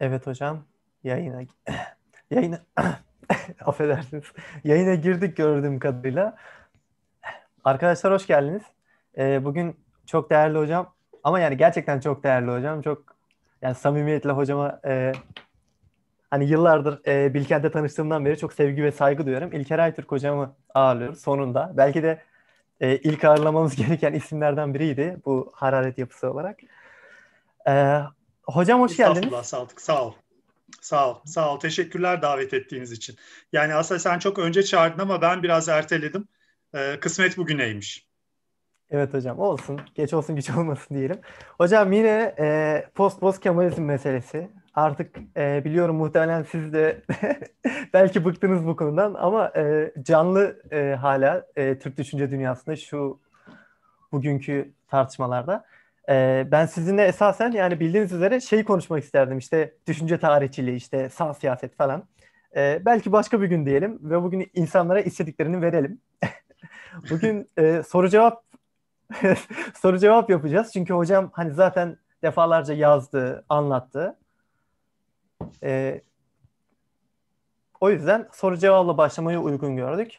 Evet hocam. Yayına yayına affedersiniz. Yayına girdik gördüğüm kadarıyla. Arkadaşlar hoş geldiniz. Ee, bugün çok değerli hocam ama yani gerçekten çok değerli hocam. Çok yani samimiyetle hocama e, hani yıllardır e, Bilkent'te tanıştığımdan beri çok sevgi ve saygı duyuyorum. İlker Aytürk hocamı ağırlıyoruz sonunda. Belki de e, ilk ağırlamamız gereken isimlerden biriydi bu hararet yapısı olarak. E, hocam hoş geldiniz. Saltık, sağ ol. Sağ ol, sağ ol. Teşekkürler davet ettiğiniz için. Yani aslında sen çok önce çağırdın ama ben biraz erteledim. E, kısmet bugüneymiş. Evet hocam olsun. Geç olsun güç olmasın diyelim. Hocam yine e, post post Kemalizm meselesi. Artık e, biliyorum muhtemelen siz de belki bıktınız bu konudan ama e, canlı e, hala e, Türk düşünce dünyasında şu bugünkü tartışmalarda. E, ben sizinle esasen yani bildiğiniz üzere şeyi konuşmak isterdim işte düşünce tarihçiliği işte sağ siyaset falan. E, belki başka bir gün diyelim ve bugün insanlara istediklerini verelim. bugün e, soru cevap soru cevap yapacağız. Çünkü hocam hani zaten defalarca yazdı, anlattı. E, o yüzden soru cevapla başlamayı uygun gördük.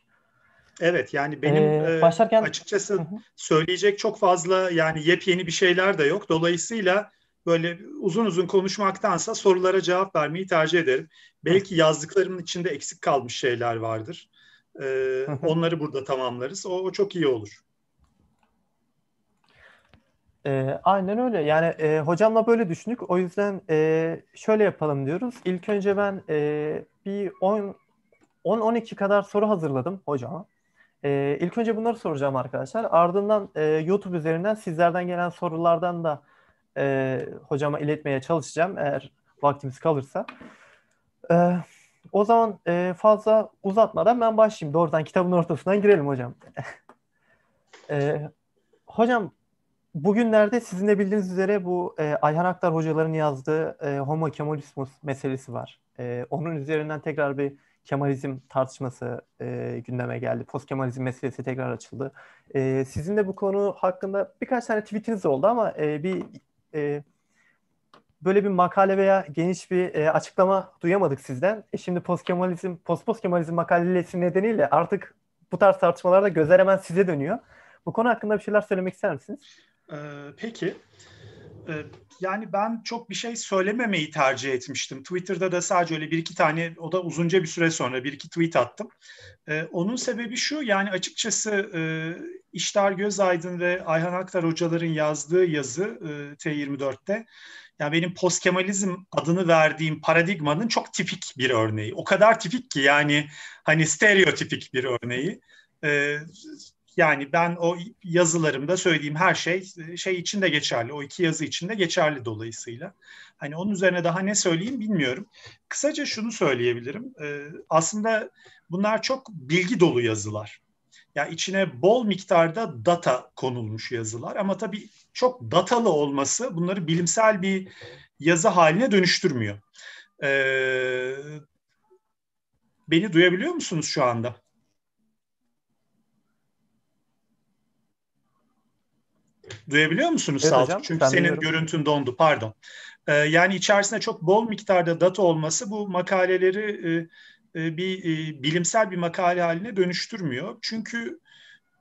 Evet yani benim ee, başlarken... açıkçası hı hı. söyleyecek çok fazla yani yepyeni bir şeyler de yok. Dolayısıyla böyle uzun uzun konuşmaktansa sorulara cevap vermeyi tercih ederim. Belki yazdıklarımın içinde eksik kalmış şeyler vardır. Ee, onları burada tamamlarız. O, o çok iyi olur. E, aynen öyle. Yani e, hocamla böyle düşündük. O yüzden e, şöyle yapalım diyoruz. İlk önce ben e, bir 10-12 kadar soru hazırladım hocama. E, ilk önce bunları soracağım arkadaşlar. Ardından e, YouTube üzerinden sizlerden gelen sorulardan da e, hocama iletmeye çalışacağım eğer vaktimiz kalırsa. E, o zaman e, fazla uzatmadan ben başlayayım. Doğrudan kitabın ortasından girelim hocam. e, hocam bugünlerde sizin de bildiğiniz üzere bu e, Ayhan Aktar hocaların yazdığı e, Homo Kemalismus meselesi var. E, onun üzerinden tekrar bir Kemalizm tartışması e, gündeme geldi. Post Kemalizm meselesi tekrar açıldı. E, sizin de bu konu hakkında birkaç tane tweetiniz oldu ama e, bir e, böyle bir makale veya geniş bir e, açıklama duyamadık sizden. E, şimdi post Kemalizm, post post Kemalizm makalesi nedeniyle artık bu tarz tartışmalarda gözler hemen size dönüyor. Bu konu hakkında bir şeyler söylemek ister misiniz? Ee, peki. Ee, yani ben çok bir şey söylememeyi tercih etmiştim. Twitter'da da sadece öyle bir iki tane, o da uzunca bir süre sonra bir iki tweet attım. Ee, onun sebebi şu, yani açıkçası e, İştar Gözaydın ve Ayhan Aktar hocaların yazdığı yazı e, T24'te, yani benim postkemalizm adını verdiğim paradigmanın çok tipik bir örneği. O kadar tipik ki yani hani stereotipik bir örneği. Ee, yani ben o yazılarımda söylediğim her şey şey için de geçerli. O iki yazı için de geçerli dolayısıyla. Hani onun üzerine daha ne söyleyeyim bilmiyorum. Kısaca şunu söyleyebilirim. Ee, aslında bunlar çok bilgi dolu yazılar. Yani içine bol miktarda data konulmuş yazılar ama tabii çok datalı olması bunları bilimsel bir yazı haline dönüştürmüyor. Ee, beni duyabiliyor musunuz şu anda? Duyabiliyor musunuz evet, Saltuk? Çünkü senin duyuyorum. görüntün dondu pardon. Ee, yani içerisinde çok bol miktarda data olması bu makaleleri e, e, bir e, bilimsel bir makale haline dönüştürmüyor. Çünkü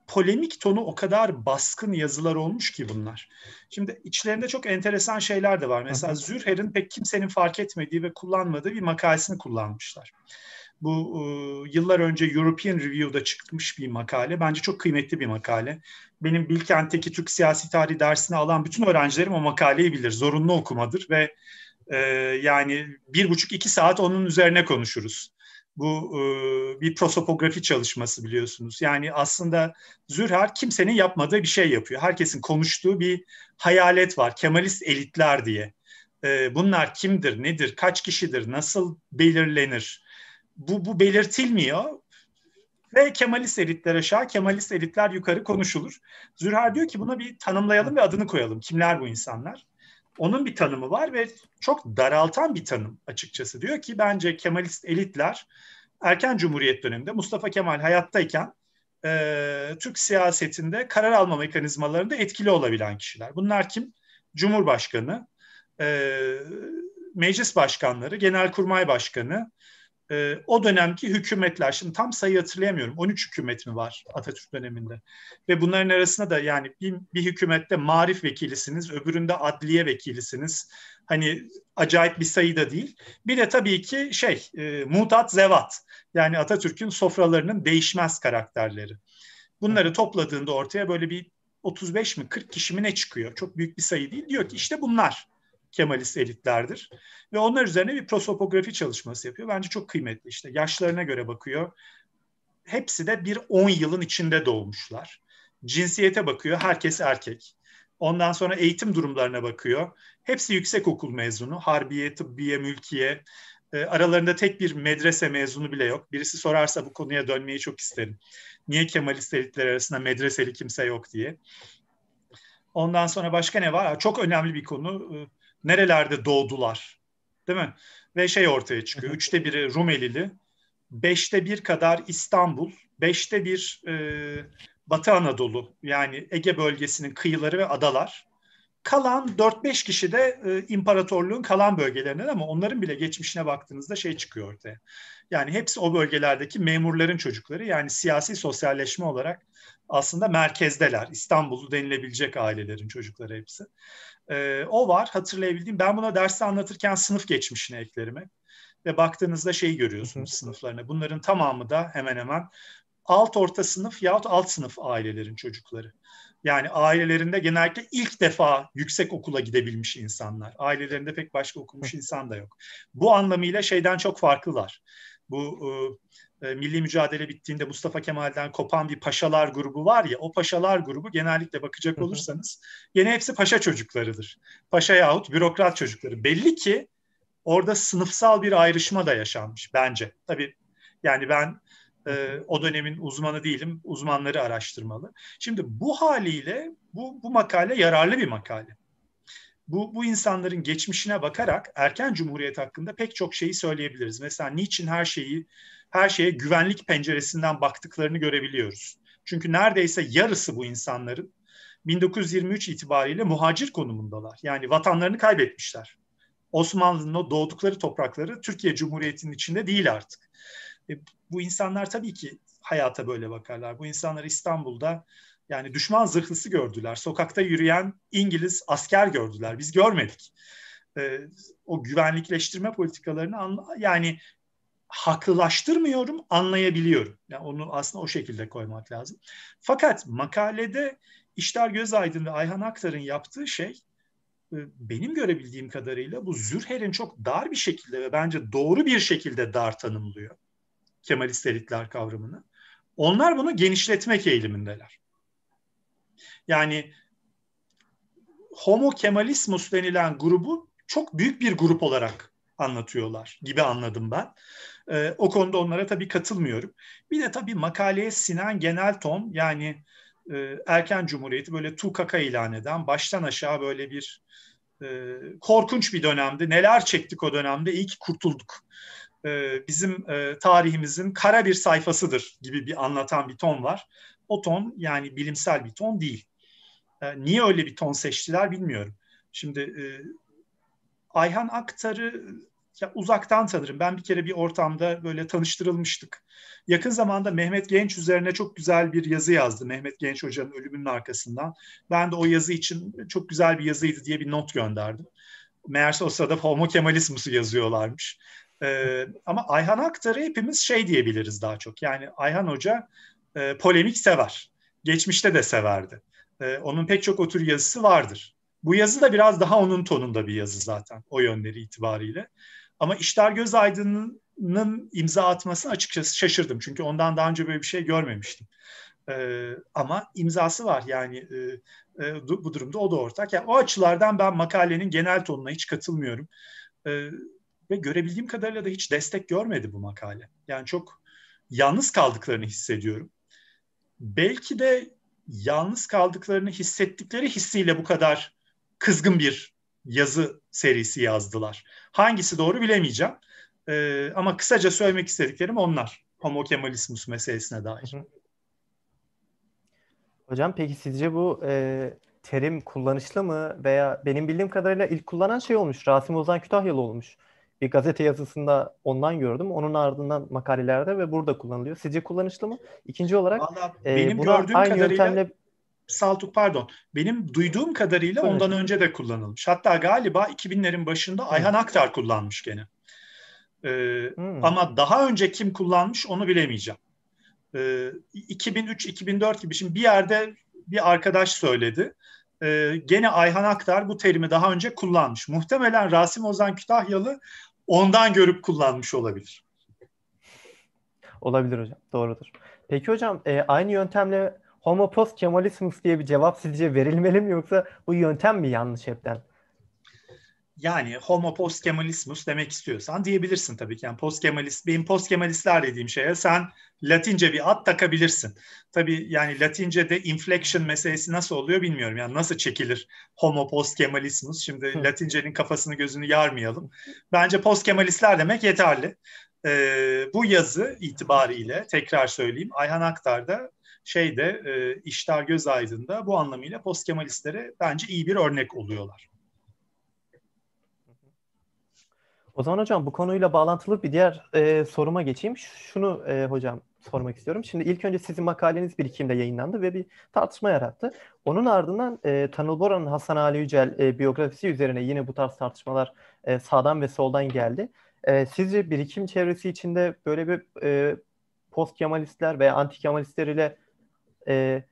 polemik tonu o kadar baskın yazılar olmuş ki bunlar. Şimdi içlerinde çok enteresan şeyler de var. Mesela Zürher'in pek kimsenin fark etmediği ve kullanmadığı bir makalesini kullanmışlar. Bu e, yıllar önce European Review'da çıkmış bir makale. Bence çok kıymetli bir makale. Benim Bilkent'teki Türk siyasi tarihi dersini alan bütün öğrencilerim o makaleyi bilir. Zorunlu okumadır ve e, yani bir buçuk iki saat onun üzerine konuşuruz. Bu e, bir prosopografi çalışması biliyorsunuz. Yani aslında Zürher kimsenin yapmadığı bir şey yapıyor. Herkesin konuştuğu bir hayalet var. Kemalist elitler diye. E, bunlar kimdir, nedir, kaç kişidir, nasıl belirlenir? Bu, bu belirtilmiyor. Ve Kemalist elitler aşağı, Kemalist elitler yukarı konuşulur. Zürher diyor ki buna bir tanımlayalım ve adını koyalım. Kimler bu insanlar? Onun bir tanımı var ve çok daraltan bir tanım açıkçası. Diyor ki bence Kemalist elitler erken Cumhuriyet döneminde Mustafa Kemal hayattayken e, Türk siyasetinde karar alma mekanizmalarında etkili olabilen kişiler. Bunlar kim? Cumhurbaşkanı, e, meclis başkanları, genelkurmay başkanı, e, o dönemki hükümetler, şimdi tam sayı hatırlayamıyorum, 13 hükümet mi var Atatürk döneminde? Ve bunların arasında da yani bir, bir hükümette marif vekilisiniz, öbüründe adliye vekilisiniz. Hani acayip bir sayı da değil. Bir de tabii ki şey, e, mutat zevat. Yani Atatürk'ün sofralarının değişmez karakterleri. Bunları topladığında ortaya böyle bir 35 mi 40 kişi mi ne çıkıyor? Çok büyük bir sayı değil. Diyor ki işte bunlar Kemalist elitlerdir. Ve onlar üzerine bir prosopografi çalışması yapıyor. Bence çok kıymetli işte. Yaşlarına göre bakıyor. Hepsi de bir 10 yılın içinde doğmuşlar. Cinsiyete bakıyor. Herkes erkek. Ondan sonra eğitim durumlarına bakıyor. Hepsi yüksek okul mezunu. Harbiye, tıbbiye, mülkiye. E, aralarında tek bir medrese mezunu bile yok. Birisi sorarsa bu konuya dönmeyi çok isterim. Niye Kemalist elitler arasında medreseli kimse yok diye. Ondan sonra başka ne var? Çok önemli bir konu. Nerelerde doğdular? Değil mi? Ve şey ortaya çıkıyor. Üçte biri Rumelili, beşte bir kadar İstanbul, beşte bir e, Batı Anadolu yani Ege bölgesinin kıyıları ve adalar. Kalan 4-5 kişi de e, imparatorluğun kalan bölgelerinden ama onların bile geçmişine baktığınızda şey çıkıyor ortaya. Yani hepsi o bölgelerdeki memurların çocukları yani siyasi sosyalleşme olarak aslında merkezdeler. İstanbul'u denilebilecek ailelerin çocukları hepsi. E, o var hatırlayabildiğim. Ben buna derste anlatırken sınıf geçmişine eklerime. Ve baktığınızda şeyi görüyorsunuz sınıflarına. Bunların tamamı da hemen hemen alt orta sınıf yahut alt sınıf ailelerin çocukları. Yani ailelerinde genellikle ilk defa yüksek okula gidebilmiş insanlar. Ailelerinde pek başka okumuş insan da yok. Bu anlamıyla şeyden çok farklılar. Bu e, milli mücadele bittiğinde Mustafa Kemal'den kopan bir paşalar grubu var ya o paşalar grubu genellikle bakacak olursanız yine hepsi paşa çocuklarıdır. Paşa yahut bürokrat çocukları. Belli ki orada sınıfsal bir ayrışma da yaşanmış bence. Tabii yani ben e, o dönemin uzmanı değilim. Uzmanları araştırmalı. Şimdi bu haliyle bu, bu makale yararlı bir makale. Bu, bu insanların geçmişine bakarak erken cumhuriyet hakkında pek çok şeyi söyleyebiliriz. Mesela niçin her şeyi her şeye güvenlik penceresinden baktıklarını görebiliyoruz. Çünkü neredeyse yarısı bu insanların 1923 itibariyle muhacir konumundalar. Yani vatanlarını kaybetmişler. Osmanlı'nın o doğdukları toprakları Türkiye Cumhuriyeti'nin içinde değil artık. E, bu insanlar tabii ki hayata böyle bakarlar. Bu insanlar İstanbul'da yani düşman zırhlısı gördüler. Sokakta yürüyen İngiliz asker gördüler. Biz görmedik. E, o güvenlikleştirme politikalarını anla, yani haklılaştırmıyorum, anlayabiliyorum. Yani onu aslında o şekilde koymak lazım. Fakat makalede İşler Gözaydın ve Ayhan Aktar'ın yaptığı şey e, benim görebildiğim kadarıyla bu Zürher'in çok dar bir şekilde ve bence doğru bir şekilde dar tanımlıyor. Kemalist elitler kavramını. Onlar bunu genişletmek eğilimindeler. Yani Homo Kemalismus denilen grubu çok büyük bir grup olarak anlatıyorlar gibi anladım ben. Ee, o konuda onlara tabii katılmıyorum. Bir de tabii makaleye sinen genel ton yani e, erken cumhuriyeti böyle tukaka ilan eden baştan aşağı böyle bir e, korkunç bir dönemdi. Neler çektik o dönemde iyi ki kurtulduk e, bizim e, tarihimizin kara bir sayfasıdır gibi bir anlatan bir ton var. O ton yani bilimsel bir ton değil. E, niye öyle bir ton seçtiler bilmiyorum. Şimdi e, Ayhan Aktar'ı ya uzaktan tanırım. Ben bir kere bir ortamda böyle tanıştırılmıştık. Yakın zamanda Mehmet Genç üzerine çok güzel bir yazı yazdı. Mehmet Genç Hoca'nın ölümünün arkasından. Ben de o yazı için çok güzel bir yazıydı diye bir not gönderdim. Meğerse o sırada Homo Kemalismus'u yazıyorlarmış. E, ama Ayhan Aktar'ı hepimiz şey diyebiliriz daha çok. Yani Ayhan Hoca e, polemik sever. Geçmişte de severdi. E, onun pek çok o yazısı vardır. Bu yazı da biraz daha onun tonunda bir yazı zaten o yönleri itibariyle. Ama İşler Göz Aydın'ın imza atmasını açıkçası şaşırdım. Çünkü ondan daha önce böyle bir şey görmemiştim. Ee, ama imzası var yani e, e, bu durumda o da ortak. Yani o açılardan ben makalenin genel tonuna hiç katılmıyorum. Ee, ve görebildiğim kadarıyla da hiç destek görmedi bu makale. Yani çok yalnız kaldıklarını hissediyorum. Belki de yalnız kaldıklarını hissettikleri hissiyle bu kadar kızgın bir yazı serisi yazdılar. Hangisi doğru bilemeyeceğim. Ee, ama kısaca söylemek istediklerim onlar. Homo Kemalismus meselesine dair. Hocam peki sizce bu e, terim kullanışlı mı veya benim bildiğim kadarıyla ilk kullanan şey olmuş. Rasim Ozan Kütahyalı olmuş. Bir gazete yazısında ondan gördüm. Onun ardından makalelerde ve burada kullanılıyor. Sizce kullanışlı mı? İkinci olarak Vallahi e, benim gördüğüm aynı kadarıyla yöntemle... Saltuk pardon. Benim duyduğum kadarıyla evet. ondan önce de kullanılmış. Hatta galiba 2000'lerin başında Ayhan Aktar kullanmış gene. Ee, hmm. Ama daha önce kim kullanmış onu bilemeyeceğim. Ee, 2003-2004 gibi şimdi bir yerde bir arkadaş söyledi. Ee, gene Ayhan Aktar bu terimi daha önce kullanmış. Muhtemelen Rasim Ozan Kütahyalı ondan görüp kullanmış olabilir. Olabilir hocam. Doğrudur. Peki hocam e, aynı yöntemle homo post Kemalismus diye bir cevap sizce verilmeli mi yoksa bu yöntem mi yanlış hepten? Yani homo post Kemalismus demek istiyorsan diyebilirsin tabii ki. Yani post Kemalist, benim post Kemalistler dediğim şeye sen Latince bir ad takabilirsin. Tabii yani Latince'de inflection meselesi nasıl oluyor bilmiyorum. Yani nasıl çekilir homo post Kemalismus? Şimdi Hı. Latince'nin kafasını gözünü yarmayalım. Bence post Kemalistler demek yeterli. Ee, bu yazı itibariyle tekrar söyleyeyim Ayhan Aktar da şeyde e, İştar Göz Aydın'da bu anlamıyla post Kemalistlere bence iyi bir örnek oluyorlar. O zaman hocam bu konuyla bağlantılı bir diğer e, soruma geçeyim. Şunu e, hocam sormak istiyorum. Şimdi ilk önce sizin makaleniz birikimde yayınlandı ve bir tartışma yarattı. Onun ardından e, Tanıl Bora'nın Hasan Ali Yücel e, biyografisi üzerine yine bu tarz tartışmalar e, sağdan ve soldan geldi. E, sizce birikim çevresi içinde böyle bir e, post Kemalistler veya anti Kemalistler ile e,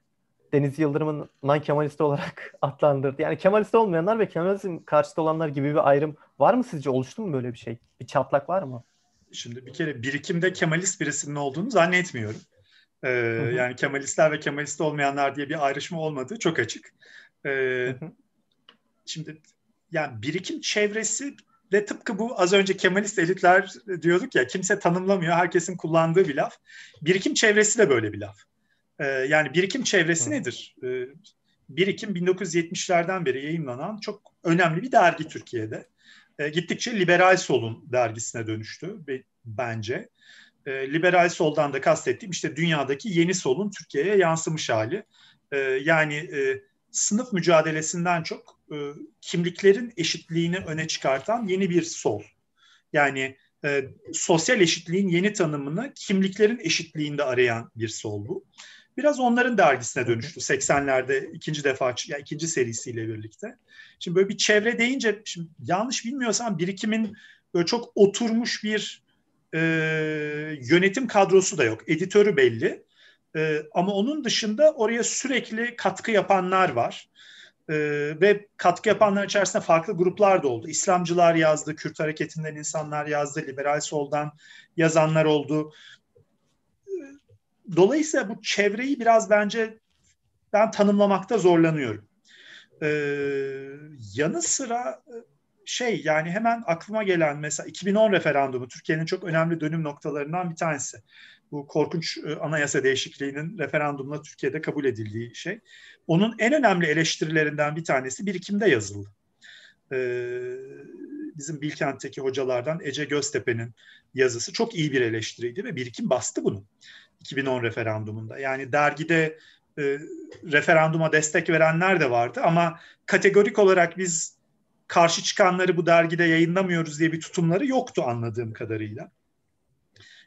Deniz Yıldırım'ın non Kemalist olarak adlandırdı. Yani Kemalist olmayanlar ve Kemalizm karşıtı olanlar gibi bir ayrım var mı sizce? Oluştu mu böyle bir şey? Bir çatlak var mı? Şimdi bir kere birikimde Kemalist birisinin olduğunu zannetmiyorum. Ee, Yani Kemalistler ve Kemalist olmayanlar diye bir ayrışma olmadığı çok açık. Ee, Şimdi yani birikim çevresi de tıpkı bu az önce Kemalist elitler diyorduk ya kimse tanımlamıyor herkesin kullandığı bir laf. Birikim çevresi de böyle bir laf. Ee, yani birikim çevresi Hı. nedir? Ee, birikim 1970'lerden beri yayınlanan çok önemli bir dergi Türkiye'de. Ee, gittikçe liberal solun dergisine dönüştü bence. liberal soldan da kastettiğim işte dünyadaki yeni solun Türkiye'ye yansımış hali. yani e, sınıf mücadelesinden çok e, kimliklerin eşitliğini öne çıkartan yeni bir sol. Yani e, sosyal eşitliğin yeni tanımını kimliklerin eşitliğinde arayan bir sol bu. Biraz onların dergisine dönüştü 80'lerde ikinci defa ya ikinci serisiyle birlikte. Şimdi böyle bir çevre deyince şimdi yanlış bilmiyorsam birikimin böyle çok oturmuş bir e, yönetim kadrosu da yok. Editörü belli. E, ama onun dışında oraya sürekli katkı yapanlar var. E, ve katkı yapanlar içerisinde farklı gruplar da oldu. İslamcılar yazdı, Kürt hareketinden insanlar yazdı, liberal soldan yazanlar oldu. Dolayısıyla bu çevreyi biraz bence ben tanımlamakta zorlanıyorum. Ee, yanı sıra e, şey yani hemen aklıma gelen mesela 2010 referandumu Türkiye'nin çok önemli dönüm noktalarından bir tanesi. Bu korkunç e, anayasa değişikliğinin referandumla Türkiye'de kabul edildiği şey. Onun en önemli eleştirilerinden bir tanesi birikimde yazıldı. Ee, bizim Bilkent'teki hocalardan Ece Göztepe'nin yazısı çok iyi bir eleştiriydi ve birikim bastı bunu. 2010 referandumunda. Yani dergide e, referanduma destek verenler de vardı ama kategorik olarak biz karşı çıkanları bu dergide yayınlamıyoruz diye bir tutumları yoktu anladığım kadarıyla.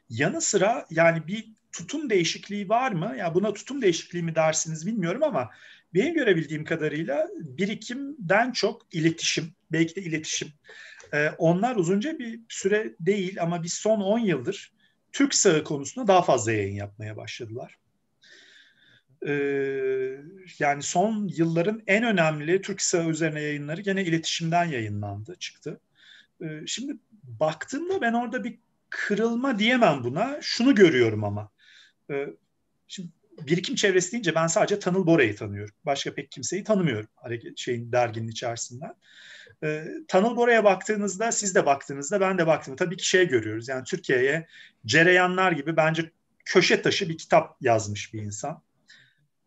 Yanı sıra yani bir tutum değişikliği var mı? Ya buna tutum değişikliği mi dersiniz bilmiyorum ama benim görebildiğim kadarıyla birikimden çok iletişim, belki de iletişim. Ee, onlar uzunca bir süre değil ama bir son 10 yıldır Türk sağı konusunda daha fazla yayın yapmaya başladılar. Ee, yani son yılların en önemli Türk sağı üzerine yayınları gene iletişimden yayınlandı, çıktı. Ee, şimdi baktığımda ben orada bir kırılma diyemem buna. Şunu görüyorum ama. Ee, şimdi birikim çevresi deyince ben sadece Tanıl Bora'yı tanıyorum. Başka pek kimseyi tanımıyorum şeyin derginin içerisinden. E, Tanıl Bora'ya baktığınızda, siz de baktığınızda, ben de baktım. Tabii ki şey görüyoruz. Yani Türkiye'ye cereyanlar gibi bence köşe taşı bir kitap yazmış bir insan.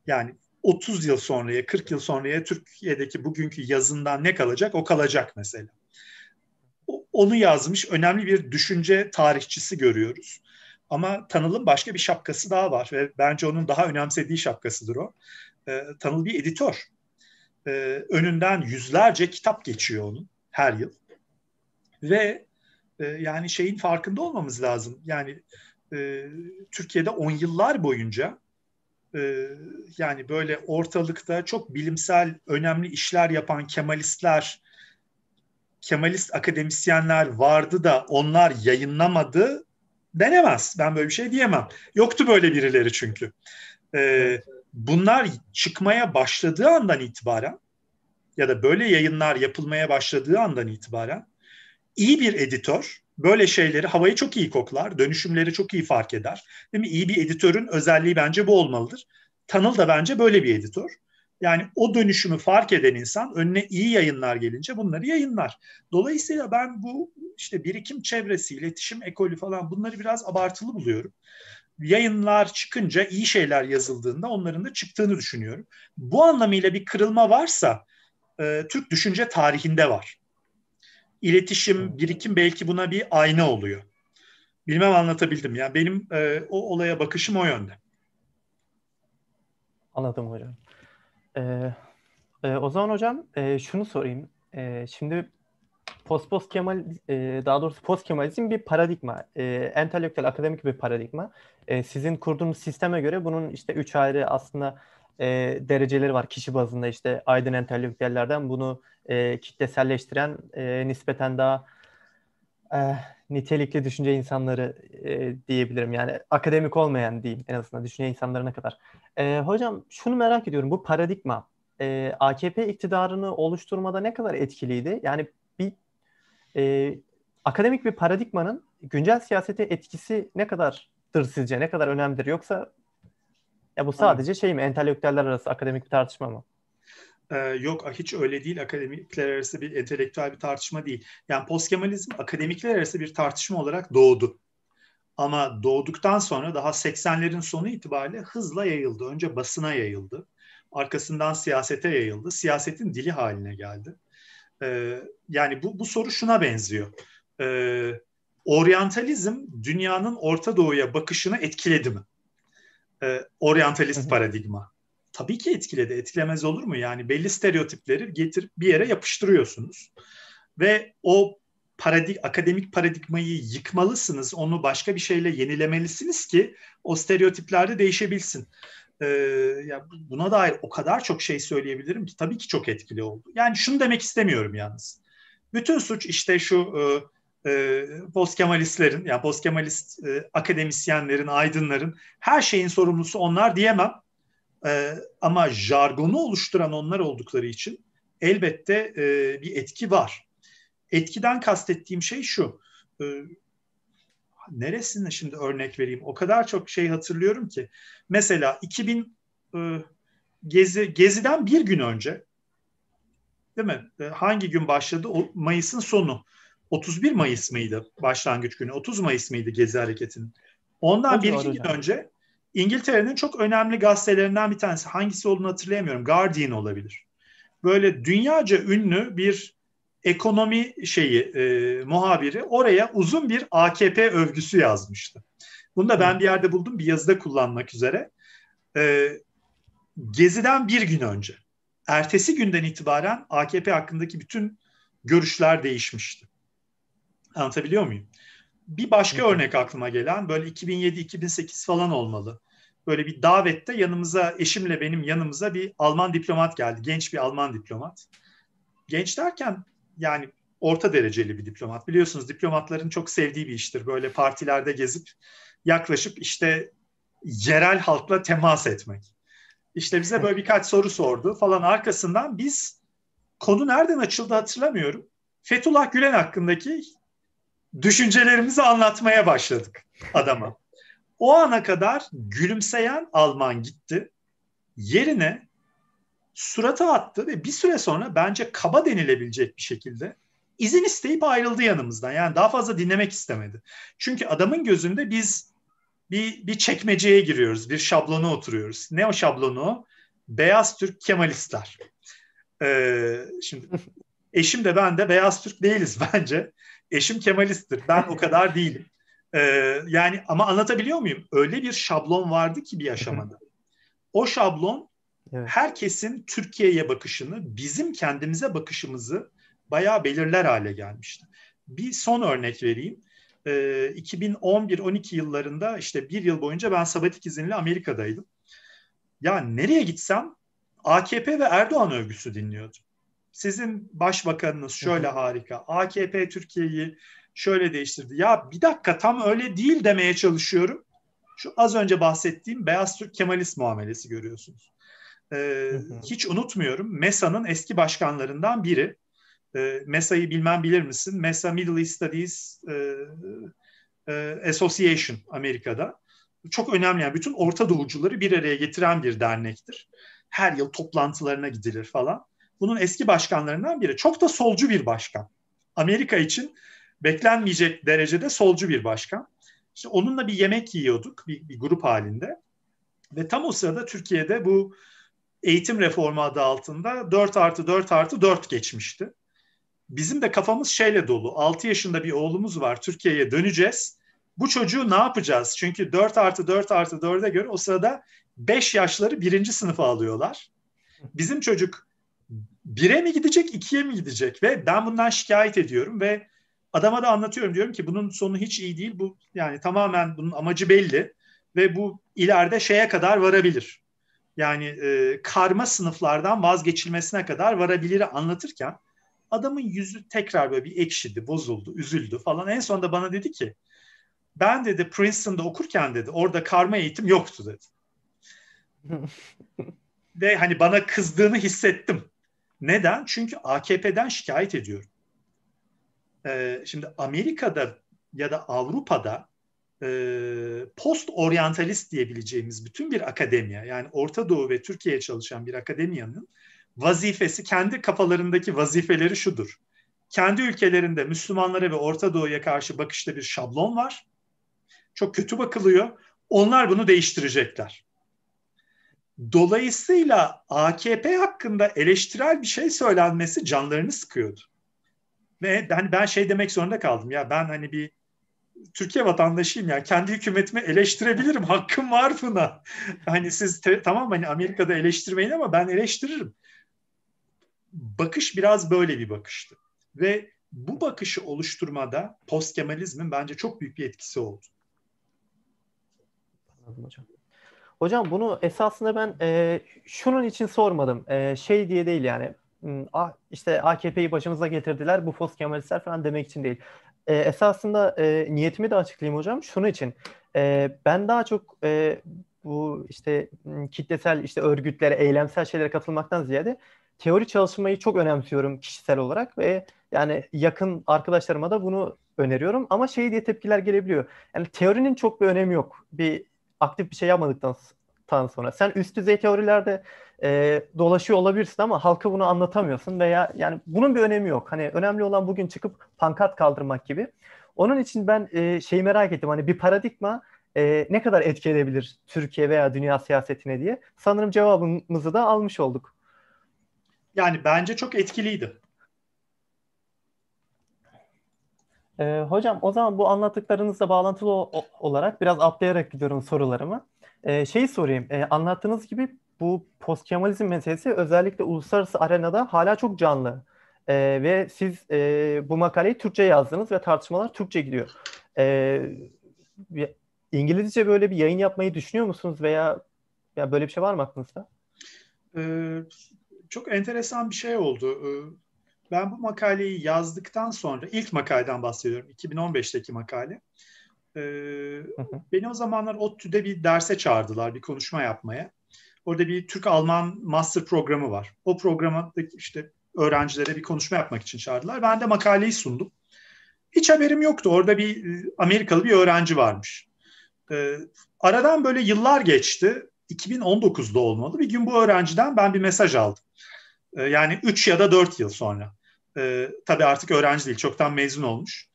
Yani 30 yıl sonraya, 40 yıl sonraya Türkiye'deki bugünkü yazından ne kalacak? O kalacak mesela. onu yazmış önemli bir düşünce tarihçisi görüyoruz. Ama Tanıl'ın başka bir şapkası daha var ve bence onun daha önemsediği şapkasıdır o. E, Tanıl bir editör e, önünden yüzlerce kitap geçiyor onun her yıl. Ve e, yani şeyin farkında olmamız lazım. Yani e, Türkiye'de on yıllar boyunca e, yani böyle ortalıkta çok bilimsel önemli işler yapan Kemalistler, Kemalist akademisyenler vardı da onlar yayınlamadı denemez. Ben böyle bir şey diyemem. Yoktu böyle birileri çünkü. Ee, bunlar çıkmaya başladığı andan itibaren ya da böyle yayınlar yapılmaya başladığı andan itibaren iyi bir editör böyle şeyleri havayı çok iyi koklar, dönüşümleri çok iyi fark eder. Değil mi? İyi bir editörün özelliği bence bu olmalıdır. Tanıl da bence böyle bir editör. Yani o dönüşümü fark eden insan önüne iyi yayınlar gelince bunları yayınlar. Dolayısıyla ben bu işte birikim çevresi, iletişim ekolü falan bunları biraz abartılı buluyorum. Yayınlar çıkınca iyi şeyler yazıldığında onların da çıktığını düşünüyorum. Bu anlamıyla bir kırılma varsa e, Türk düşünce tarihinde var. İletişim, birikim belki buna bir ayna oluyor. Bilmem anlatabildim. Yani benim e, o olaya bakışım o yönde. Anladım hocam. Ee, e, o zaman hocam e, şunu sorayım. E, şimdi post post Kemal e, daha doğrusu post Kemalizm bir paradigma. E, entelektüel akademik bir paradigma. E, sizin kurduğunuz sisteme göre bunun işte üç ayrı aslında e, dereceleri var kişi bazında işte aydın entelektüellerden bunu e, kitleselleştiren e, nispeten daha e, nitelikli düşünce insanları e, diyebilirim. Yani akademik olmayan diyeyim en azından düşünce insanlarına kadar. E, hocam şunu merak ediyorum. Bu paradigma e, AKP iktidarını oluşturmada ne kadar etkiliydi? Yani bir e, akademik bir paradigmanın güncel siyasete etkisi ne kadardır sizce? Ne kadar önemlidir? Yoksa ya bu sadece şey mi? Entelektüeller arası akademik bir tartışma mı? Ee, yok hiç öyle değil. Akademikler arası bir entelektüel bir tartışma değil. Yani postkemalizm akademikler arası bir tartışma olarak doğdu. Ama doğduktan sonra daha 80'lerin sonu itibariyle hızla yayıldı. Önce basına yayıldı. Arkasından siyasete yayıldı. Siyasetin dili haline geldi. Ee, yani bu, bu soru şuna benziyor. Ee, oryantalizm dünyanın Orta Doğu'ya bakışını etkiledi mi? Ee, oryantalist paradigma. Tabii ki etkiledi. Etkilemez olur mu? Yani belli stereotipleri getirip bir yere yapıştırıyorsunuz. Ve o paradig akademik paradigmayı yıkmalısınız. Onu başka bir şeyle yenilemelisiniz ki o stereotiplerde değişebilsin. Ee, ya buna dair o kadar çok şey söyleyebilirim ki tabii ki çok etkili oldu. Yani şunu demek istemiyorum yalnız. Bütün suç işte şu e, e, postkemalistlerin, yani postkemalist e, akademisyenlerin, aydınların her şeyin sorumlusu onlar diyemem. E, ama jargonu oluşturan onlar oldukları için elbette e, bir etki var. Etkiden kastettiğim şey şu. E, neresinde şimdi örnek vereyim? O kadar çok şey hatırlıyorum ki. Mesela 2000 e, Gezi Gezi'den bir gün önce değil mi? E, hangi gün başladı? O, Mayıs'ın sonu. 31 Mayıs mıydı başlangıç günü? 30 Mayıs mıydı Gezi Hareketi'nin? Ondan o bir iki gün önce İngiltere'nin çok önemli gazetelerinden bir tanesi. Hangisi olduğunu hatırlayamıyorum. Guardian olabilir. Böyle dünyaca ünlü bir ekonomi şeyi e, muhabiri oraya uzun bir AKP övgüsü yazmıştı. Bunu da ben bir yerde buldum bir yazıda kullanmak üzere. E, Gezi'den bir gün önce. Ertesi günden itibaren AKP hakkındaki bütün görüşler değişmişti. Anlatabiliyor muyum? Bir başka örnek aklıma gelen böyle 2007-2008 falan olmalı. Böyle bir davette yanımıza eşimle benim yanımıza bir Alman diplomat geldi. Genç bir Alman diplomat. Genç derken yani orta dereceli bir diplomat. Biliyorsunuz diplomatların çok sevdiği bir iştir. Böyle partilerde gezip yaklaşıp işte yerel halkla temas etmek. İşte bize böyle birkaç soru sordu falan arkasından biz konu nereden açıldı hatırlamıyorum. Fethullah Gülen hakkındaki düşüncelerimizi anlatmaya başladık adama. O ana kadar gülümseyen Alman gitti. Yerine suratı attı ve bir süre sonra bence kaba denilebilecek bir şekilde izin isteyip ayrıldı yanımızdan. Yani daha fazla dinlemek istemedi. Çünkü adamın gözünde biz bir, bir çekmeceye giriyoruz, bir şablona oturuyoruz. Ne o şablonu? Beyaz Türk Kemalistler. Ee, şimdi eşim de ben de beyaz Türk değiliz bence. Eşim Kemalisttir. Ben o kadar değilim. Ee, yani ama anlatabiliyor muyum? Öyle bir şablon vardı ki bir aşamada. O şablon evet. herkesin Türkiye'ye bakışını, bizim kendimize bakışımızı bayağı belirler hale gelmişti. Bir son örnek vereyim. Ee, 2011-12 yıllarında işte bir yıl boyunca ben sabatik izinli Amerika'daydım. Ya nereye gitsem AKP ve Erdoğan övgüsü dinliyordum. Sizin başbakanınız şöyle harika. AKP Türkiye'yi şöyle değiştirdi. Ya bir dakika tam öyle değil demeye çalışıyorum. Şu az önce bahsettiğim beyaz Türk Kemalist muamelesi görüyorsunuz. Ee, hiç unutmuyorum. MESA'nın eski başkanlarından biri. Ee, MESA'yı bilmem bilir misin? MESA Middle East Studies e, e, Association Amerika'da. Çok önemli yani bütün Orta Doğucuları bir araya getiren bir dernektir. Her yıl toplantılarına gidilir falan. Bunun eski başkanlarından biri. Çok da solcu bir başkan. Amerika için beklenmeyecek derecede solcu bir başkan. İşte onunla bir yemek yiyorduk bir, bir grup halinde. Ve tam o sırada Türkiye'de bu eğitim reformu adı altında 4 artı 4 artı 4 geçmişti. Bizim de kafamız şeyle dolu. 6 yaşında bir oğlumuz var. Türkiye'ye döneceğiz. Bu çocuğu ne yapacağız? Çünkü 4 artı 4 artı 4'e göre o sırada 5 yaşları birinci sınıfa alıyorlar. Bizim çocuk 1'e mi gidecek, 2'ye mi gidecek? Ve ben bundan şikayet ediyorum ve adama da anlatıyorum. Diyorum ki bunun sonu hiç iyi değil. Bu yani tamamen bunun amacı belli ve bu ileride şeye kadar varabilir. Yani e, karma sınıflardan vazgeçilmesine kadar varabilir anlatırken adamın yüzü tekrar böyle bir ekşidi, bozuldu, üzüldü falan. En sonunda bana dedi ki ben dedi Princeton'da okurken dedi orada karma eğitim yoktu dedi. Ve hani bana kızdığını hissettim. Neden? Çünkü AKP'den şikayet ediyorum. Ee, şimdi Amerika'da ya da Avrupa'da post oryantalist diyebileceğimiz bütün bir akademiya yani Orta Doğu ve Türkiye'ye çalışan bir akademiyanın vazifesi kendi kafalarındaki vazifeleri şudur. Kendi ülkelerinde Müslümanlara ve Orta Doğu'ya karşı bakışta bir şablon var. Çok kötü bakılıyor. Onlar bunu değiştirecekler. Dolayısıyla AKP hakkında eleştirel bir şey söylenmesi canlarını sıkıyordu. Ve ben, ben şey demek zorunda kaldım ya ben hani bir Türkiye vatandaşıyım ya kendi hükümetimi eleştirebilirim hakkım var buna. Hani siz te, tamam hani Amerika'da eleştirmeyin ama ben eleştiririm. Bakış biraz böyle bir bakıştı. Ve bu bakışı oluşturmada post Kemalizmin bence çok büyük bir etkisi oldu. Anladım hocam. Hocam bunu esasında ben e, şunun için sormadım. E, şey diye değil yani. Ah, işte AKP'yi başımıza getirdiler bu post Kemalistler falan demek için değil. E, esasında e, niyetimi de açıklayayım hocam. Şunun için. E, ben daha çok e, bu işte kitlesel işte örgütlere, eylemsel şeylere katılmaktan ziyade teori çalışmayı çok önemsiyorum kişisel olarak ve yani yakın arkadaşlarıma da bunu öneriyorum ama şey diye tepkiler gelebiliyor. Yani teorinin çok bir önemi yok. Bir aktif bir şey yapmadıktan sonra. Sen üst düzey teorilerde e, dolaşıyor olabilirsin ama halka bunu anlatamıyorsun veya yani bunun bir önemi yok. Hani önemli olan bugün çıkıp pankart kaldırmak gibi. Onun için ben e, şeyi merak ettim. Hani bir paradigma e, ne kadar etki edebilir Türkiye veya dünya siyasetine diye. Sanırım cevabımızı da almış olduk. Yani bence çok etkiliydi. Ee, hocam o zaman bu anlattıklarınızla bağlantılı o, olarak biraz atlayarak gidiyorum sorularımı. Ee, şeyi sorayım. Ee, anlattığınız gibi bu post Kemalizm meselesi özellikle uluslararası arenada hala çok canlı. Ee, ve siz e, bu makaleyi Türkçe yazdınız ve tartışmalar Türkçe gidiyor. Ee, İngilizce böyle bir yayın yapmayı düşünüyor musunuz veya ya böyle bir şey var mı aklınızda? Ee, çok enteresan bir şey oldu. Ee, ben bu makaleyi yazdıktan sonra, ilk makaleden bahsediyorum, 2015'teki makale. Ee, beni o zamanlar ODTÜ'de bir derse çağırdılar, bir konuşma yapmaya. Orada bir Türk-Alman master programı var. O programda işte öğrencilere bir konuşma yapmak için çağırdılar. Ben de makaleyi sundum. Hiç haberim yoktu. Orada bir Amerikalı bir öğrenci varmış. Ee, aradan böyle yıllar geçti. 2019'da olmalı. Bir gün bu öğrenciden ben bir mesaj aldım. Ee, yani 3 ya da 4 yıl sonra. Ee, tabii artık öğrenci değil, çoktan mezun olmuş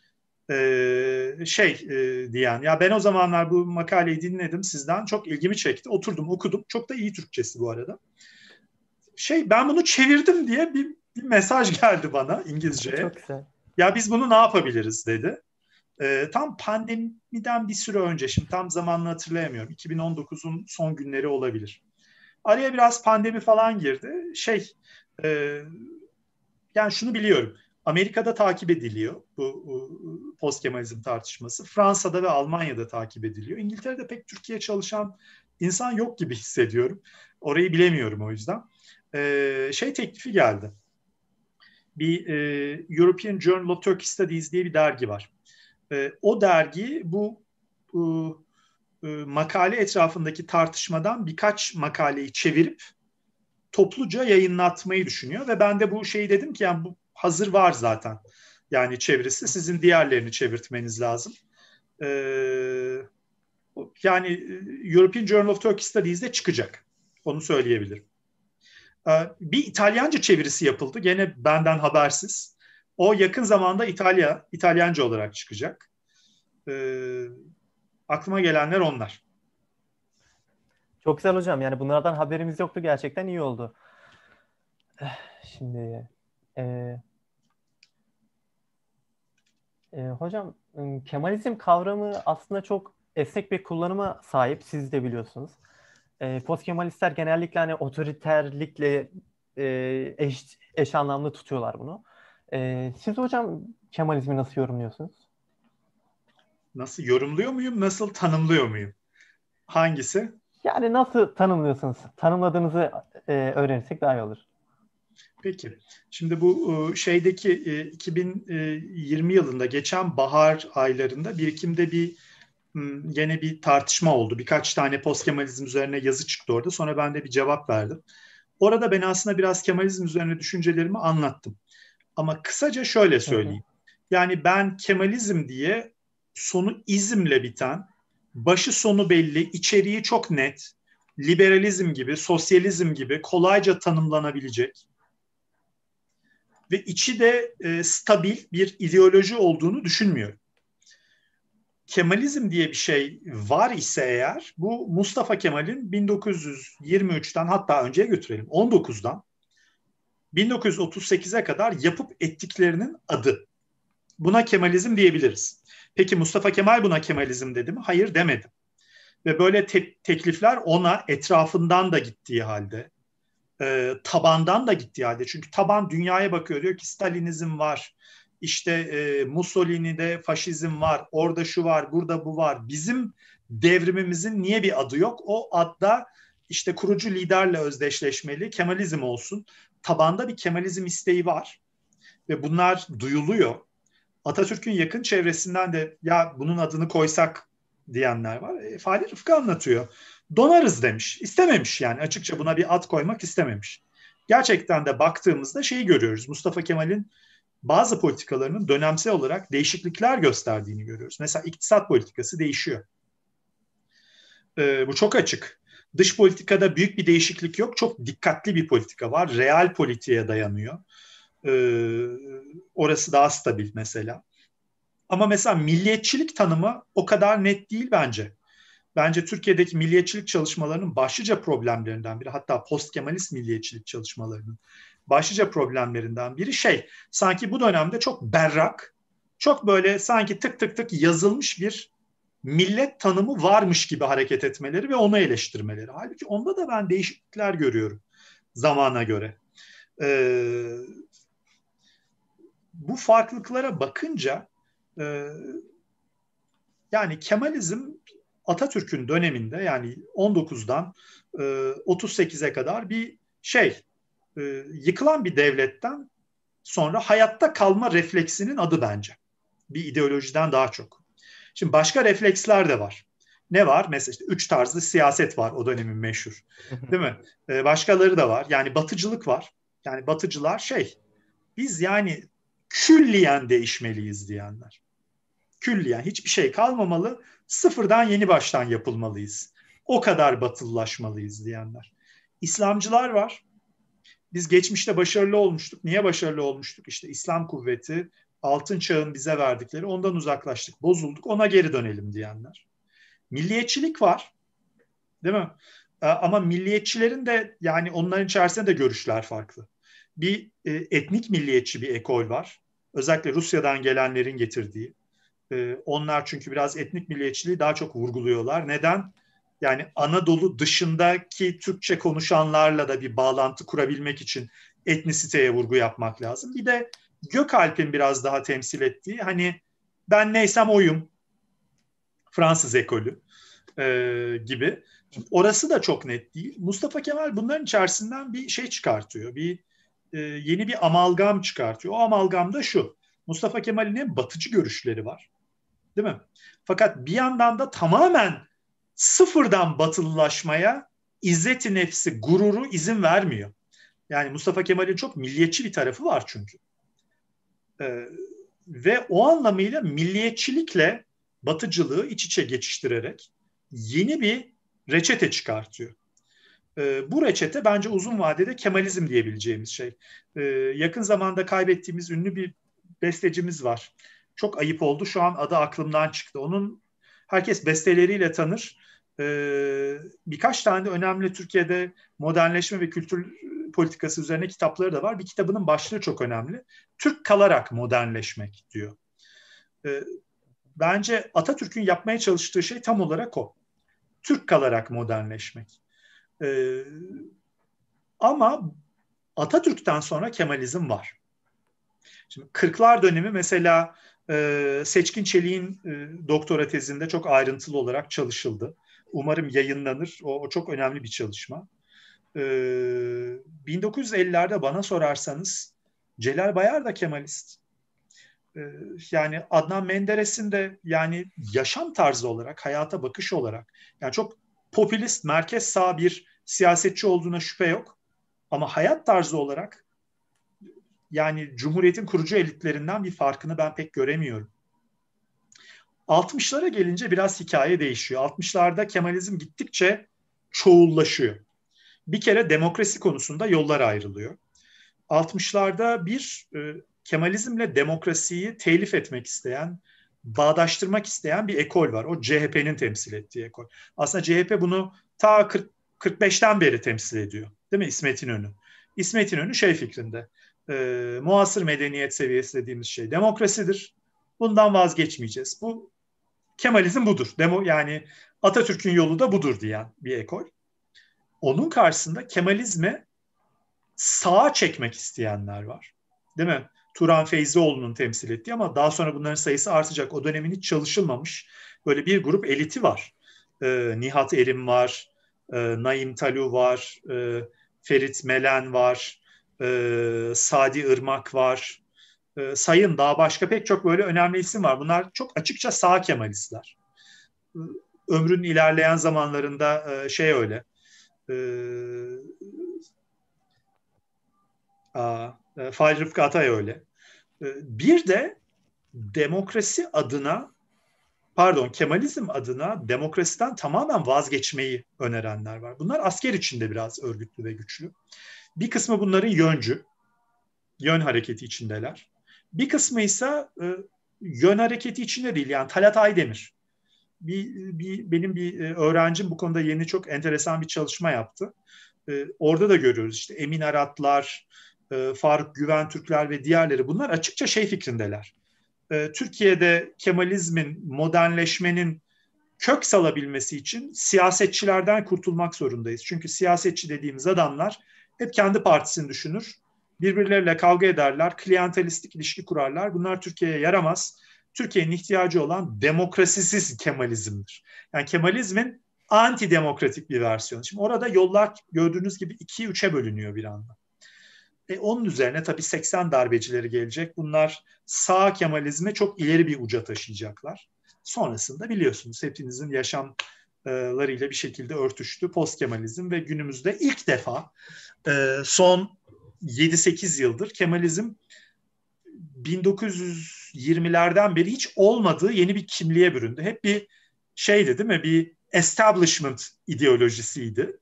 e, şey e, diyen ya ben o zamanlar bu makaleyi dinledim sizden çok ilgimi çekti. Oturdum okudum. Çok da iyi Türkçesi bu arada. Şey ben bunu çevirdim diye bir, bir mesaj geldi bana İngilizceye. Çok güzel. ya biz bunu ne yapabiliriz? dedi. E, tam pandemiden bir süre önce şimdi tam zamanını hatırlayamıyorum. 2019'un son günleri olabilir. Araya biraz pandemi falan girdi. Şey e, yani şunu biliyorum. Amerika'da takip ediliyor bu post Kemalizm tartışması. Fransa'da ve Almanya'da takip ediliyor. İngiltere'de pek Türkiye çalışan insan yok gibi hissediyorum. Orayı bilemiyorum o yüzden. Ee, şey teklifi geldi. Bir e, European Journal of Turkish Studies diye bir dergi var. E, o dergi bu, bu e, makale etrafındaki tartışmadan birkaç makaleyi çevirip topluca yayınlatmayı düşünüyor ve ben de bu şeyi dedim ki yani bu hazır var zaten. Yani çevirisi sizin diğerlerini çevirtmeniz lazım. Ee, yani European Journal of Turkish Studies'de çıkacak. Onu söyleyebilirim. Ee, bir İtalyanca çevirisi yapıldı. Gene benden habersiz. O yakın zamanda İtalya, İtalyanca olarak çıkacak. Ee, aklıma gelenler onlar. Çok güzel hocam. Yani bunlardan haberimiz yoktu. Gerçekten iyi oldu. Eh, şimdi e, e, hocam Kemalizm kavramı aslında çok esnek bir kullanıma sahip. Siz de biliyorsunuz. E, Post Kemalistler genellikle hani otoriterlikle e, eş, eş anlamlı tutuyorlar bunu. E, siz hocam Kemalizmi nasıl yorumluyorsunuz? Nasıl yorumluyor muyum? Nasıl tanımlıyor muyum? Hangisi? Yani nasıl tanımlıyorsunuz? Tanımladığınızı e, öğrenirsek daha iyi olur. Peki. Şimdi bu e, şeydeki 2020 e, yılında geçen bahar aylarında birikimde bir yine bir tartışma oldu. Birkaç tane post Kemalizm üzerine yazı çıktı orada. Sonra ben de bir cevap verdim. Orada ben aslında biraz Kemalizm üzerine düşüncelerimi anlattım. Ama kısaca şöyle söyleyeyim. Yani ben Kemalizm diye sonu izimle biten, başı sonu belli, içeriği çok net, liberalizm gibi, sosyalizm gibi kolayca tanımlanabilecek ve içi de e, stabil bir ideoloji olduğunu düşünmüyorum. Kemalizm diye bir şey var ise eğer bu Mustafa Kemal'in 1923'ten hatta önceye götürelim 19'dan 1938'e kadar yapıp ettiklerinin adı. Buna Kemalizm diyebiliriz. Peki Mustafa Kemal buna Kemalizm dedi mi? Hayır demedi. Ve böyle te- teklifler ona etrafından da gittiği halde, e, tabandan da gittiği halde. Çünkü taban dünyaya bakıyor diyor ki Stalinizm var, işte e, Mussolini'de faşizm var, orada şu var, burada bu var. Bizim devrimimizin niye bir adı yok? O adda işte kurucu liderle özdeşleşmeli, Kemalizm olsun. Tabanda bir Kemalizm isteği var ve bunlar duyuluyor. Atatürk'ün yakın çevresinden de ya bunun adını koysak diyenler var. E, Fahri Rıfkı anlatıyor. Donarız demiş. İstememiş yani açıkça buna bir ad koymak istememiş. Gerçekten de baktığımızda şeyi görüyoruz. Mustafa Kemal'in bazı politikalarının dönemsel olarak değişiklikler gösterdiğini görüyoruz. Mesela iktisat politikası değişiyor. Ee, bu çok açık. Dış politikada büyük bir değişiklik yok. Çok dikkatli bir politika var. Real politiğe dayanıyor. Ee, orası daha stabil mesela. Ama mesela milliyetçilik tanımı o kadar net değil bence. Bence Türkiye'deki milliyetçilik çalışmalarının başlıca problemlerinden biri hatta post Kemalist milliyetçilik çalışmalarının başlıca problemlerinden biri şey sanki bu dönemde çok berrak, çok böyle sanki tık tık tık yazılmış bir millet tanımı varmış gibi hareket etmeleri ve onu eleştirmeleri. Halbuki onda da ben değişiklikler görüyorum zamana göre. Ee, bu farklılıklara bakınca e, yani Kemalizm Atatürk'ün döneminde yani 19'dan e, 38'e kadar bir şey e, yıkılan bir devletten sonra hayatta kalma refleksinin adı bence. Bir ideolojiden daha çok. Şimdi başka refleksler de var. Ne var? Mesela işte üç tarzlı siyaset var o dönemin meşhur. Değil mi? Ee, başkaları da var. Yani batıcılık var. Yani batıcılar şey biz yani külliyen değişmeliyiz diyenler. Külliyen hiçbir şey kalmamalı. Sıfırdan yeni baştan yapılmalıyız. O kadar batılılaşmalıyız diyenler. İslamcılar var. Biz geçmişte başarılı olmuştuk. Niye başarılı olmuştuk? İşte İslam kuvveti, altın çağın bize verdikleri ondan uzaklaştık, bozulduk, ona geri dönelim diyenler. Milliyetçilik var. Değil mi? Ee, ama milliyetçilerin de yani onların içerisinde de görüşler farklı. Bir e, etnik milliyetçi bir ekol var. Özellikle Rusya'dan gelenlerin getirdiği. Ee, onlar çünkü biraz etnik milliyetçiliği daha çok vurguluyorlar. Neden? Yani Anadolu dışındaki Türkçe konuşanlarla da bir bağlantı kurabilmek için etnisiteye vurgu yapmak lazım. Bir de Gökalp'in biraz daha temsil ettiği hani ben neysem oyum Fransız ekolü e, gibi. Orası da çok net değil. Mustafa Kemal bunların içerisinden bir şey çıkartıyor. Bir e, yeni bir amalgam çıkartıyor. O amalgam da şu. Mustafa Kemal'in batıcı görüşleri var. Değil mi? Fakat bir yandan da tamamen sıfırdan batılılaşmaya izzeti nefsi, gururu izin vermiyor. Yani Mustafa Kemal'in çok milliyetçi bir tarafı var çünkü. Ee, ve o anlamıyla milliyetçilikle batıcılığı iç içe geçiştirerek yeni bir reçete çıkartıyor. Ee, bu reçete bence uzun vadede Kemalizm diyebileceğimiz şey. Ee, yakın zamanda kaybettiğimiz ünlü bir bestecimiz var. Çok ayıp oldu. Şu an adı aklımdan çıktı. Onun herkes besteleriyle tanır. Ee, birkaç tane de önemli Türkiye'de modernleşme ve kültür politikası üzerine kitapları da var. Bir kitabının başlığı çok önemli. Türk kalarak modernleşmek diyor. Ee, bence Atatürk'ün yapmaya çalıştığı şey tam olarak o. Türk kalarak modernleşmek. Ee, ama Atatürk'ten sonra Kemalizm var. Şimdi 40'lar dönemi mesela e, Seçkin Çelik'in e, doktora tezinde çok ayrıntılı olarak çalışıldı. Umarım yayınlanır. O, o çok önemli bir çalışma. E, 1950'lerde bana sorarsanız Celal Bayar da Kemalist. E, yani Adnan Menderes'in de yani yaşam tarzı olarak, hayata bakış olarak yani çok popülist, merkez sağ bir siyasetçi olduğuna şüphe yok. Ama hayat tarzı olarak yani Cumhuriyet'in kurucu elitlerinden bir farkını ben pek göremiyorum. 60'lara gelince biraz hikaye değişiyor. 60'larda Kemalizm gittikçe çoğullaşıyor. Bir kere demokrasi konusunda yollar ayrılıyor. 60'larda bir e, Kemalizmle demokrasiyi telif etmek isteyen, bağdaştırmak isteyen bir ekol var. O CHP'nin temsil ettiği ekol. Aslında CHP bunu ta 40, 45'ten beri temsil ediyor. Değil mi İsmet İnönü? İsmet İnönü şey fikrinde e, muasır medeniyet seviyesi dediğimiz şey demokrasidir. Bundan vazgeçmeyeceğiz. Bu Kemalizm budur. Demo, yani Atatürk'ün yolu da budur diyen bir ekol. Onun karşısında Kemalizme sağa çekmek isteyenler var. Değil mi? Turan Feyzioğlu'nun temsil ettiği ama daha sonra bunların sayısı artacak. O dönemin hiç çalışılmamış böyle bir grup eliti var. Ee, Nihat Erim var, e, Naim Talu var, e, Ferit Melen var, e, Sadi Irmak var. E, sayın daha başka pek çok böyle önemli isim var. Bunlar çok açıkça sağ Kemalistler. Ömrün ilerleyen zamanlarında e, şey öyle. E, a, e, Fail Rıfkı Atay öyle. E, bir de demokrasi adına pardon Kemalizm adına demokrasiden tamamen vazgeçmeyi önerenler var. Bunlar asker içinde biraz örgütlü ve güçlü. Bir kısmı bunların yöncü, yön hareketi içindeler. Bir kısmı ise e, yön hareketi içinde değil. Yani Talat Aydemir. Bir, bir, benim bir e, öğrencim bu konuda yeni çok enteresan bir çalışma yaptı. E, orada da görüyoruz işte Emin Aratlar, Faruk Güven Türkler ve diğerleri bunlar açıkça şey fikrindeler. Türkiye'de Kemalizmin, modernleşmenin kök salabilmesi için siyasetçilerden kurtulmak zorundayız. Çünkü siyasetçi dediğimiz adamlar hep kendi partisini düşünür. Birbirleriyle kavga ederler, klientelistik ilişki kurarlar. Bunlar Türkiye'ye yaramaz. Türkiye'nin ihtiyacı olan demokrasisiz Kemalizmdir. Yani Kemalizmin antidemokratik bir versiyonu. Şimdi orada yollar gördüğünüz gibi ikiye üçe bölünüyor bir anda. E onun üzerine tabii 80 darbecileri gelecek. Bunlar sağ Kemalizmi çok ileri bir uca taşıyacaklar. Sonrasında biliyorsunuz hepinizin yaşamlarıyla bir şekilde örtüştü post Kemalizm ve günümüzde ilk defa e, son 7-8 yıldır Kemalizm 1920'lerden beri hiç olmadığı yeni bir kimliğe büründü. Hep bir şeydi değil mi? Bir establishment ideolojisiydi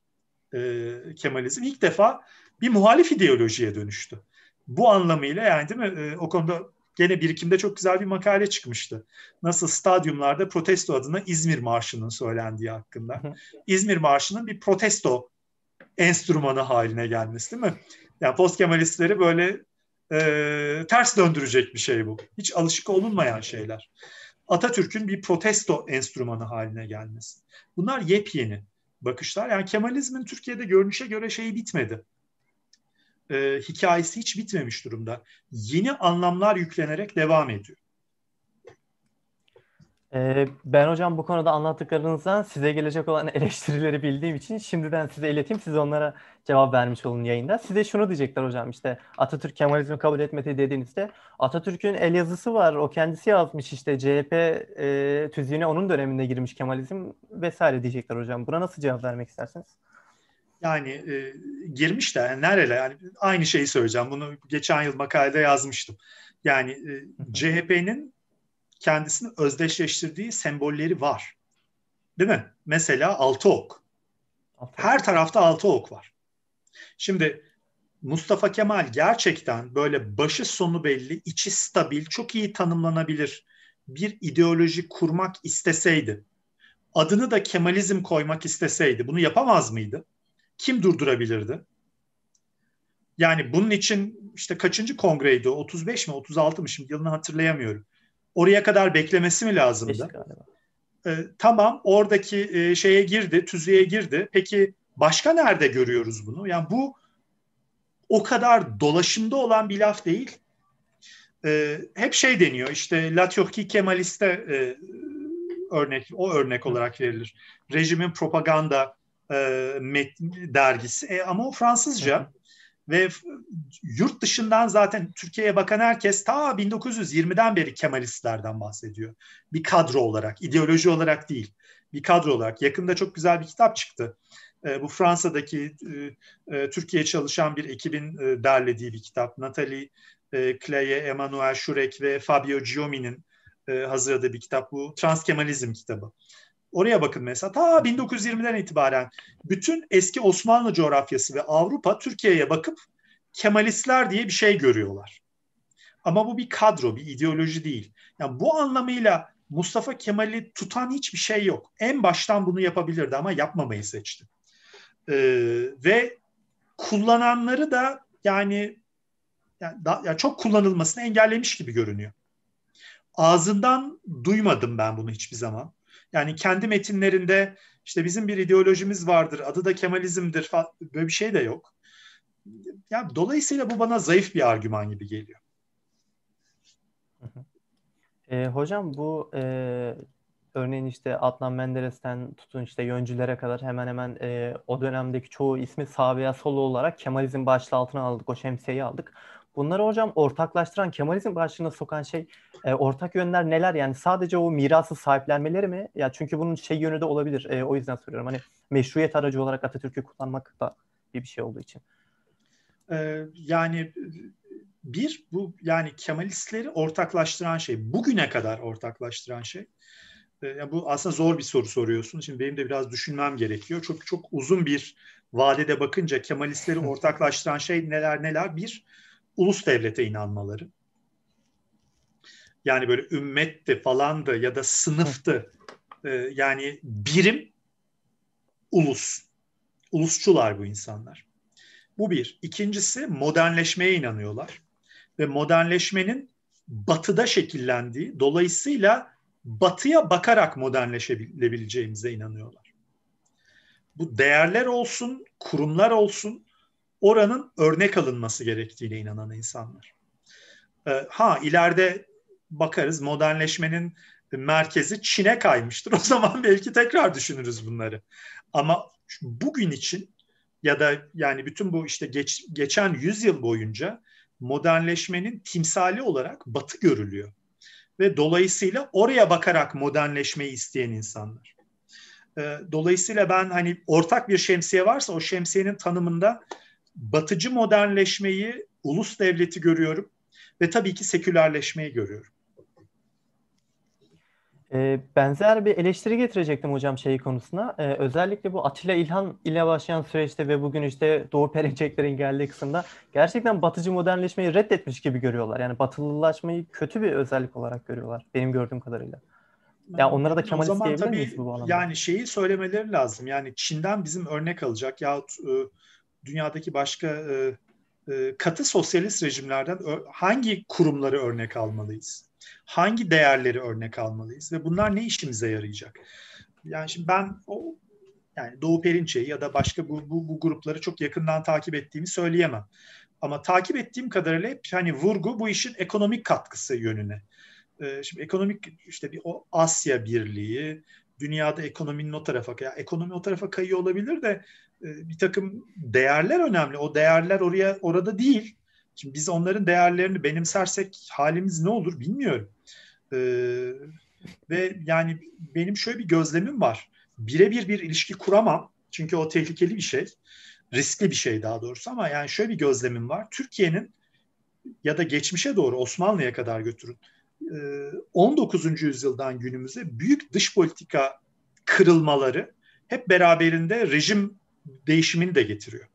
e, Kemalizm. İlk defa bir muhalif ideolojiye dönüştü. Bu anlamıyla yani değil mi? E, o konuda gene birikimde çok güzel bir makale çıkmıştı. Nasıl stadyumlarda protesto adına İzmir Marşı'nın söylendiği hakkında. İzmir Marşı'nın bir protesto enstrümanı haline gelmesi değil mi? Yani post Kemalistleri böyle e, ters döndürecek bir şey bu. Hiç alışık olunmayan şeyler. Atatürk'ün bir protesto enstrümanı haline gelmesi. Bunlar yepyeni bakışlar. Yani Kemalizmin Türkiye'de görünüşe göre şeyi bitmedi. Ee, hikayesi hiç bitmemiş durumda. Yeni anlamlar yüklenerek devam ediyor. Ee, ben hocam bu konuda anlattıklarınızdan size gelecek olan eleştirileri bildiğim için şimdiden size ileteyim. Siz onlara cevap vermiş olun yayında. Size şunu diyecekler hocam işte Atatürk Kemalizmi kabul etmedi dediğinizde Atatürk'ün el yazısı var. O kendisi yazmış işte CHP e, tüzüğüne onun döneminde girmiş Kemalizm vesaire diyecekler hocam. Buna nasıl cevap vermek istersiniz? Yani e, girmiş de yani nerede yani aynı şeyi söyleyeceğim. Bunu geçen yıl makalede yazmıştım. Yani e, CHP'nin kendisini özdeşleştirdiği sembolleri var. Değil mi? Mesela altı ok. Her tarafta altı ok var. Şimdi Mustafa Kemal gerçekten böyle başı sonu belli, içi stabil, çok iyi tanımlanabilir bir ideoloji kurmak isteseydi, adını da Kemalizm koymak isteseydi bunu yapamaz mıydı? Kim durdurabilirdi? Yani bunun için işte kaçıncı kongreydi? 35 mi 36 mı şimdi yılını hatırlayamıyorum. Oraya kadar beklemesi mi lazımdı? Ee, tamam oradaki e, şeye girdi, tüzüğe girdi. Peki başka nerede görüyoruz bunu? Yani bu o kadar dolaşımda olan bir laf değil. Ee, hep şey deniyor işte La Turquie Kemaliste e, örnek, o örnek olarak verilir. Rejimin propaganda e, met, dergisi. E, ama o Fransızca. Ve yurt dışından zaten Türkiye'ye bakan herkes ta 1920'den beri Kemalistlerden bahsediyor. Bir kadro olarak, ideoloji olarak değil. Bir kadro olarak. Yakında çok güzel bir kitap çıktı. E, bu Fransa'daki e, e, Türkiye çalışan bir ekibin e, derlediği bir kitap. Nathalie e, Claye, Emmanuel Şurek ve Fabio Giomi'nin e, hazırladığı bir kitap. Bu Transkemalizm kitabı. Oraya bakın mesela ta 1920'den itibaren bütün eski Osmanlı coğrafyası ve Avrupa Türkiye'ye bakıp Kemalistler diye bir şey görüyorlar. Ama bu bir kadro, bir ideoloji değil. Yani bu anlamıyla Mustafa Kemal'i tutan hiçbir şey yok. En baştan bunu yapabilirdi ama yapmamayı seçti. Ee, ve kullananları da yani, yani, da, yani çok kullanılmasını engellemiş gibi görünüyor. Ağzından duymadım ben bunu hiçbir zaman. Yani kendi metinlerinde işte bizim bir ideolojimiz vardır, adı da Kemalizmdir falan böyle bir şey de yok. Ya dolayısıyla bu bana zayıf bir argüman gibi geliyor. E, hocam bu e, örneğin işte Adnan Menderes'ten tutun işte yöncülere kadar hemen hemen e, o dönemdeki çoğu ismi sağ veya sol olarak Kemalizm başlığı altına aldık. O şemsiyeyi aldık. Bunları hocam ortaklaştıran, Kemalizm başlığına sokan şey e, ortak yönler neler? Yani sadece o mirası sahiplenmeleri mi? Ya çünkü bunun şey yönü de olabilir. E, o yüzden soruyorum. Hani meşruiyet aracı olarak Atatürk'ü kullanmak da bir bir şey olduğu için. Ee, yani bir bu yani Kemalistleri ortaklaştıran şey, bugüne kadar ortaklaştıran şey. Ee, bu aslında zor bir soru soruyorsun. Şimdi benim de biraz düşünmem gerekiyor. Çok çok uzun bir vadede bakınca Kemalistleri ortaklaştıran şey neler neler? Bir, ulus devlete inanmaları. Yani böyle ümmetti falandı ya da sınıftı. Ee, yani birim ulus. Ulusçular bu insanlar. Bu bir. İkincisi modernleşmeye inanıyorlar. Ve modernleşmenin batıda şekillendiği, dolayısıyla batıya bakarak modernleşebileceğimize inanıyorlar. Bu değerler olsun, kurumlar olsun, oranın örnek alınması gerektiğine inanan insanlar. Ee, ha ileride bakarız modernleşmenin merkezi Çin'e kaymıştır. O zaman belki tekrar düşünürüz bunları. Ama bugün için ya da yani bütün bu işte geç, geçen yüzyıl boyunca modernleşmenin timsali olarak Batı görülüyor. Ve dolayısıyla oraya bakarak modernleşmeyi isteyen insanlar. Ee, dolayısıyla ben hani ortak bir şemsiye varsa o şemsiyenin tanımında batıcı modernleşmeyi, ulus devleti görüyorum ve tabii ki sekülerleşmeyi görüyorum. Ee, benzer bir eleştiri getirecektim hocam şey konusuna. Ee, özellikle bu Atilla İlhan ile başlayan süreçte ve bugün işte Doğu Perinçeklerin geldiği kısımda gerçekten batıcı modernleşmeyi reddetmiş gibi görüyorlar. Yani batılılaşmayı kötü bir özellik olarak görüyorlar benim gördüğüm kadarıyla. Ya yani onlara da Kemalist diyebilir miyiz bu bağlamda? Yani şeyi söylemeleri lazım. Yani Çin'den bizim örnek alacak yahut e, dünyadaki başka e, e, katı sosyalist rejimlerden hangi kurumları örnek almalıyız? Hangi değerleri örnek almalıyız ve bunlar ne işimize yarayacak? Yani şimdi ben o yani Doğu Perinçe'yi ya da başka bu, bu, bu grupları çok yakından takip ettiğimi söyleyemem. Ama takip ettiğim kadarıyla hep hani vurgu bu işin ekonomik katkısı yönüne. Ee, şimdi ekonomik işte bir o Asya Birliği, dünyada ekonominin o tarafa ya ekonomi o tarafa kayıyor olabilir de bir takım değerler önemli. O değerler oraya orada değil. Şimdi biz onların değerlerini benimsersek halimiz ne olur bilmiyorum. Ee, ve yani benim şöyle bir gözlemim var. Birebir bir ilişki kuramam. Çünkü o tehlikeli bir şey. Riskli bir şey daha doğrusu ama yani şöyle bir gözlemim var. Türkiye'nin ya da geçmişe doğru Osmanlı'ya kadar götürün. 19. E, yüzyıldan günümüze büyük dış politika kırılmaları hep beraberinde rejim değişimini de getiriyor.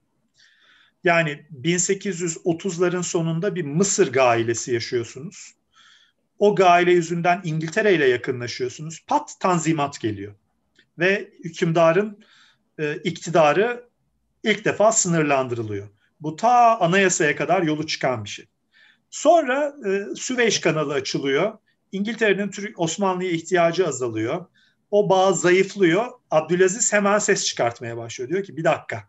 Yani 1830'ların sonunda bir Mısır gailesi yaşıyorsunuz. O gaile yüzünden İngiltere ile yakınlaşıyorsunuz. Pat tanzimat geliyor. Ve hükümdarın e, iktidarı ilk defa sınırlandırılıyor. Bu ta anayasaya kadar yolu çıkan bir şey. Sonra e, Süveyş kanalı açılıyor. İngiltere'nin Osmanlı'ya ihtiyacı azalıyor. O bağ zayıflıyor. Abdülaziz hemen ses çıkartmaya başlıyor. Diyor ki bir dakika.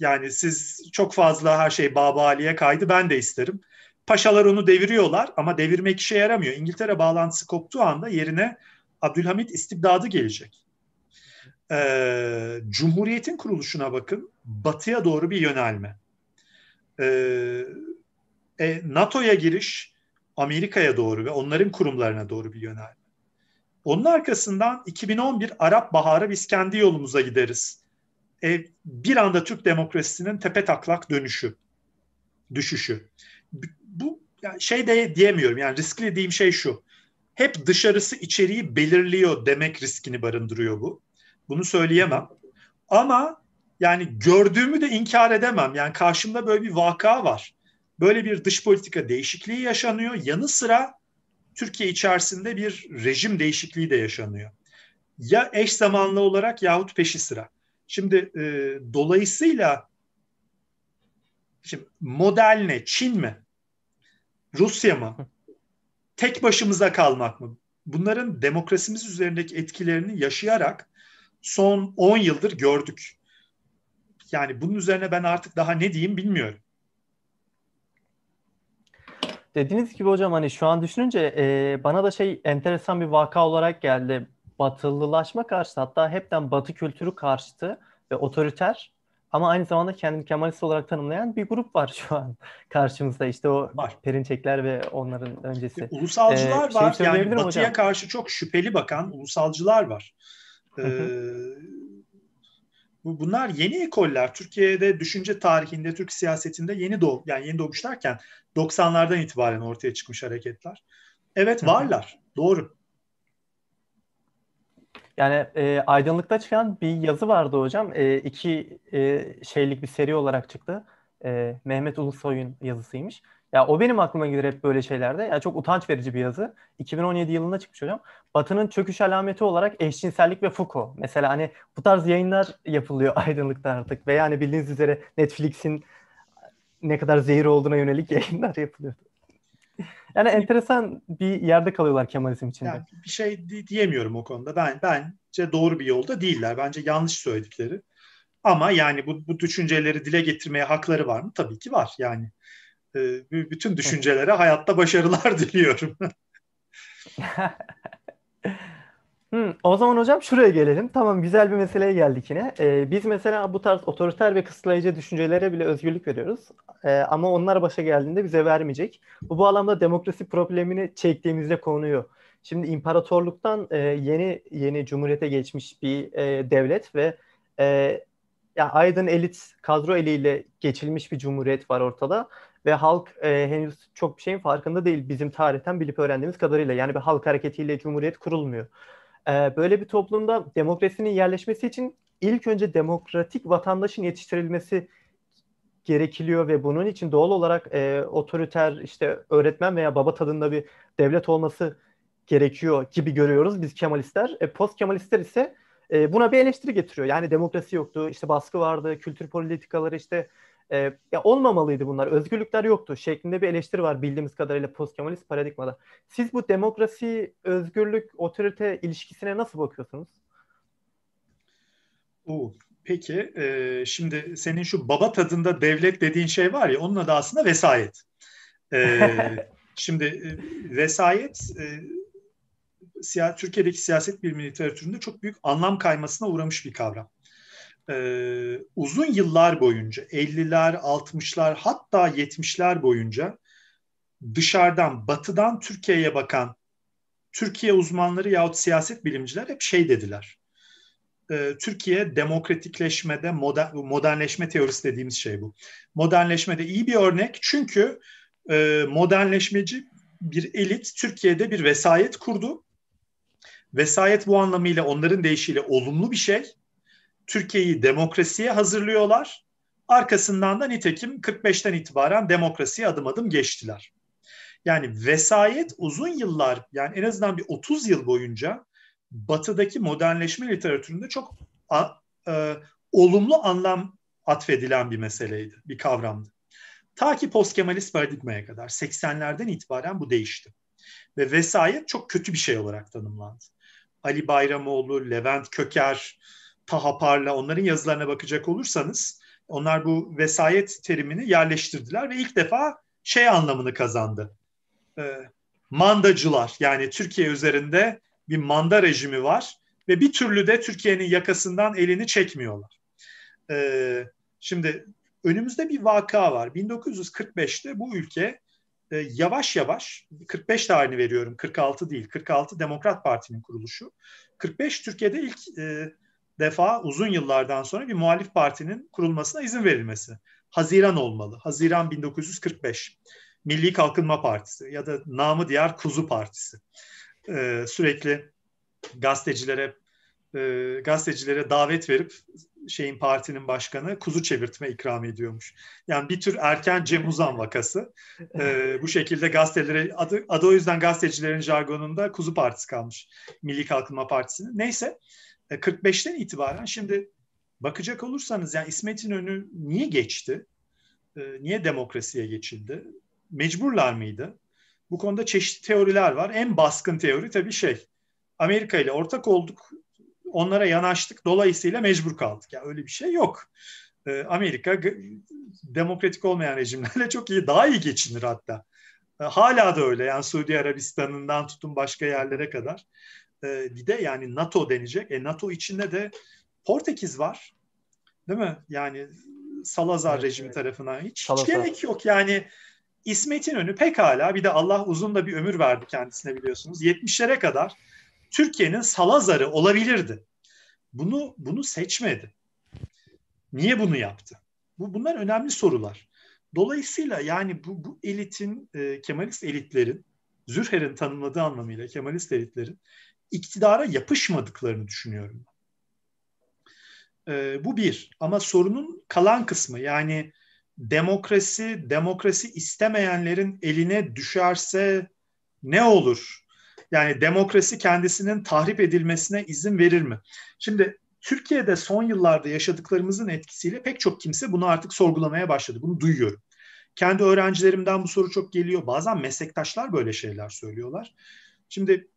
Yani siz çok fazla her şey Babali'ye kaydı ben de isterim. Paşalar onu deviriyorlar ama devirmek işe yaramıyor. İngiltere bağlantısı koptuğu anda yerine Abdülhamit istibdadı gelecek. Ee, Cumhuriyetin kuruluşuna bakın. Batıya doğru bir yönelme. Ee, e, NATO'ya giriş Amerika'ya doğru ve onların kurumlarına doğru bir yönelme. Onun arkasından 2011 Arap Baharı biz kendi yolumuza gideriz. E, bir anda Türk demokrasisinin tepe taklak dönüşü, düşüşü. Bu yani şey de diyemiyorum yani riskli dediğim şey şu. Hep dışarısı içeriği belirliyor demek riskini barındırıyor bu. Bunu söyleyemem. Ama yani gördüğümü de inkar edemem. Yani karşımda böyle bir vaka var. Böyle bir dış politika değişikliği yaşanıyor. Yanı sıra Türkiye içerisinde bir rejim değişikliği de yaşanıyor. Ya eş zamanlı olarak yahut peşi sıra. Şimdi e, dolayısıyla şimdi model ne? Çin mi? Rusya mı? Tek başımıza kalmak mı? Bunların demokrasimiz üzerindeki etkilerini yaşayarak son 10 yıldır gördük. Yani bunun üzerine ben artık daha ne diyeyim bilmiyorum. Dediğiniz gibi hocam hani şu an düşününce e, bana da şey enteresan bir vaka olarak geldi. Batılılaşma karşıtı hatta hepten batı kültürü karşıtı ve otoriter ama aynı zamanda kendini Kemalist olarak tanımlayan bir grup var şu an karşımızda. İşte o var. Perinçekler ve onların öncesi. Ulusalcılar ee, var. Yani batıya hocam. karşı çok şüpheli bakan ulusalcılar var. Ee, bunlar yeni ekoller. Türkiye'de düşünce tarihinde, Türk siyasetinde yeni doğ yani yeni doğmuş derken 90'lardan itibaren ortaya çıkmış hareketler. Evet varlar. Doğru. Yani e, aydınlıkta çıkan bir yazı vardı hocam. E, iki e, şeylik bir seri olarak çıktı. E, Mehmet Ulusoy'un yazısıymış. Ya o benim aklıma gelir hep böyle şeylerde. Ya çok utanç verici bir yazı. 2017 yılında çıkmış hocam. Batı'nın çöküş alameti olarak eşcinsellik ve Foucault. Mesela hani bu tarz yayınlar yapılıyor aydınlıkta artık. Ve yani bildiğiniz üzere Netflix'in ne kadar zehir olduğuna yönelik yayınlar yapılıyor. Yani enteresan bir yerde kalıyorlar Kemalizm içinde. Yani bir şey diyemiyorum o konuda. Ben bence doğru bir yolda değiller. Bence yanlış söyledikleri. Ama yani bu, bu düşünceleri dile getirmeye hakları var mı? Tabii ki var. Yani e, bütün düşüncelere hayatta başarılar diliyorum. Hmm, o zaman hocam şuraya gelelim. Tamam güzel bir meseleye geldik yine. Ee, biz mesela bu tarz otoriter ve kısıtlayıcı düşüncelere bile özgürlük veriyoruz. Ee, ama onlar başa geldiğinde bize vermeyecek. Bu bağlamda demokrasi problemini çektiğimizde konuyor. Şimdi imparatorluktan e, yeni yeni cumhuriyete geçmiş bir e, devlet ve e, ya aydın elit kadro eliyle geçilmiş bir cumhuriyet var ortada ve halk e, henüz çok bir şeyin farkında değil bizim tarihten bilip öğrendiğimiz kadarıyla. Yani bir halk hareketiyle cumhuriyet kurulmuyor. E, böyle bir toplumda demokrasinin yerleşmesi için ilk önce demokratik vatandaşın yetiştirilmesi gerekiliyor ve bunun için doğal olarak e, otoriter işte öğretmen veya baba tadında bir devlet olması gerekiyor gibi görüyoruz biz Kemalistler. E, post Kemalistler ise e, buna bir eleştiri getiriyor. Yani demokrasi yoktu, işte baskı vardı, kültür politikaları işte E, ya olmamalıydı bunlar. Özgürlükler yoktu şeklinde bir eleştiri var bildiğimiz kadarıyla post-Kemalist paradigmada. Siz bu demokrasi, özgürlük, otorite ilişkisine nasıl bakıyorsunuz? Oo, peki e, şimdi senin şu baba tadında devlet dediğin şey var ya onun adı aslında vesayet. E, şimdi e, vesayet e, siya, Türkiye'deki siyaset bilimi literatüründe çok büyük anlam kaymasına uğramış bir kavram. Ee, uzun yıllar boyunca 50'ler, 60'lar hatta 70'ler boyunca dışarıdan, batıdan Türkiye'ye bakan Türkiye uzmanları yahut siyaset bilimciler hep şey dediler. Ee, Türkiye demokratikleşmede, modern, modernleşme teorisi dediğimiz şey bu. Modernleşmede iyi bir örnek çünkü e, modernleşmeci bir elit Türkiye'de bir vesayet kurdu Vesayet bu anlamıyla onların deyişiyle olumlu bir şey. Türkiye'yi demokrasiye hazırlıyorlar. Arkasından da nitekim 45'ten itibaren demokrasiye adım adım geçtiler. Yani vesayet uzun yıllar yani en azından bir 30 yıl boyunca batıdaki modernleşme literatüründe çok a, e, olumlu anlam atfedilen bir meseleydi, bir kavramdı. Ta ki post-Kemalist paradigmaya kadar 80'lerden itibaren bu değişti. Ve vesayet çok kötü bir şey olarak tanımlandı. Ali Bayramoğlu, Levent Köker, Taha Parla onların yazılarına bakacak olursanız onlar bu vesayet terimini yerleştirdiler ve ilk defa şey anlamını kazandı. E, mandacılar yani Türkiye üzerinde bir manda rejimi var ve bir türlü de Türkiye'nin yakasından elini çekmiyorlar. E, şimdi önümüzde bir vaka var. 1945'te bu ülke e, yavaş yavaş 45 tarihini veriyorum 46 değil 46 Demokrat Parti'nin kuruluşu 45 Türkiye'de ilk e, defa uzun yıllardan sonra bir muhalif partinin kurulmasına izin verilmesi. Haziran olmalı. Haziran 1945. Milli Kalkınma Partisi ya da namı diğer Kuzu Partisi. Ee, sürekli gazetecilere e, gazetecilere davet verip şeyin partinin başkanı kuzu çevirtme ikram ediyormuş. Yani bir tür erken Cem Uzan vakası. Ee, bu şekilde gazetelere adı, adı o yüzden gazetecilerin jargonunda kuzu partisi kalmış. Milli Kalkınma Partisi'nin. Neyse 45'ten e, itibaren şimdi bakacak olursanız yani İsmet İnönü niye geçti? Ee, niye demokrasiye geçildi? Mecburlar mıydı? Bu konuda çeşitli teoriler var. En baskın teori tabii şey. Amerika ile ortak olduk onlara yanaştık. Dolayısıyla mecbur kaldık. Yani öyle bir şey yok. Ee, Amerika demokratik olmayan rejimlerle çok iyi, daha iyi geçinir hatta. Hala da öyle. Yani Suudi Arabistan'ından tutun başka yerlere kadar. Ee, bir de yani NATO denecek. E, NATO içinde de Portekiz var. Değil mi? Yani Salazar evet, rejimi evet. tarafından hiç, Salazar. hiç gerek yok. Yani İsmet İnönü pekala bir de Allah uzun da bir ömür verdi kendisine biliyorsunuz. 70'lere kadar Türkiye'nin Salazar'ı olabilirdi. Bunu bunu seçmedi. Niye bunu yaptı? Bu bunlar önemli sorular. Dolayısıyla yani bu, bu elitin, e, Kemalist elitlerin, Zürher'in tanımladığı anlamıyla Kemalist elitlerin iktidara yapışmadıklarını düşünüyorum. E, bu bir. Ama sorunun kalan kısmı yani demokrasi, demokrasi istemeyenlerin eline düşerse ne olur? Yani demokrasi kendisinin tahrip edilmesine izin verir mi? Şimdi Türkiye'de son yıllarda yaşadıklarımızın etkisiyle pek çok kimse bunu artık sorgulamaya başladı. Bunu duyuyorum. Kendi öğrencilerimden bu soru çok geliyor. Bazen meslektaşlar böyle şeyler söylüyorlar. Şimdi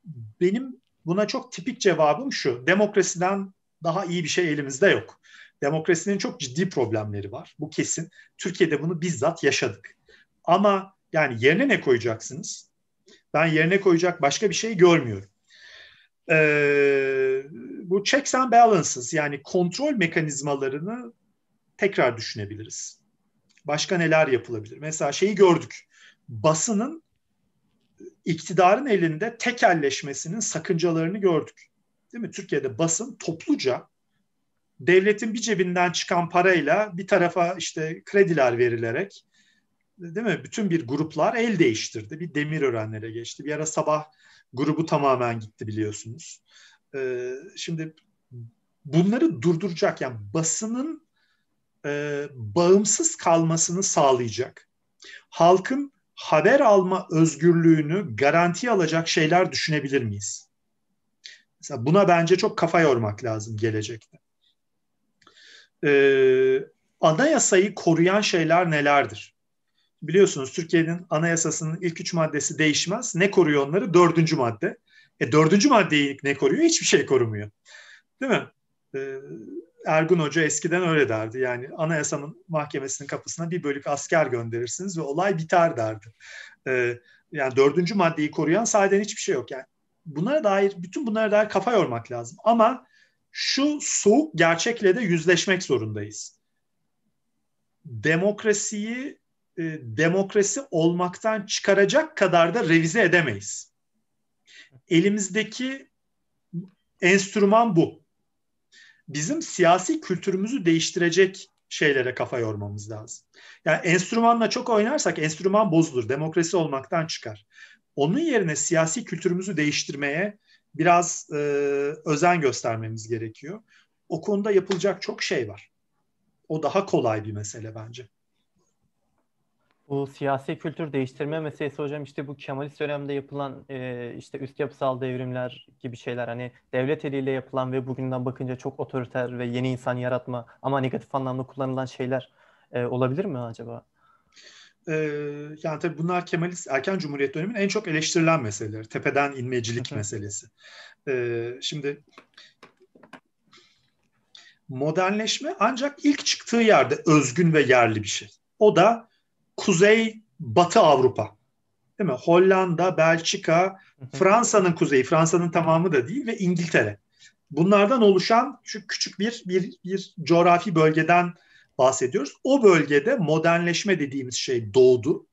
benim buna çok tipik cevabım şu. Demokrasiden daha iyi bir şey elimizde yok. Demokrasinin çok ciddi problemleri var. Bu kesin. Türkiye'de bunu bizzat yaşadık. Ama yani yerine ne koyacaksınız? Ben yerine koyacak başka bir şey görmüyorum. Ee, bu checks and balances yani kontrol mekanizmalarını tekrar düşünebiliriz. Başka neler yapılabilir? Mesela şeyi gördük. Basının iktidarın elinde tekelleşmesinin sakıncalarını gördük. Değil mi? Türkiye'de basın topluca devletin bir cebinden çıkan parayla bir tarafa işte krediler verilerek değil mi? Bütün bir gruplar el değiştirdi. Bir demir öğrenlere geçti. Bir ara sabah grubu tamamen gitti biliyorsunuz. Ee, şimdi bunları durduracak yani basının e, bağımsız kalmasını sağlayacak. Halkın haber alma özgürlüğünü garanti alacak şeyler düşünebilir miyiz? Mesela buna bence çok kafa yormak lazım gelecekte. Ee, anayasayı koruyan şeyler nelerdir? Biliyorsunuz Türkiye'nin anayasasının ilk üç maddesi değişmez. Ne koruyor onları? Dördüncü madde. E dördüncü maddeyi ne koruyor? Hiçbir şey korumuyor. Değil mi? Ee, Ergun Hoca eskiden öyle derdi. Yani anayasanın mahkemesinin kapısına bir bölük asker gönderirsiniz ve olay biter derdi. Ee, yani dördüncü maddeyi koruyan sahiden hiçbir şey yok. Yani bunlara dair, bütün bunlara dair kafa yormak lazım. Ama şu soğuk gerçekle de yüzleşmek zorundayız. Demokrasiyi e, demokrasi olmaktan çıkaracak kadar da revize edemeyiz. Elimizdeki enstrüman bu. Bizim siyasi kültürümüzü değiştirecek şeylere kafa yormamız lazım. Yani enstrümanla çok oynarsak enstrüman bozulur, demokrasi olmaktan çıkar. Onun yerine siyasi kültürümüzü değiştirmeye biraz e, özen göstermemiz gerekiyor. O konuda yapılacak çok şey var. O daha kolay bir mesele bence. Bu siyasi kültür değiştirme meselesi hocam işte bu Kemalist dönemde yapılan e, işte üst yapısal devrimler gibi şeyler hani devlet eliyle yapılan ve bugünden bakınca çok otoriter ve yeni insan yaratma ama negatif anlamda kullanılan şeyler e, olabilir mi acaba? Ee, yani tabii bunlar Kemalist erken Cumhuriyet döneminin en çok eleştirilen meseleler. Tepeden inmecilik meselesi. Ee, şimdi modernleşme ancak ilk çıktığı yerde özgün ve yerli bir şey. O da Kuzey Batı Avrupa. Değil mi? Hollanda, Belçika, Fransa'nın kuzeyi, Fransa'nın tamamı da değil ve İngiltere. Bunlardan oluşan şu küçük bir bir bir coğrafi bölgeden bahsediyoruz. O bölgede modernleşme dediğimiz şey doğdu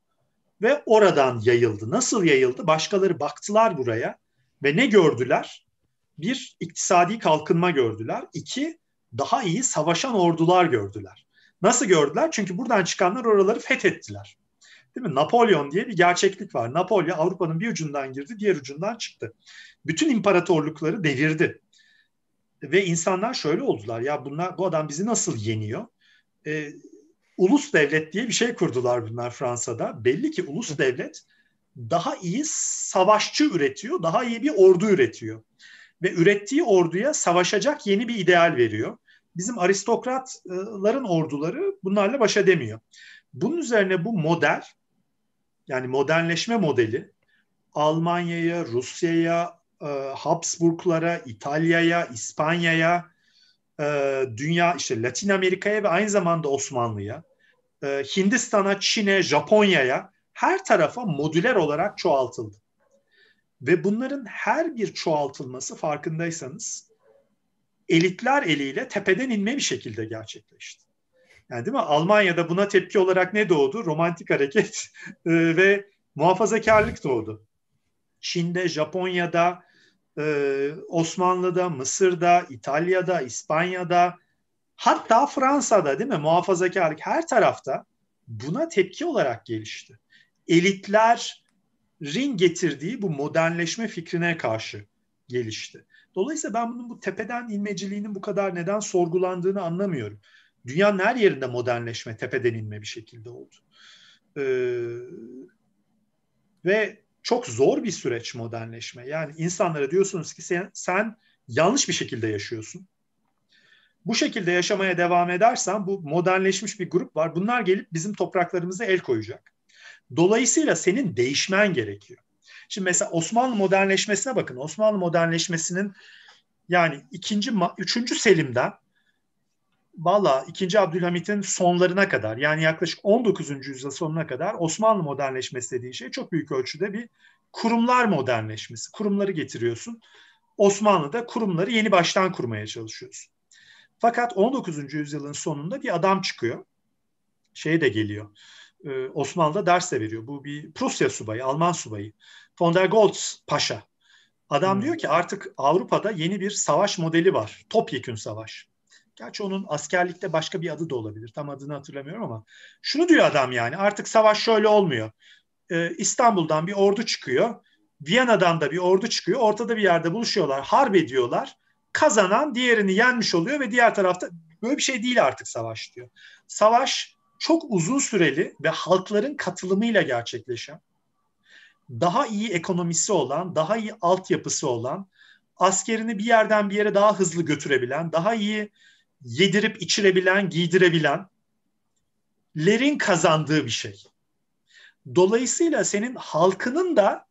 ve oradan yayıldı. Nasıl yayıldı? Başkaları baktılar buraya ve ne gördüler? Bir, iktisadi kalkınma gördüler. İki, daha iyi savaşan ordular gördüler. Nasıl gördüler? Çünkü buradan çıkanlar oraları fethettiler. Değil mi? Napolyon diye bir gerçeklik var. Napolyon Avrupa'nın bir ucundan girdi, diğer ucundan çıktı. Bütün imparatorlukları devirdi. Ve insanlar şöyle oldular. Ya bunlar bu adam bizi nasıl yeniyor? Ee, ulus devlet diye bir şey kurdular bunlar Fransa'da. Belli ki ulus devlet daha iyi savaşçı üretiyor, daha iyi bir ordu üretiyor. Ve ürettiği orduya savaşacak yeni bir ideal veriyor bizim aristokratların orduları bunlarla baş edemiyor. Bunun üzerine bu model yani modernleşme modeli Almanya'ya, Rusya'ya, e, Habsburglara, İtalya'ya, İspanya'ya, e, dünya işte Latin Amerika'ya ve aynı zamanda Osmanlı'ya, e, Hindistan'a, Çin'e, Japonya'ya her tarafa modüler olarak çoğaltıldı. Ve bunların her bir çoğaltılması farkındaysanız elitler eliyle tepeden inme bir şekilde gerçekleşti. Yani değil mi? Almanya'da buna tepki olarak ne doğdu? Romantik hareket e, ve muhafazakarlık doğdu. Çin'de, Japonya'da, e, Osmanlı'da, Mısır'da, İtalya'da, İspanya'da, hatta Fransa'da değil mi? Muhafazakarlık her tarafta buna tepki olarak gelişti. Elitlerin getirdiği bu modernleşme fikrine karşı gelişti. Dolayısıyla ben bunun bu tepeden inmeciliğinin bu kadar neden sorgulandığını anlamıyorum. Dünyanın her yerinde modernleşme tepeden inme bir şekilde oldu. Ee, ve çok zor bir süreç modernleşme. Yani insanlara diyorsunuz ki sen, sen yanlış bir şekilde yaşıyorsun. Bu şekilde yaşamaya devam edersen bu modernleşmiş bir grup var. Bunlar gelip bizim topraklarımıza el koyacak. Dolayısıyla senin değişmen gerekiyor. Şimdi mesela Osmanlı modernleşmesine bakın. Osmanlı modernleşmesinin yani ikinci, üçüncü Selim'den valla ikinci Abdülhamit'in sonlarına kadar yani yaklaşık 19. yüzyıl sonuna kadar Osmanlı modernleşmesi dediği şey çok büyük ölçüde bir kurumlar modernleşmesi. Kurumları getiriyorsun. Osmanlı'da kurumları yeni baştan kurmaya çalışıyorsun. Fakat 19. yüzyılın sonunda bir adam çıkıyor. Şey de geliyor. Ee, Osmanlı'da ders de veriyor. Bu bir Prusya subayı, Alman subayı. Von der Goltz Paşa. Adam hmm. diyor ki artık Avrupa'da yeni bir savaş modeli var. Topyekün savaş. Gerçi onun askerlikte başka bir adı da olabilir. Tam adını hatırlamıyorum ama. Şunu diyor adam yani artık savaş şöyle olmuyor. Ee, İstanbul'dan bir ordu çıkıyor. Viyana'dan da bir ordu çıkıyor. Ortada bir yerde buluşuyorlar. Harp ediyorlar. Kazanan diğerini yenmiş oluyor ve diğer tarafta böyle bir şey değil artık savaş diyor. Savaş çok uzun süreli ve halkların katılımıyla gerçekleşen daha iyi ekonomisi olan, daha iyi altyapısı olan, askerini bir yerden bir yere daha hızlı götürebilen, daha iyi yedirip içirebilen, giydirebilen lerin kazandığı bir şey. Dolayısıyla senin halkının da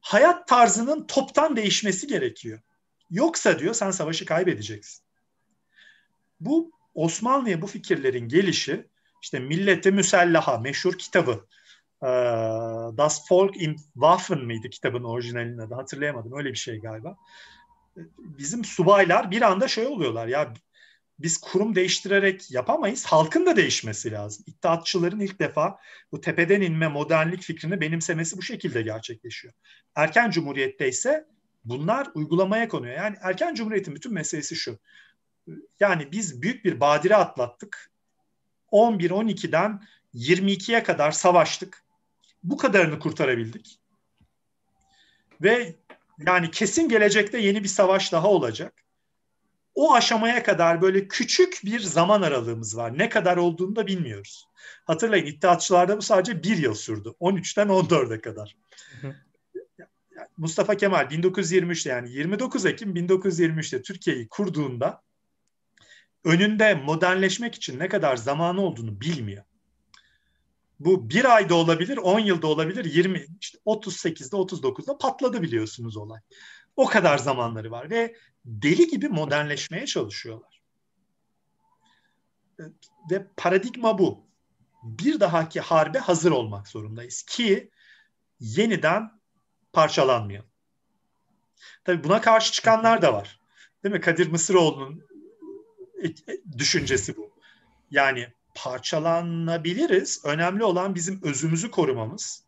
hayat tarzının toptan değişmesi gerekiyor. Yoksa diyor sen savaşı kaybedeceksin. Bu Osmanlı'ya bu fikirlerin gelişi işte Millete Müsellaha meşhur kitabı Das Volk in Waffen mıydı kitabın orijinalinin adı hatırlayamadım öyle bir şey galiba. Bizim subaylar bir anda şey oluyorlar ya biz kurum değiştirerek yapamayız. Halkın da değişmesi lazım. İttihatçıların ilk defa bu tepeden inme modernlik fikrini benimsemesi bu şekilde gerçekleşiyor. Erken Cumhuriyet'te ise bunlar uygulamaya konuyor. Yani erken Cumhuriyet'in bütün meselesi şu. Yani biz büyük bir badire atlattık. 11-12'den 22'ye kadar savaştık. Bu kadarını kurtarabildik. Ve yani kesin gelecekte yeni bir savaş daha olacak o aşamaya kadar böyle küçük bir zaman aralığımız var. Ne kadar olduğunu da bilmiyoruz. Hatırlayın İttihatçılarda bu sadece bir yıl sürdü. 13'ten 14'e kadar. Mustafa Kemal 1923'te yani 29 Ekim 1923'te Türkiye'yi kurduğunda önünde modernleşmek için ne kadar zamanı olduğunu bilmiyor. Bu bir ayda olabilir, 10 yılda olabilir, 20, işte 38'de, 39'da patladı biliyorsunuz olay. O kadar zamanları var ve deli gibi modernleşmeye çalışıyorlar. Ve paradigma bu. Bir dahaki harbe hazır olmak zorundayız ki yeniden parçalanmayalım. Tabii buna karşı çıkanlar da var. Değil mi? Kadir Mısıroğlu'nun e, e, düşüncesi bu. Yani parçalanabiliriz. Önemli olan bizim özümüzü korumamız.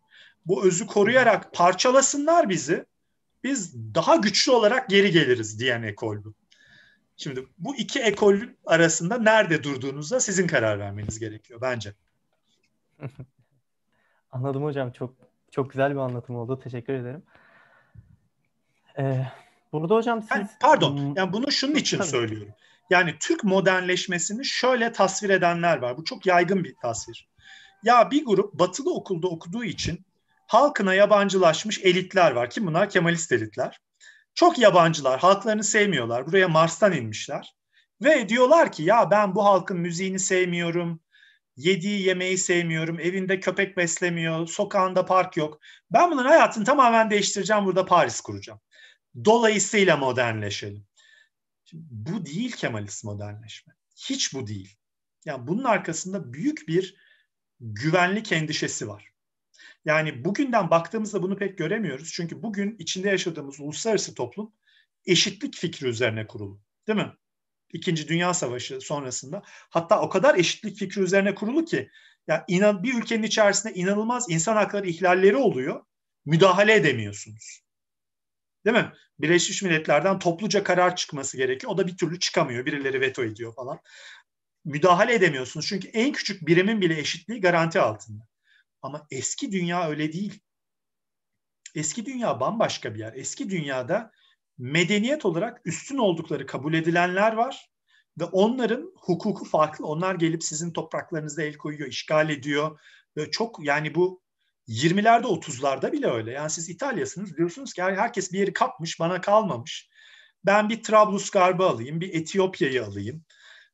Bu özü koruyarak parçalasınlar bizi biz daha güçlü olarak geri geliriz diyen ekol bu. Şimdi bu iki ekol arasında nerede durduğunuzda sizin karar vermeniz gerekiyor bence. Anladım hocam. Çok çok güzel bir anlatım oldu. Teşekkür ederim. Ee, burada hocam siz... Yani, pardon. Hmm. Yani bunu şunun için Tabii. söylüyorum. Yani Türk modernleşmesini şöyle tasvir edenler var. Bu çok yaygın bir tasvir. Ya bir grup batılı okulda okuduğu için halkına yabancılaşmış elitler var. Kim bunlar? Kemalist elitler. Çok yabancılar, halklarını sevmiyorlar. Buraya Mars'tan inmişler. Ve diyorlar ki ya ben bu halkın müziğini sevmiyorum, yediği yemeği sevmiyorum, evinde köpek beslemiyor, sokağında park yok. Ben bunların hayatını tamamen değiştireceğim, burada Paris kuracağım. Dolayısıyla modernleşelim. Bu değil Kemalist modernleşme. Hiç bu değil. Yani bunun arkasında büyük bir güvenlik endişesi var. Yani bugünden baktığımızda bunu pek göremiyoruz. Çünkü bugün içinde yaşadığımız uluslararası toplum eşitlik fikri üzerine kurulu. Değil mi? İkinci Dünya Savaşı sonrasında. Hatta o kadar eşitlik fikri üzerine kurulu ki ya inan bir ülkenin içerisinde inanılmaz insan hakları ihlalleri oluyor. Müdahale edemiyorsunuz. Değil mi? Birleşmiş Milletler'den topluca karar çıkması gerekiyor. O da bir türlü çıkamıyor. Birileri veto ediyor falan. Müdahale edemiyorsunuz. Çünkü en küçük birimin bile eşitliği garanti altında. Ama eski dünya öyle değil. Eski dünya bambaşka bir yer. Eski dünyada medeniyet olarak üstün oldukları kabul edilenler var ve onların hukuku farklı. Onlar gelip sizin topraklarınızda el koyuyor, işgal ediyor. Ve çok yani bu 20'lerde 30'larda bile öyle. Yani siz İtalya'sınız diyorsunuz ki herkes bir yeri kapmış bana kalmamış. Ben bir Trablusgarb'ı alayım, bir Etiyopya'yı alayım.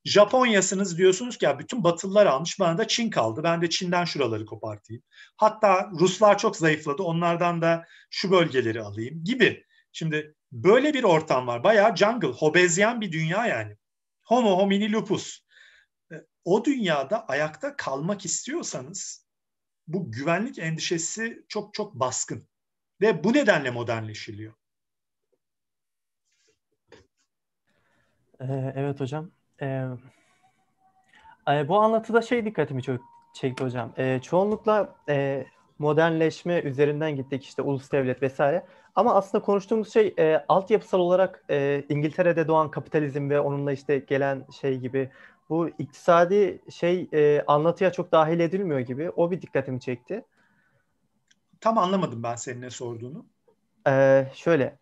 Japonya'sınız diyorsunuz ki ya bütün Batılılar almış bana da Çin kaldı. Ben de Çin'den şuraları kopartayım. Hatta Ruslar çok zayıfladı. Onlardan da şu bölgeleri alayım gibi. Şimdi böyle bir ortam var. Bayağı jungle, hobezyen bir dünya yani. Homo homini lupus. E, o dünyada ayakta kalmak istiyorsanız bu güvenlik endişesi çok çok baskın. Ve bu nedenle modernleşiliyor. Ee, evet hocam. Ee, bu anlatıda şey dikkatimi çok çekti hocam. Ee, çoğunlukla e, modernleşme üzerinden gittik işte ulus devlet vesaire. Ama aslında konuştuğumuz şey e, altyapısal olarak e, İngiltere'de doğan kapitalizm ve onunla işte gelen şey gibi bu iktisadi şey e, anlatıya çok dahil edilmiyor gibi. O bir dikkatimi çekti. Tam anlamadım ben senin ne sorduğunu. Ee, şöyle,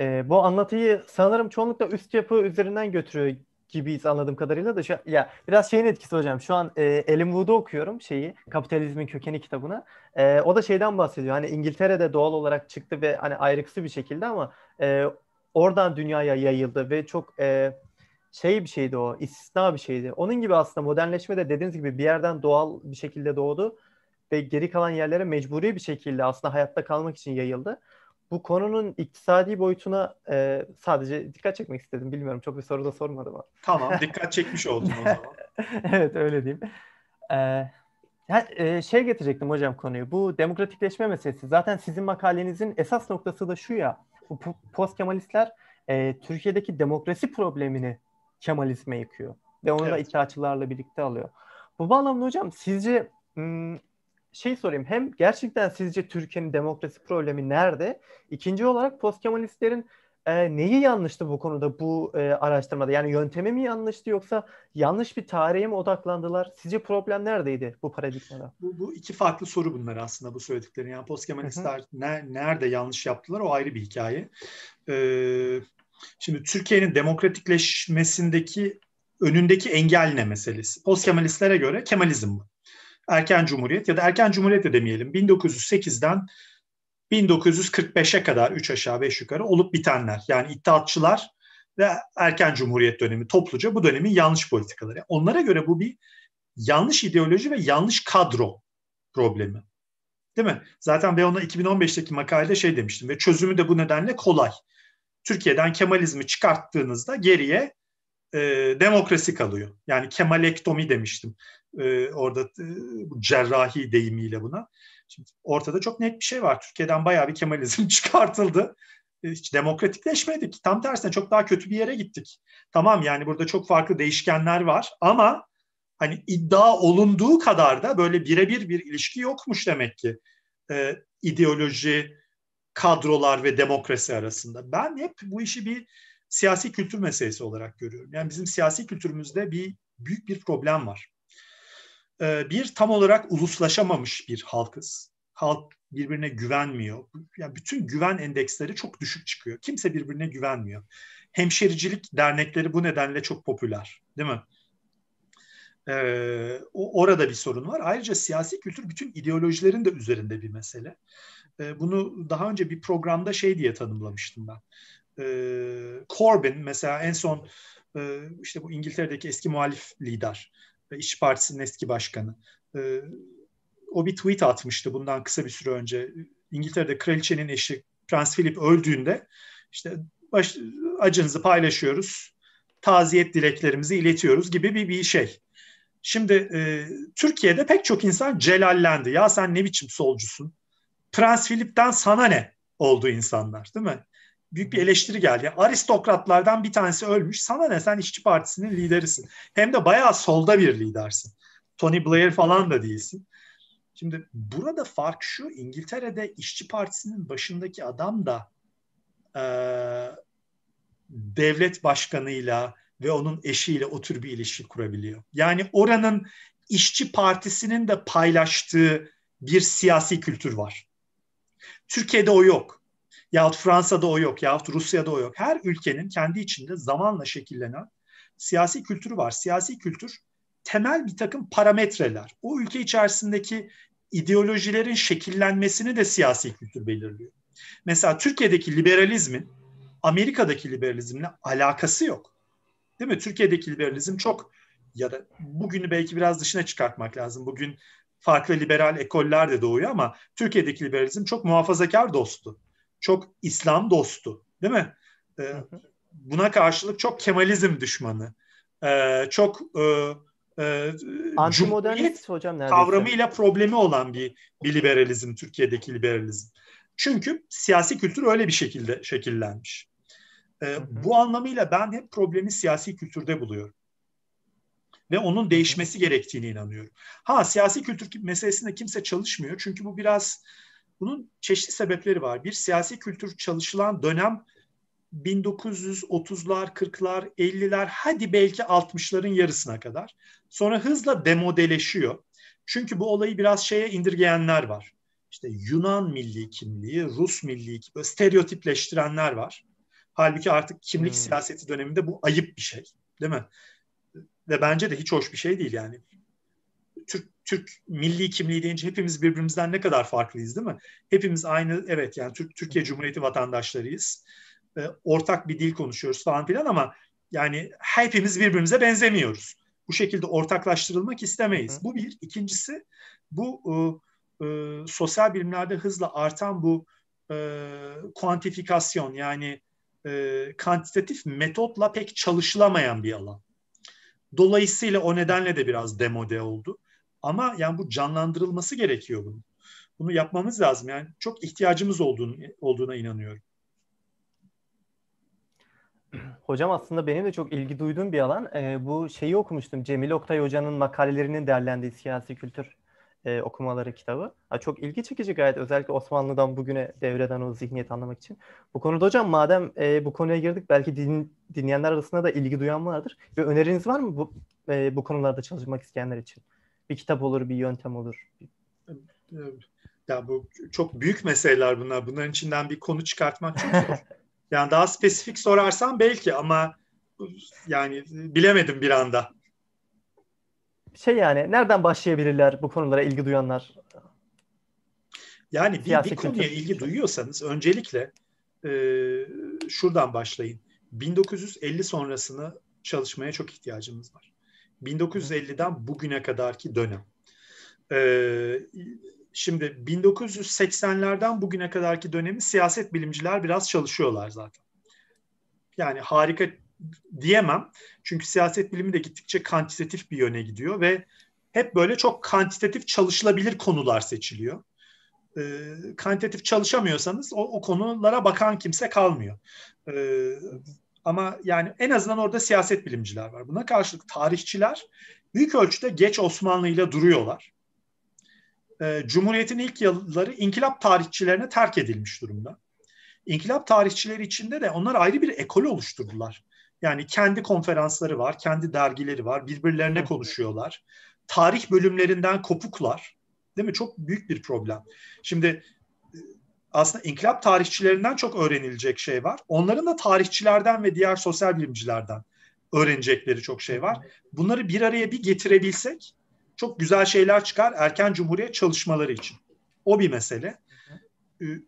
e, bu anlatıyı sanırım çoğunlukla üst yapı üzerinden götürüyor gibiyiz anladığım kadarıyla da şu, ya biraz şeyin etkisi hocam. Şu an e, Wood'u okuyorum şeyi Kapitalizmin Kökeni kitabını. E, o da şeyden bahsediyor. Hani İngiltere'de doğal olarak çıktı ve hani ayrıksı bir şekilde ama e, oradan dünyaya yayıldı ve çok e, şey bir şeydi o, istisna bir şeydi. Onun gibi aslında modernleşme de dediğiniz gibi bir yerden doğal bir şekilde doğdu ve geri kalan yerlere mecburi bir şekilde aslında hayatta kalmak için yayıldı. Bu konunun iktisadi boyutuna e, sadece dikkat çekmek istedim. Bilmiyorum çok bir soru da sormadım ama. Tamam dikkat çekmiş oldun o zaman. evet öyle diyeyim. Ee, e, şey getirecektim hocam konuyu. Bu demokratikleşme meselesi. Zaten sizin makalenizin esas noktası da şu ya. Bu post Kemalistler e, Türkiye'deki demokrasi problemini Kemalizme yıkıyor. Ve onu evet. da itaatçılarla birlikte alıyor. Bu bağlamda hocam sizce şey sorayım. Hem gerçekten sizce Türkiye'nin demokrasi problemi nerede? İkinci olarak post Kemalistlerin e, neyi yanlıştı bu konuda bu e, araştırmada? Yani yöntemi mi yanlıştı yoksa yanlış bir tarihe mi odaklandılar? Sizce problem neredeydi bu paradigmada? Bu, bu iki farklı soru bunlar aslında bu söylediklerin. Yani postkemalistler ne, nerede yanlış yaptılar o ayrı bir hikaye. Ee, şimdi Türkiye'nin demokratikleşmesindeki önündeki engel ne meselesi? Postkemalistler'e göre Kemalizm bu. Erken Cumhuriyet ya da erken Cumhuriyet de demeyelim. 1908'den 1945'e kadar 3 aşağı 5 yukarı olup bitenler. Yani iddiatçılar ve erken cumhuriyet dönemi topluca bu dönemin yanlış politikaları. Onlara göre bu bir yanlış ideoloji ve yanlış kadro problemi. Değil mi? Zaten ben ona 2015'teki makalede şey demiştim ve çözümü de bu nedenle kolay. Türkiye'den Kemalizmi çıkarttığınızda geriye e, demokrasi kalıyor. Yani Kemalektomi demiştim e, orada e, cerrahi deyimiyle buna. Şimdi ortada çok net bir şey var. Türkiye'den bayağı bir Kemalizm çıkartıldı. E, hiç demokratikleşmedik. Tam tersine çok daha kötü bir yere gittik. Tamam yani burada çok farklı değişkenler var ama hani iddia olunduğu kadar da böyle birebir bir ilişki yokmuş demek ki. Ee, ideoloji, kadrolar ve demokrasi arasında. Ben hep bu işi bir siyasi kültür meselesi olarak görüyorum. Yani bizim siyasi kültürümüzde bir büyük bir problem var. Ee, bir tam olarak uluslaşamamış bir halkız. Halk birbirine güvenmiyor. Yani bütün güven endeksleri çok düşük çıkıyor. Kimse birbirine güvenmiyor. Hemşericilik dernekleri bu nedenle çok popüler, değil mi? Ee, orada bir sorun var. Ayrıca siyasi kültür bütün ideolojilerin de üzerinde bir mesele. Ee, bunu daha önce bir programda şey diye tanımlamıştım ben. Ee, Corbyn mesela en son e, işte bu İngiltere'deki eski muhalif lider ve İşçi Partisi'nin eski başkanı. E, o bir tweet atmıştı bundan kısa bir süre önce. İngiltere'de kraliçenin eşi Prens Philip öldüğünde işte baş, acınızı paylaşıyoruz, taziyet dileklerimizi iletiyoruz gibi bir, bir şey. Şimdi e, Türkiye'de pek çok insan celallendi. Ya sen ne biçim solcusun? Prens Philip'ten sana ne oldu insanlar değil mi? büyük bir eleştiri geldi. aristokratlardan bir tanesi ölmüş. Sana ne sen işçi partisinin liderisin. Hem de bayağı solda bir lidersin. Tony Blair falan da değilsin. Şimdi burada fark şu İngiltere'de işçi partisinin başındaki adam da e, devlet başkanıyla ve onun eşiyle o tür bir ilişki kurabiliyor. Yani oranın işçi partisinin de paylaştığı bir siyasi kültür var. Türkiye'de o yok. Yahut Fransa'da o yok, yahut Rusya'da o yok. Her ülkenin kendi içinde zamanla şekillenen siyasi kültürü var. Siyasi kültür temel bir takım parametreler. O ülke içerisindeki ideolojilerin şekillenmesini de siyasi kültür belirliyor. Mesela Türkiye'deki liberalizmin Amerika'daki liberalizmle alakası yok. Değil mi? Türkiye'deki liberalizm çok ya da bugünü belki biraz dışına çıkartmak lazım. Bugün farklı liberal ekoller de doğuyor ama Türkiye'deki liberalizm çok muhafazakar dostu çok İslam dostu değil mi? Ee, buna karşılık çok Kemalizm düşmanı. Ee, çok e, e, Antimodernist hocam neredeyse. kavramıyla problemi olan bir, bir liberalizm, Türkiye'deki liberalizm. Çünkü siyasi kültür öyle bir şekilde şekillenmiş. Ee, bu anlamıyla ben hep problemi siyasi kültürde buluyorum. Ve onun değişmesi gerektiğini inanıyorum. Ha siyasi kültür meselesinde kimse çalışmıyor. Çünkü bu biraz bunun çeşitli sebepleri var. Bir siyasi kültür çalışılan dönem 1930'lar, 40'lar, 50'ler hadi belki 60'ların yarısına kadar. Sonra hızla demodeleşiyor. Çünkü bu olayı biraz şeye indirgeyenler var. İşte Yunan milli kimliği, Rus milli kimliği, stereotipleştirenler var. Halbuki artık kimlik hmm. siyaseti döneminde bu ayıp bir şey. Değil mi? Ve bence de hiç hoş bir şey değil yani. Türk Türk milli kimliği deyince hepimiz birbirimizden ne kadar farklıyız değil mi? Hepimiz aynı evet yani Türk Türkiye Cumhuriyeti vatandaşlarıyız. E, ortak bir dil konuşuyoruz falan filan ama yani hepimiz birbirimize benzemiyoruz. Bu şekilde ortaklaştırılmak istemeyiz. Hı. Bu bir. İkincisi bu e, e, sosyal bilimlerde hızla artan bu e, kuantifikasyon yani e, kantitatif metotla pek çalışılamayan bir alan. Dolayısıyla o nedenle de biraz demode oldu. Ama yani bu canlandırılması gerekiyor bunun. Bunu yapmamız lazım. Yani çok ihtiyacımız olduğunu, olduğuna inanıyorum. Hocam aslında benim de çok ilgi duyduğum bir alan. E, bu şeyi okumuştum. Cemil Oktay Hoca'nın makalelerinin derlendiği siyasi kültür e, okumaları kitabı. Ha, çok ilgi çekici gayet özellikle Osmanlı'dan bugüne devreden o zihniyeti anlamak için. Bu konuda hocam madem e, bu konuya girdik belki din, dinleyenler arasında da ilgi duyan vardır. Bir öneriniz var mı bu e, bu konularda çalışmak isteyenler için? Bir kitap olur, bir yöntem olur. Ya bu çok büyük meseleler bunlar. Bunların içinden bir konu çıkartmak çok zor. yani daha spesifik sorarsan belki ama yani bilemedim bir anda şey yani nereden başlayabilirler bu konulara ilgi duyanlar? Yani bir, bir konuya ilgi duyuyorsanız öncelikle e, şuradan başlayın. 1950 sonrasını çalışmaya çok ihtiyacımız var. 1950'den bugüne kadarki dönem. E, şimdi 1980'lerden bugüne kadarki dönemi siyaset bilimciler biraz çalışıyorlar zaten. Yani harika diyemem. Çünkü siyaset bilimi de gittikçe kantitatif bir yöne gidiyor ve hep böyle çok kantitatif çalışılabilir konular seçiliyor. E, kantitatif çalışamıyorsanız o, o konulara bakan kimse kalmıyor. E, ama yani en azından orada siyaset bilimciler var. Buna karşılık tarihçiler büyük ölçüde geç Osmanlı ile duruyorlar. E, Cumhuriyet'in ilk yılları inkılap tarihçilerine terk edilmiş durumda. İnkılap tarihçileri içinde de onlar ayrı bir ekol oluşturdular. Yani kendi konferansları var, kendi dergileri var, birbirlerine konuşuyorlar. Tarih bölümlerinden kopuklar. Değil mi? Çok büyük bir problem. Şimdi e, aslında inkılap tarihçilerinden çok öğrenilecek şey var. Onların da tarihçilerden ve diğer sosyal bilimcilerden öğrenecekleri çok şey var. Bunları bir araya bir getirebilsek çok güzel şeyler çıkar erken cumhuriyet çalışmaları için. O bir mesele.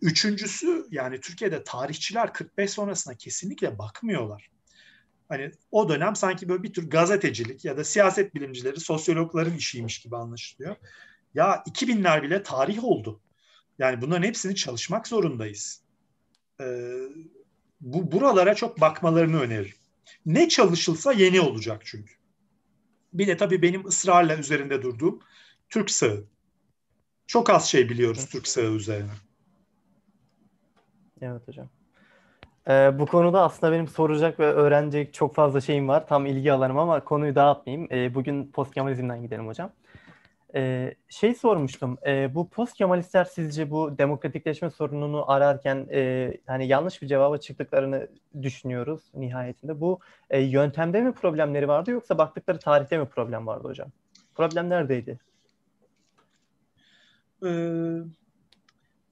Üçüncüsü yani Türkiye'de tarihçiler 45 sonrasına kesinlikle bakmıyorlar. Hani o dönem sanki böyle bir tür gazetecilik ya da siyaset bilimcileri, sosyologların işiymiş gibi anlaşılıyor. Ya 2000'ler bile tarih oldu. Yani bunların hepsini çalışmak zorundayız. Ee, bu buralara çok bakmalarını öneririm. Ne çalışılsa yeni olacak çünkü. Bir de tabii benim ısrarla üzerinde durduğum Türk sağı. Çok az şey biliyoruz Türk sağı üzerine. Evet hocam. Ee, bu konuda aslında benim soracak ve öğrenecek çok fazla şeyim var. Tam ilgi alanım ama konuyu dağıtmayayım. Ee, bugün postkemalizmden gidelim hocam. Ee, şey sormuştum. E, bu postkemalistler sizce bu demokratikleşme sorununu ararken e, hani yanlış bir cevaba çıktıklarını düşünüyoruz nihayetinde. Bu e, yöntemde mi problemleri vardı yoksa baktıkları tarihte mi problem vardı hocam? Problem neredeydi? Ee,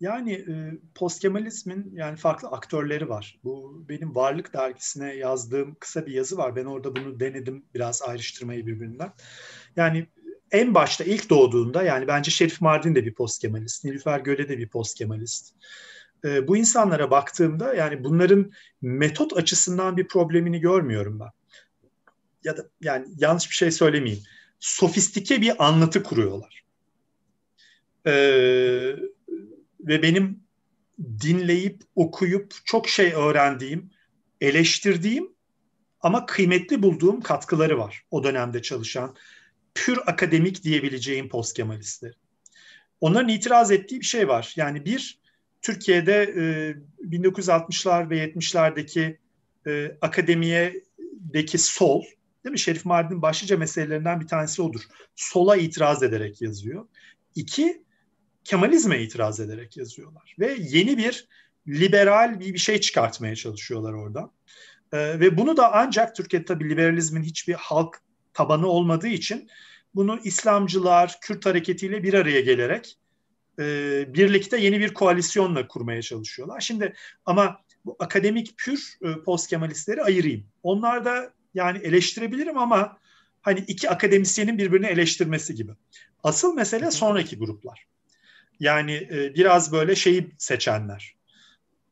yani e, postkemalizmin yani farklı aktörleri var. Bu benim Varlık dergisine yazdığım kısa bir yazı var. Ben orada bunu denedim biraz ayrıştırmayı birbirinden. Yani en başta ilk doğduğunda yani bence Şerif Mardin de bir postkemalist, Nilüfer Göle de bir postkemalist. E, bu insanlara baktığımda yani bunların metot açısından bir problemini görmüyorum ben. Ya da yani yanlış bir şey söylemeyeyim. Sofistike bir anlatı kuruyorlar. Eee ve benim dinleyip okuyup çok şey öğrendiğim, eleştirdiğim ama kıymetli bulduğum katkıları var o dönemde çalışan pür akademik diyebileceğim postkemalistler. Onların itiraz ettiği bir şey var. Yani bir, Türkiye'de e, 1960'lar ve 70'lerdeki e, akademiyedeki sol, değil mi? Şerif Mardin başlıca meselelerinden bir tanesi odur. Sola itiraz ederek yazıyor. İki, Kemalizme itiraz ederek yazıyorlar. Ve yeni bir liberal bir, bir şey çıkartmaya çalışıyorlar orada. Ee, ve bunu da ancak Türkiye'de tabii liberalizmin hiçbir halk tabanı olmadığı için bunu İslamcılar, Kürt hareketiyle bir araya gelerek e, birlikte yeni bir koalisyonla kurmaya çalışıyorlar. Şimdi ama bu akademik pür e, post Kemalistleri ayırayım. Onlar da yani eleştirebilirim ama hani iki akademisyenin birbirini eleştirmesi gibi. Asıl mesele sonraki gruplar. Yani e, biraz böyle şeyi seçenler.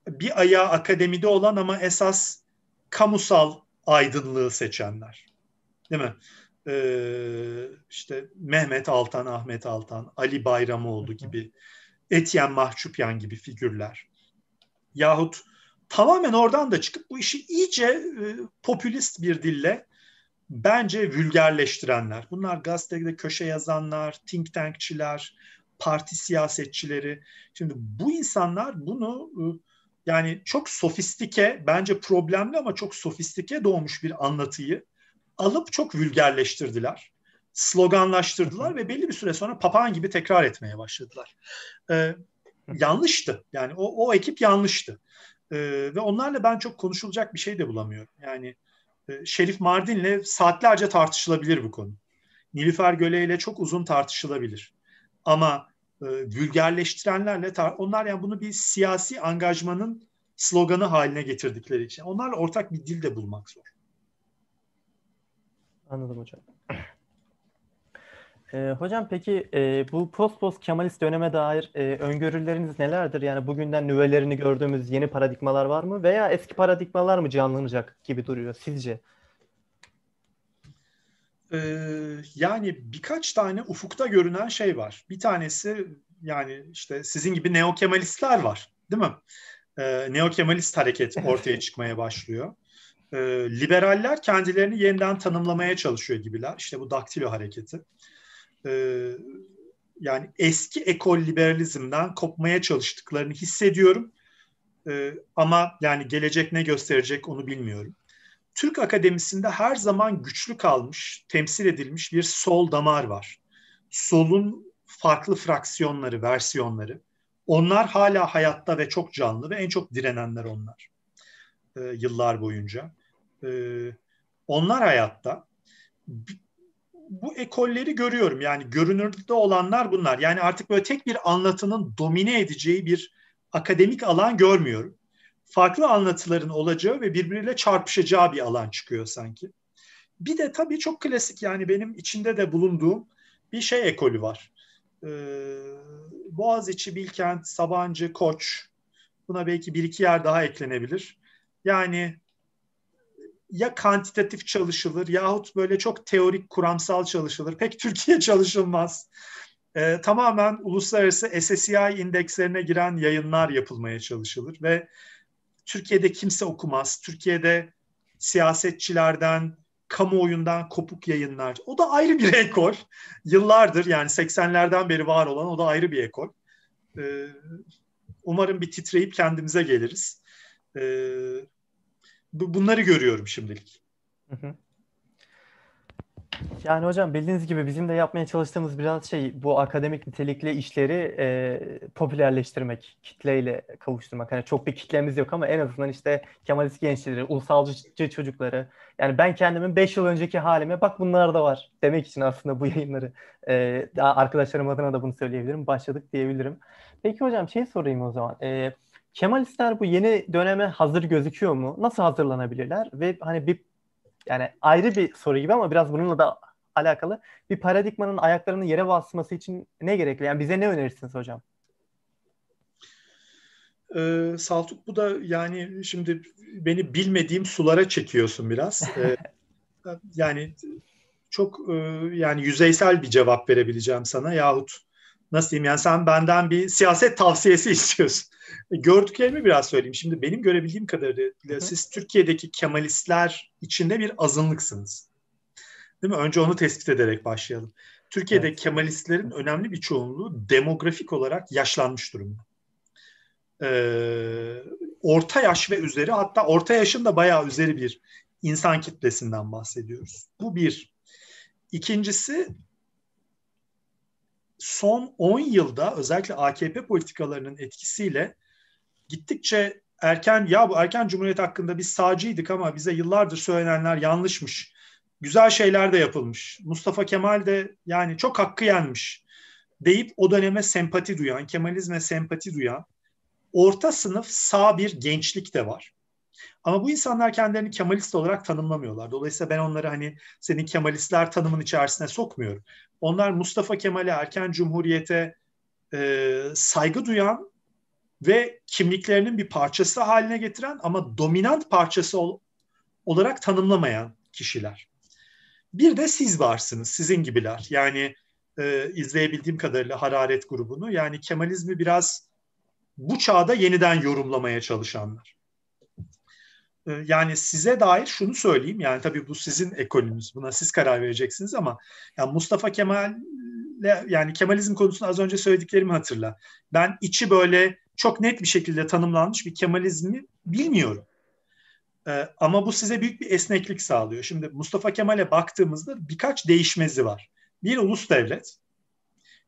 Bir ayağı akademide olan ama esas kamusal aydınlığı seçenler. Değil mi? Ee, işte Mehmet Altan, Ahmet Altan, Ali Bayramoğlu gibi, Etiyen Mahçupyan gibi figürler. Yahut tamamen oradan da çıkıp bu işi iyice e, popülist bir dille bence vulgarleştirenler. Bunlar gazetede köşe yazanlar, think tankçiler, parti siyasetçileri. Şimdi bu insanlar bunu e, yani çok sofistike, bence problemli ama çok sofistike doğmuş bir anlatıyı alıp çok vulgarleştirdiler. Sloganlaştırdılar ve belli bir süre sonra papağan gibi tekrar etmeye başladılar. Ee, yanlıştı. Yani o, o ekip yanlıştı. Ee, ve onlarla ben çok konuşulacak bir şey de bulamıyorum. Yani e, Şerif Mardin'le saatlerce tartışılabilir bu konu. Nilüfer Göle ile çok uzun tartışılabilir. Ama e, onlar yani bunu bir siyasi angajmanın sloganı haline getirdikleri için. Onlarla ortak bir dil de bulmak zor. Anladım hocam. E, hocam peki e, bu post post Kemalist döneme dair e, öngörüleriniz nelerdir? Yani bugünden nüvelerini gördüğümüz yeni paradigmalar var mı? Veya eski paradigmalar mı canlanacak gibi duruyor sizce? Ee, yani birkaç tane ufukta görünen şey var. Bir tanesi yani işte sizin gibi neo Kemalistler var değil mi? Ee, neo Kemalist hareket ortaya çıkmaya başlıyor. Ee, liberaller kendilerini yeniden tanımlamaya çalışıyor gibiler. İşte bu daktilo hareketi. Yani eski ekol liberalizmden kopmaya çalıştıklarını hissediyorum. Ama yani gelecek ne gösterecek onu bilmiyorum. Türk akademisinde her zaman güçlü kalmış, temsil edilmiş bir sol damar var. Solun farklı fraksiyonları, versiyonları. Onlar hala hayatta ve çok canlı ve en çok direnenler onlar e, yıllar boyunca. E, onlar hayatta. Bu ekolleri görüyorum yani görünürde olanlar bunlar. Yani artık böyle tek bir anlatının domine edeceği bir akademik alan görmüyorum farklı anlatıların olacağı ve birbiriyle çarpışacağı bir alan çıkıyor sanki. Bir de tabii çok klasik yani benim içinde de bulunduğum bir şey ekolü var. Ee, Boğaziçi, Bilkent, Sabancı, Koç buna belki bir iki yer daha eklenebilir. Yani ya kantitatif çalışılır yahut böyle çok teorik kuramsal çalışılır. Pek Türkiye çalışılmaz. Ee, tamamen uluslararası SSCI indekslerine giren yayınlar yapılmaya çalışılır ve Türkiye'de kimse okumaz. Türkiye'de siyasetçilerden, kamuoyundan kopuk yayınlar. O da ayrı bir ekol. Yıllardır yani 80'lerden beri var olan o da ayrı bir ekol. Ee, umarım bir titreyip kendimize geliriz. Ee, bunları görüyorum şimdilik. Hı hı. Yani hocam bildiğiniz gibi bizim de yapmaya çalıştığımız biraz şey bu akademik nitelikli işleri e, popülerleştirmek, kitleyle kavuşturmak. Hani çok bir kitlemiz yok ama en azından işte Kemalist gençleri, ulusalcı çocukları. Yani ben kendimin 5 yıl önceki halime bak bunlar da var demek için aslında bu yayınları e, arkadaşlarım adına da bunu söyleyebilirim. Başladık diyebilirim. Peki hocam şey sorayım o zaman. E, Kemalistler bu yeni döneme hazır gözüküyor mu? Nasıl hazırlanabilirler? Ve hani bir yani ayrı bir soru gibi ama biraz bununla da alakalı. Bir paradigmanın ayaklarının yere basması için ne gerekli? Yani bize ne önerirsiniz hocam? Ee, Saltuk bu da yani şimdi beni bilmediğim sulara çekiyorsun biraz. Ee, yani çok e, yani yüzeysel bir cevap verebileceğim sana yahut nasıl diyeyim yani sen benden bir siyaset tavsiyesi istiyorsun. E, gördüklerimi biraz söyleyeyim. Şimdi benim görebildiğim kadarıyla siz Türkiye'deki Kemalistler içinde bir azınlıksınız. Değil mi? Önce onu tespit ederek başlayalım. Türkiye'de evet. Kemalistlerin önemli bir çoğunluğu demografik olarak yaşlanmış durumda. Ee, orta yaş ve üzeri hatta orta yaşın da bayağı üzeri bir insan kitlesinden bahsediyoruz. Bu bir. İkincisi son 10 yılda özellikle AKP politikalarının etkisiyle gittikçe erken ya bu erken cumhuriyet hakkında biz sağcıydık ama bize yıllardır söylenenler yanlışmış. Güzel şeyler de yapılmış. Mustafa Kemal de yani çok hakkı yenmiş deyip o döneme sempati duyan, Kemalizme sempati duyan orta sınıf sağ bir gençlik de var. Ama bu insanlar kendilerini Kemalist olarak tanımlamıyorlar. Dolayısıyla ben onları hani senin Kemalistler tanımın içerisine sokmuyorum. Onlar Mustafa Kemal'e, erken cumhuriyete e, saygı duyan ve kimliklerinin bir parçası haline getiren ama dominant parçası ol, olarak tanımlamayan kişiler. Bir de siz varsınız, sizin gibiler. Yani e, izleyebildiğim kadarıyla Hararet grubunu. Yani Kemalizmi biraz bu çağda yeniden yorumlamaya çalışanlar. Yani size dair şunu söyleyeyim. Yani tabii bu sizin ekolünüz. Buna siz karar vereceksiniz ama yani Mustafa Kemal yani Kemalizm konusunda az önce söylediklerimi hatırla. Ben içi böyle çok net bir şekilde tanımlanmış bir Kemalizmi bilmiyorum. Ee, ama bu size büyük bir esneklik sağlıyor. Şimdi Mustafa Kemal'e baktığımızda birkaç değişmezi var. Bir ulus devlet,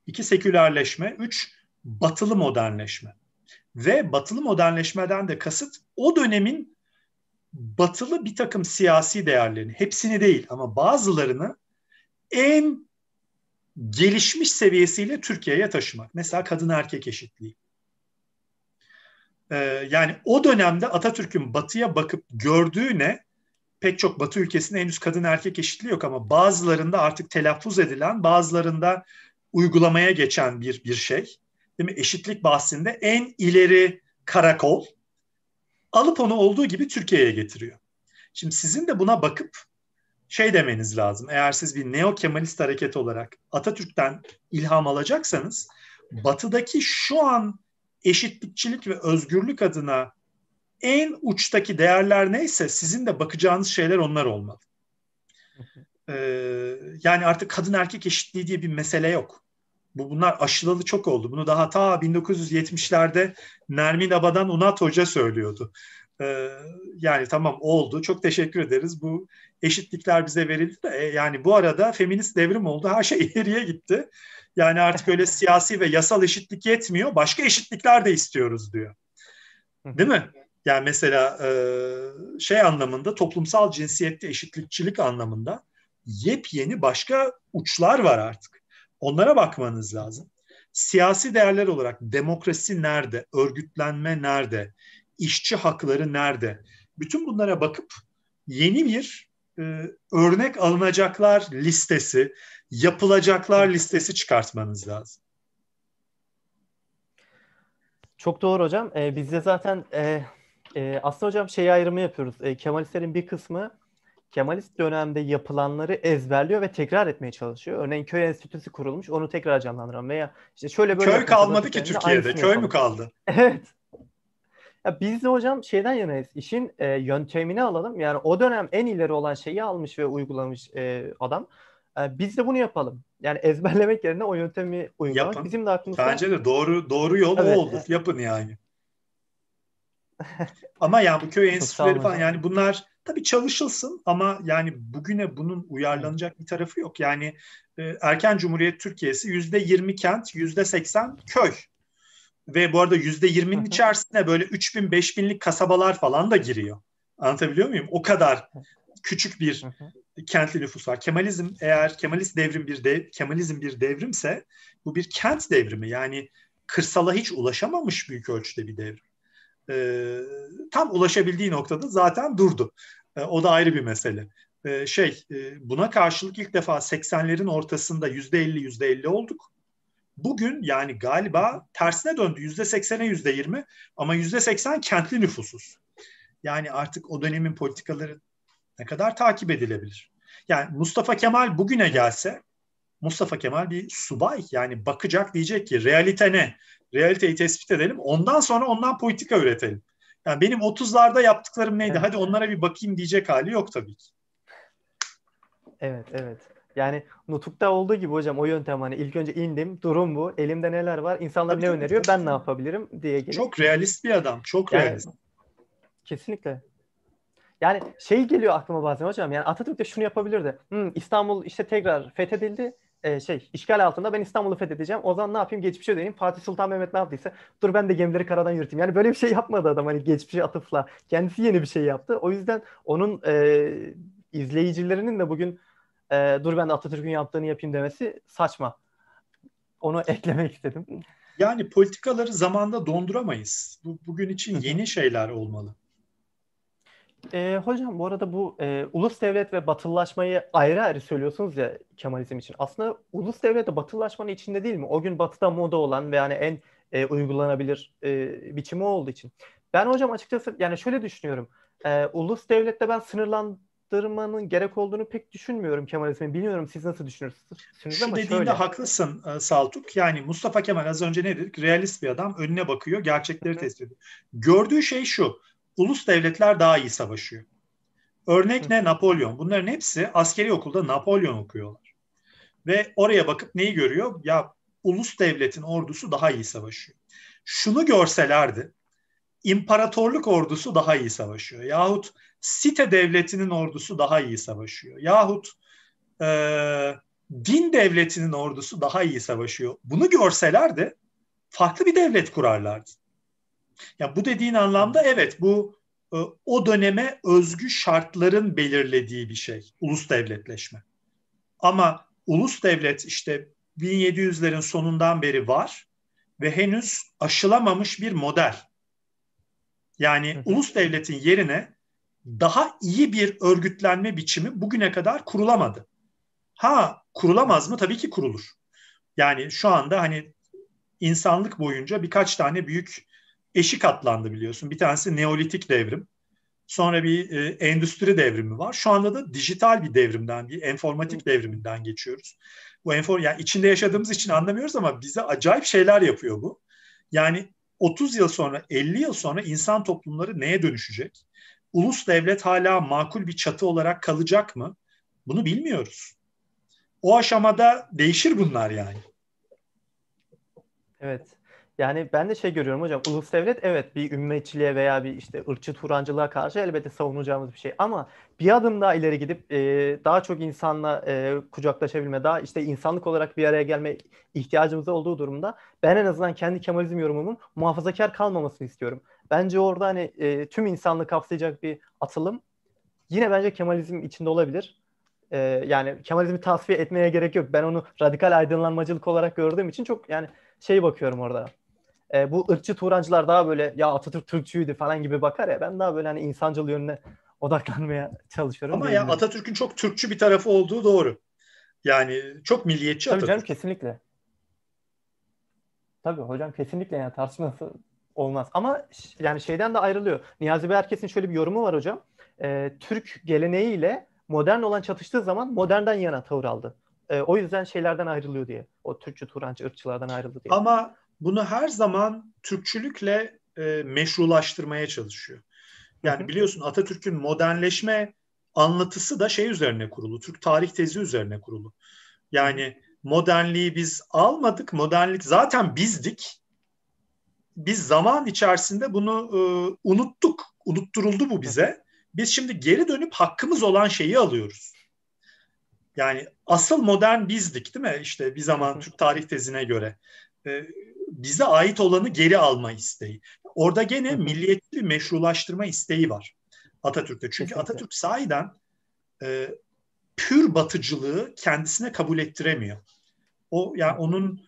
iki sekülerleşme, üç batılı modernleşme. Ve batılı modernleşmeden de kasıt o dönemin batılı bir takım siyasi değerlerini, hepsini değil ama bazılarını en gelişmiş seviyesiyle Türkiye'ye taşımak. Mesela kadın erkek eşitliği. Ee, yani o dönemde Atatürk'ün batıya bakıp gördüğü ne? Pek çok batı ülkesinde henüz kadın erkek eşitliği yok ama bazılarında artık telaffuz edilen, bazılarında uygulamaya geçen bir bir şey. Değil mi? Eşitlik bahsinde en ileri karakol alıp onu olduğu gibi Türkiye'ye getiriyor. Şimdi sizin de buna bakıp şey demeniz lazım. Eğer siz bir neo-kemalist hareket olarak Atatürk'ten ilham alacaksanız batıdaki şu an eşitlikçilik ve özgürlük adına en uçtaki değerler neyse sizin de bakacağınız şeyler onlar olmalı. Ee, yani artık kadın erkek eşitliği diye bir mesele yok. Bu bunlar aşılalı çok oldu. Bunu daha ta 1970'lerde Nermin Abadan Unat Hoca söylüyordu. Ee, yani tamam oldu. Çok teşekkür ederiz. Bu eşitlikler bize verildi de e, yani bu arada feminist devrim oldu. Her şey ileriye gitti. Yani artık öyle siyasi ve yasal eşitlik yetmiyor. Başka eşitlikler de istiyoruz diyor. Değil mi? Yani mesela e, şey anlamında toplumsal cinsiyette eşitlikçilik anlamında yepyeni başka uçlar var artık. Onlara bakmanız lazım. Siyasi değerler olarak demokrasi nerede, örgütlenme nerede, işçi hakları nerede? Bütün bunlara bakıp yeni bir e, örnek alınacaklar listesi, yapılacaklar listesi çıkartmanız lazım. Çok doğru hocam. Ee, biz de zaten e, e, aslında hocam şey ayrımı yapıyoruz. E, Kemalistlerin bir kısmı Kemalist dönemde yapılanları ezberliyor ve tekrar etmeye çalışıyor. Örneğin köy enstitüsü kurulmuş, onu tekrar canlandıran veya işte şöyle böyle köy kalmadı ki Türkiye'de. Köy yapalım. mü kaldı? Evet. Ya biz de hocam şeyden yanayız. İşin e, yöntemini alalım. Yani o dönem en ileri olan şeyi almış ve uygulamış e, adam. E, biz de bunu yapalım. Yani ezberlemek yerine o yöntemi uygulamak. Yapın. Bizim de aklımızda. Bence de doğru doğru yol evet. o olur. Yapın yani. ama yani bu köy enstitüleri falan yani bunlar tabii çalışılsın ama yani bugüne bunun uyarlanacak bir tarafı yok. Yani e, erken Cumhuriyet Türkiye'si yüzde yirmi kent, yüzde seksen köy. Ve bu arada yüzde yirminin içerisine böyle 3000 5000'lik kasabalar falan da giriyor. Anlatabiliyor muyum? O kadar küçük bir kentli nüfus var. Kemalizm eğer Kemalist devrim bir dev, Kemalizm bir devrimse bu bir kent devrimi. Yani kırsala hiç ulaşamamış büyük ölçüde bir devrim. Ee, tam ulaşabildiği noktada zaten durdu. Ee, o da ayrı bir mesele. Ee, şey e, buna karşılık ilk defa 80'lerin ortasında yüzde 50 yüzde 50 olduk. Bugün yani galiba tersine döndü. Yüzde seksene yüzde yirmi ama yüzde seksen kentli nüfusuz. Yani artık o dönemin politikaları ne kadar takip edilebilir? Yani Mustafa Kemal bugüne gelse Mustafa Kemal bir subay yani bakacak diyecek ki realite ne? Realiteyi tespit edelim. Ondan sonra ondan politika üretelim. Yani benim 30'larda yaptıklarım neydi? Evet. Hadi onlara bir bakayım diyecek hali yok tabii ki. Evet, evet. Yani Nutuk'ta olduğu gibi hocam o yöntem hani ilk önce indim, durum bu, elimde neler var, insanlar tabii, ne tabii, öneriyor, ben ne yapabilirim diye gelip. Çok realist bir adam, çok yani, realist. Kesinlikle. Yani şey geliyor aklıma bazen hocam yani Atatürk de şunu yapabilirdi. Hmm, İstanbul işte tekrar fethedildi. Ee, şey işgal altında ben İstanbul'u fethedeceğim. O zaman ne yapayım? Geçmişe döneyim. Fatih Sultan Mehmet ne yaptıysa dur ben de gemileri karadan yürüteyim. Yani böyle bir şey yapmadı adam hani geçmişe atıfla. Kendisi yeni bir şey yaptı. O yüzden onun e, izleyicilerinin de bugün e, dur ben de Atatürk'ün yaptığını yapayım demesi saçma. Onu eklemek istedim. Yani politikaları zamanda donduramayız. Bu, bugün için yeni şeyler olmalı. E, hocam bu arada bu e, ulus devlet ve batılılaşmayı ayrı ayrı söylüyorsunuz ya Kemalizm için. Aslında ulus devlet de batılılaşmanın içinde değil mi? O gün batıda moda olan ve yani en e, uygulanabilir e, biçimi olduğu için. Ben hocam açıkçası yani şöyle düşünüyorum. Ee, ulus devlette ben sınırlandırmanın gerek olduğunu pek düşünmüyorum Kemalizmin. Bilmiyorum siz nasıl düşünürsünüz? Şu ama dediğinde şöyle. haklısın e, Saltuk. Yani Mustafa Kemal az önce ne dedik? Realist bir adam. Önüne bakıyor. Gerçekleri tespit ediyor. Gördüğü şey şu. Ulus devletler daha iyi savaşıyor. Örnek ne? Napolyon. Bunların hepsi askeri okulda Napolyon okuyorlar. Ve oraya bakıp neyi görüyor? Ya ulus devletin ordusu daha iyi savaşıyor. Şunu görselerdi, imparatorluk ordusu daha iyi savaşıyor. Yahut site devletinin ordusu daha iyi savaşıyor. Yahut e, din devletinin ordusu daha iyi savaşıyor. Bunu görselerdi farklı bir devlet kurarlardı. Ya bu dediğin anlamda evet bu e, o döneme özgü şartların belirlediği bir şey. Ulus devletleşme. Ama ulus devlet işte 1700'lerin sonundan beri var ve henüz aşılamamış bir model. Yani ulus devletin yerine daha iyi bir örgütlenme biçimi bugüne kadar kurulamadı. Ha kurulamaz mı? Tabii ki kurulur. Yani şu anda hani insanlık boyunca birkaç tane büyük eşik atlandı biliyorsun. Bir tanesi Neolitik devrim. Sonra bir e, endüstri devrimi var. Şu anda da dijital bir devrimden, bir informatik devriminden geçiyoruz. Bu enfor yani içinde yaşadığımız için anlamıyoruz ama bize acayip şeyler yapıyor bu. Yani 30 yıl sonra, 50 yıl sonra insan toplumları neye dönüşecek? Ulus devlet hala makul bir çatı olarak kalacak mı? Bunu bilmiyoruz. O aşamada değişir bunlar yani. Evet. Yani ben de şey görüyorum hocam. Ulus devlet evet bir ümmetçiliğe veya bir işte ırkçı turancılığa karşı elbette savunacağımız bir şey. Ama bir adım daha ileri gidip e, daha çok insanla e, kucaklaşabilme, daha işte insanlık olarak bir araya gelme ihtiyacımız olduğu durumda ben en azından kendi Kemalizm yorumumun muhafazakar kalmamasını istiyorum. Bence orada hani e, tüm insanlığı kapsayacak bir atılım yine bence Kemalizm içinde olabilir. E, yani Kemalizmi tasfiye etmeye gerek yok. Ben onu radikal aydınlanmacılık olarak gördüğüm için çok yani şey bakıyorum orada e, bu ırkçı Turancılar daha böyle ya Atatürk Türkçüydü falan gibi bakar ya ben daha böyle hani insancıl yönüne odaklanmaya çalışıyorum. Ama ya Atatürk'ün çok Türkçü bir tarafı olduğu doğru. Yani çok milliyetçi Tabii Atatürk. canım kesinlikle. Tabii hocam kesinlikle yani tartışması olmaz. Ama yani şeyden de ayrılıyor. Niyazi Berkes'in şöyle bir yorumu var hocam. E, Türk geleneğiyle modern olan çatıştığı zaman modernden yana tavır aldı. E, o yüzden şeylerden ayrılıyor diye. O Türkçü, Turancı, ırkçılardan ayrıldı diye. Ama bunu her zaman Türkçülükle e, meşrulaştırmaya çalışıyor. Yani biliyorsun Atatürk'ün modernleşme anlatısı da şey üzerine kurulu. Türk tarih tezi üzerine kurulu. Yani modernliği biz almadık. Modernlik zaten bizdik. Biz zaman içerisinde bunu e, unuttuk. Unutturuldu bu bize. Biz şimdi geri dönüp hakkımız olan şeyi alıyoruz. Yani asıl modern bizdik değil mi? İşte bir zaman Türk tarih tezine göre. E, bize ait olanı geri alma isteği. Orada gene milliyetçi bir meşrulaştırma isteği var Atatürk'te. Çünkü. Atatürk sahiden e, pür batıcılığı kendisine kabul ettiremiyor. O yani onun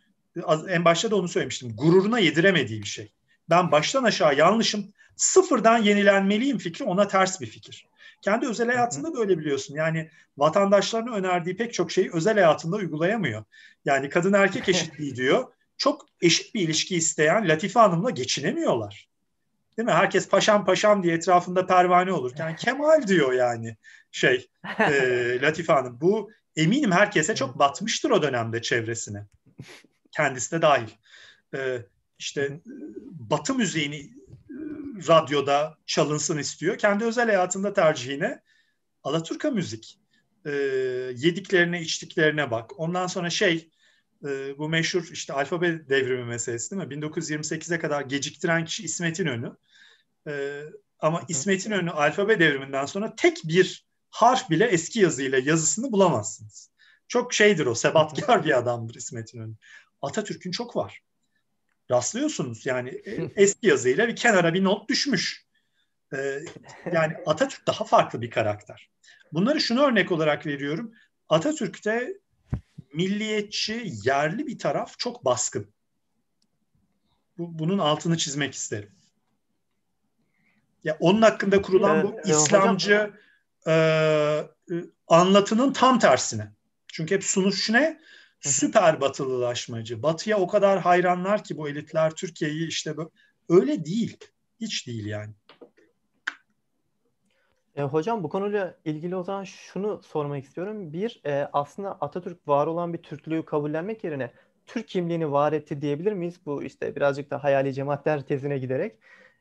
en başta da onu söylemiştim. Gururuna yediremediği bir şey. Ben baştan aşağı yanlışım. Sıfırdan yenilenmeliyim fikri ona ters bir fikir. Kendi özel hayatında da öyle biliyorsun. Yani vatandaşlarına önerdiği pek çok şeyi özel hayatında uygulayamıyor. Yani kadın erkek eşitliği diyor çok eşit bir ilişki isteyen Latife Hanım'la geçinemiyorlar. Değil mi? Herkes paşam paşam diye etrafında pervane olurken Kemal diyor yani şey e, Latife Hanım. Bu eminim herkese çok batmıştır o dönemde çevresine. Kendisi de dahil. E, işte Batı müziğini e, radyoda çalınsın istiyor. Kendi özel hayatında tercihine Alaturka müzik. E, yediklerine, içtiklerine bak. Ondan sonra şey e, bu meşhur işte alfabe devrimi meselesi değil mi? 1928'e kadar geciktiren kişi İsmet İnönü. E, ama İsmet İnönü alfabe devriminden sonra tek bir harf bile eski yazıyla yazısını bulamazsınız. Çok şeydir o, sebatkar bir adamdır İsmet İnönü. Atatürk'ün çok var. Rastlıyorsunuz yani e, eski yazıyla bir kenara bir not düşmüş. Ee, yani Atatürk daha farklı bir karakter. Bunları şunu örnek olarak veriyorum. Atatürk'te milliyetçi, yerli bir taraf çok baskın. Bu, bunun altını çizmek isterim. Ya onun hakkında kurulan bu ee, İslamcı e, anlatının tam tersine. Çünkü hep sunuş ne? Süper batılılaşmacı. Batıya o kadar hayranlar ki bu elitler Türkiye'yi işte böyle. Öyle değil. Hiç değil yani. E, hocam bu konuyla ilgili o zaman şunu sormak istiyorum. Bir, e, aslında Atatürk var olan bir Türklüğü kabullenmek yerine Türk kimliğini var etti diyebilir miyiz? Bu işte birazcık da hayali cemaatler tezine giderek.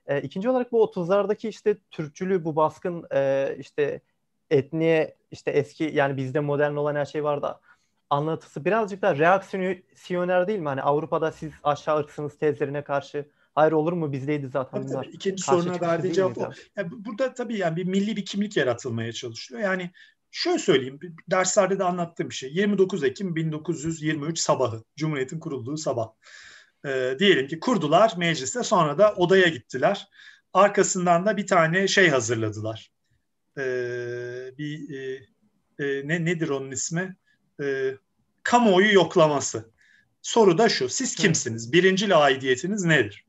E, ikinci olarak bu 30'lardaki işte Türkçülüğü bu baskın e, işte etniye işte eski yani bizde modern olan her şey var da anlatısı birazcık da reaksiyoner değil mi? Hani Avrupa'da siz aşağı ırksınız tezlerine karşı Hayır olur mu bizdeydi zaten tabii, Tabii. İkinci soruna verdiği cevap o. Yani burada tabii yani bir milli bir kimlik yaratılmaya çalışılıyor. Yani şöyle söyleyeyim derslerde de anlattığım bir şey. 29 Ekim 1923 sabahı Cumhuriyet'in kurulduğu sabah. Ee, diyelim ki kurdular mecliste sonra da odaya gittiler. Arkasından da bir tane şey hazırladılar. Ee, bir e, e, ne nedir onun ismi? Ee, kamuoyu yoklaması. Soru da şu. Siz kimsiniz? Birinci aidiyetiniz nedir?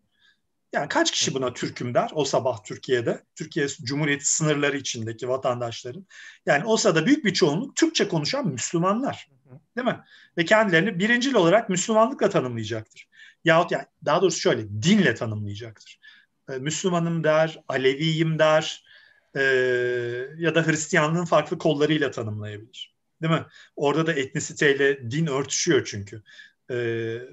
Yani kaç kişi buna Türk'üm der o sabah Türkiye'de, Türkiye Cumhuriyeti sınırları içindeki vatandaşların. Yani o sırada büyük bir çoğunluk Türkçe konuşan Müslümanlar. Değil mi? Ve kendilerini birincil olarak Müslümanlıkla tanımlayacaktır. Yahut yani daha doğrusu şöyle dinle tanımlayacaktır. Ee, Müslümanım der, Aleviyim der e, ya da Hristiyanlığın farklı kollarıyla tanımlayabilir. Değil mi? Orada da etnisiteyle din örtüşüyor çünkü e,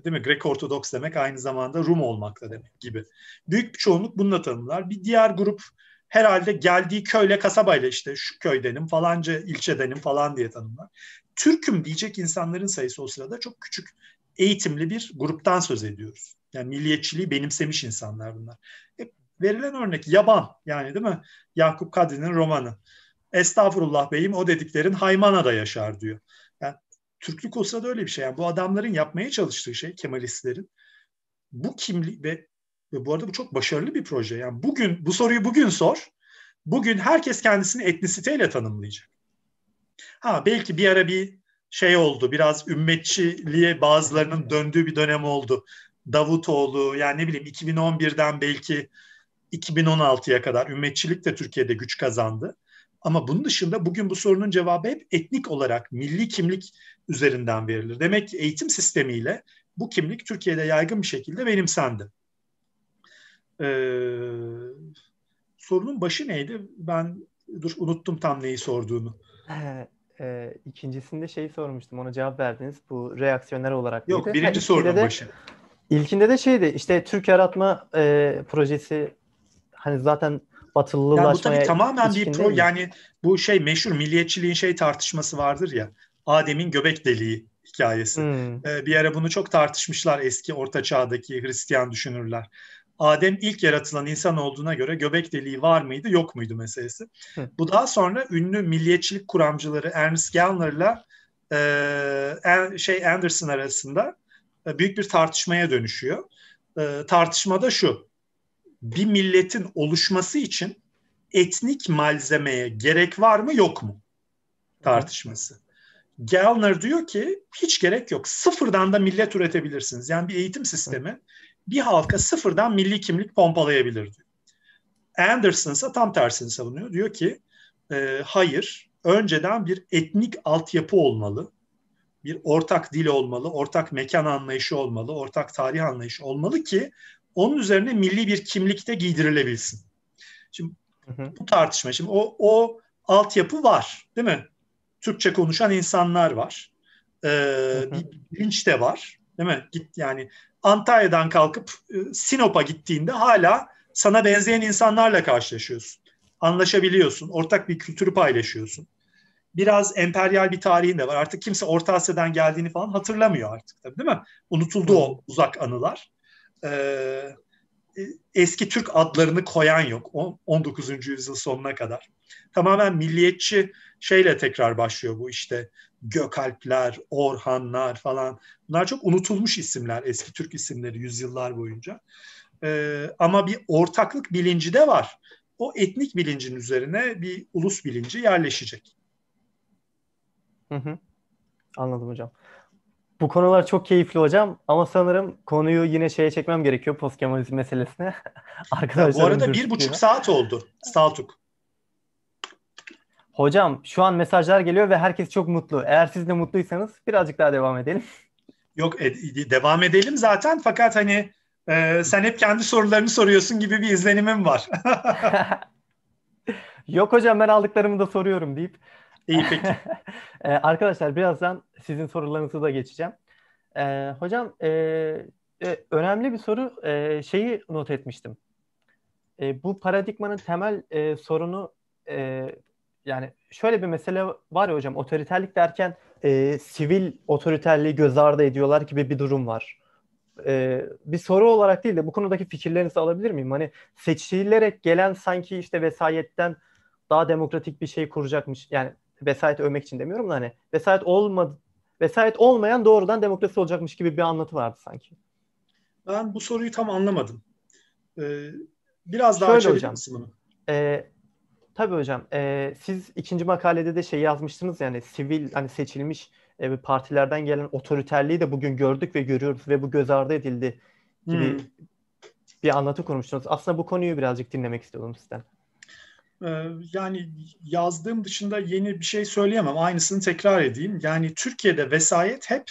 değil mi? Grek Ortodoks demek aynı zamanda Rum olmakla demek gibi. Büyük bir çoğunluk bununla tanımlar. Bir diğer grup herhalde geldiği köyle kasabayla işte şu köydenim falanca ilçedenim falan diye tanımlar. Türk'üm diyecek insanların sayısı o sırada çok küçük eğitimli bir gruptan söz ediyoruz. Yani milliyetçiliği benimsemiş insanlar bunlar. Hep verilen örnek yaban yani değil mi? Yakup Kadri'nin romanı. Estağfurullah beyim o dediklerin Haymana'da yaşar diyor. Türklük olsa da öyle bir şey. Yani bu adamların yapmaya çalıştığı şey Kemalistlerin bu kimlik ve, ve bu arada bu çok başarılı bir proje. Yani bugün bu soruyu bugün sor. Bugün herkes kendisini etnisiteyle tanımlayacak. Ha belki bir ara bir şey oldu. Biraz ümmetçiliğe bazılarının döndüğü bir dönem oldu. Davutoğlu yani ne bileyim 2011'den belki 2016'ya kadar ümmetçilik de Türkiye'de güç kazandı. Ama bunun dışında bugün bu sorunun cevabı hep etnik olarak milli kimlik üzerinden verilir. Demek ki eğitim sistemiyle bu kimlik Türkiye'de yaygın bir şekilde benimsendi. Ee, sorunun başı neydi? Ben dur unuttum tam neyi sorduğunu. Ee, e, ikincisinde şeyi sormuştum. Ona cevap verdiniz. Bu reaksiyoner olarak. Yok mıydı? birinci ha, sorunun de, başı. İlkinde de şeydi işte Türk Yaratma e, projesi hani zaten batılılaşmaya... Yani bu tabii tamamen bir pro mi? yani bu şey meşhur milliyetçiliğin şey tartışması vardır ya Adem'in göbek deliği hikayesi. Hmm. Ee, bir ara bunu çok tartışmışlar eski orta çağdaki Hristiyan düşünürler. Adem ilk yaratılan insan olduğuna göre göbek deliği var mıydı yok muydu meselesi. Hı. Bu daha sonra ünlü milliyetçilik kuramcıları Ernst Gellner'la e, şey Anderson arasında e, büyük bir tartışmaya dönüşüyor. E, tartışmada şu bir milletin oluşması için etnik malzemeye gerek var mı yok mu tartışması. Gellner diyor ki hiç gerek yok. Sıfırdan da millet üretebilirsiniz. Yani bir eğitim sistemi bir halka sıfırdan milli kimlik pompalayabilir diyor. Anderson ise tam tersini savunuyor. Diyor ki e, hayır önceden bir etnik altyapı olmalı. Bir ortak dil olmalı, ortak mekan anlayışı olmalı, ortak tarih anlayışı olmalı ki onun üzerine milli bir kimlikte giydirilebilsin. Şimdi hı hı. bu tartışma, şimdi o, o altyapı var değil mi? Türkçe konuşan insanlar var. Ee, bir bilinç de var değil mi? Git yani Antalya'dan kalkıp e, Sinop'a gittiğinde hala sana benzeyen insanlarla karşılaşıyorsun. Anlaşabiliyorsun. Ortak bir kültürü paylaşıyorsun. Biraz emperyal bir tarihin de var. Artık kimse Orta Asya'dan geldiğini falan hatırlamıyor artık tabii değil mi? Unutuldu o uzak anılar. Ee, eski Türk adlarını koyan yok 19. yüzyıl sonuna kadar. Tamamen milliyetçi şeyle tekrar başlıyor bu işte Gökalpler, Orhanlar falan. Bunlar çok unutulmuş isimler, eski Türk isimleri yüzyıllar boyunca. Ee, ama bir ortaklık bilinci de var. O etnik bilincin üzerine bir ulus bilinci yerleşecek. Hı hı. Anladım hocam. Bu konular çok keyifli hocam ama sanırım konuyu yine şeye çekmem gerekiyor post meselesine. Arkadaşlar bu arada bir buçuk saat oldu Saltuk. Hocam şu an mesajlar geliyor ve herkes çok mutlu. Eğer siz de mutluysanız birazcık daha devam edelim. Yok e, devam edelim zaten fakat hani Ee, sen hep kendi sorularını soruyorsun gibi bir izlenimim var. Yok hocam ben aldıklarımı da soruyorum deyip. İyi peki. Ee, arkadaşlar birazdan sizin sorularınızı da geçeceğim. Ee, hocam e, e, önemli bir soru e, şeyi not etmiştim. E, bu paradigmanın temel e, sorunu e, yani şöyle bir mesele var ya hocam otoriterlik derken e, sivil otoriterliği göz ardı ediyorlar gibi bir durum var. E, bir soru olarak değil de bu konudaki fikirlerinizi alabilir miyim? Hani seçilerek gelen sanki işte vesayetten daha demokratik bir şey kuracakmış. Yani vesayet övmek için demiyorum da hani vesayet olmadı vesayet olmayan doğrudan demokrasi olacakmış gibi bir anlatı vardı sanki. Ben bu soruyu tam anlamadım. Ee, biraz daha Şöyle açabilir hocam, misin bunu? E, tabii hocam. E, siz ikinci makalede de şey yazmıştınız yani sivil hani seçilmiş e, partilerden gelen otoriterliği de bugün gördük ve görüyoruz ve bu göz ardı edildi gibi hmm. bir anlatı kurmuştunuz. Aslında bu konuyu birazcık dinlemek istiyordum sizden. Yani yazdığım dışında yeni bir şey söyleyemem. Aynısını tekrar edeyim. Yani Türkiye'de vesayet hep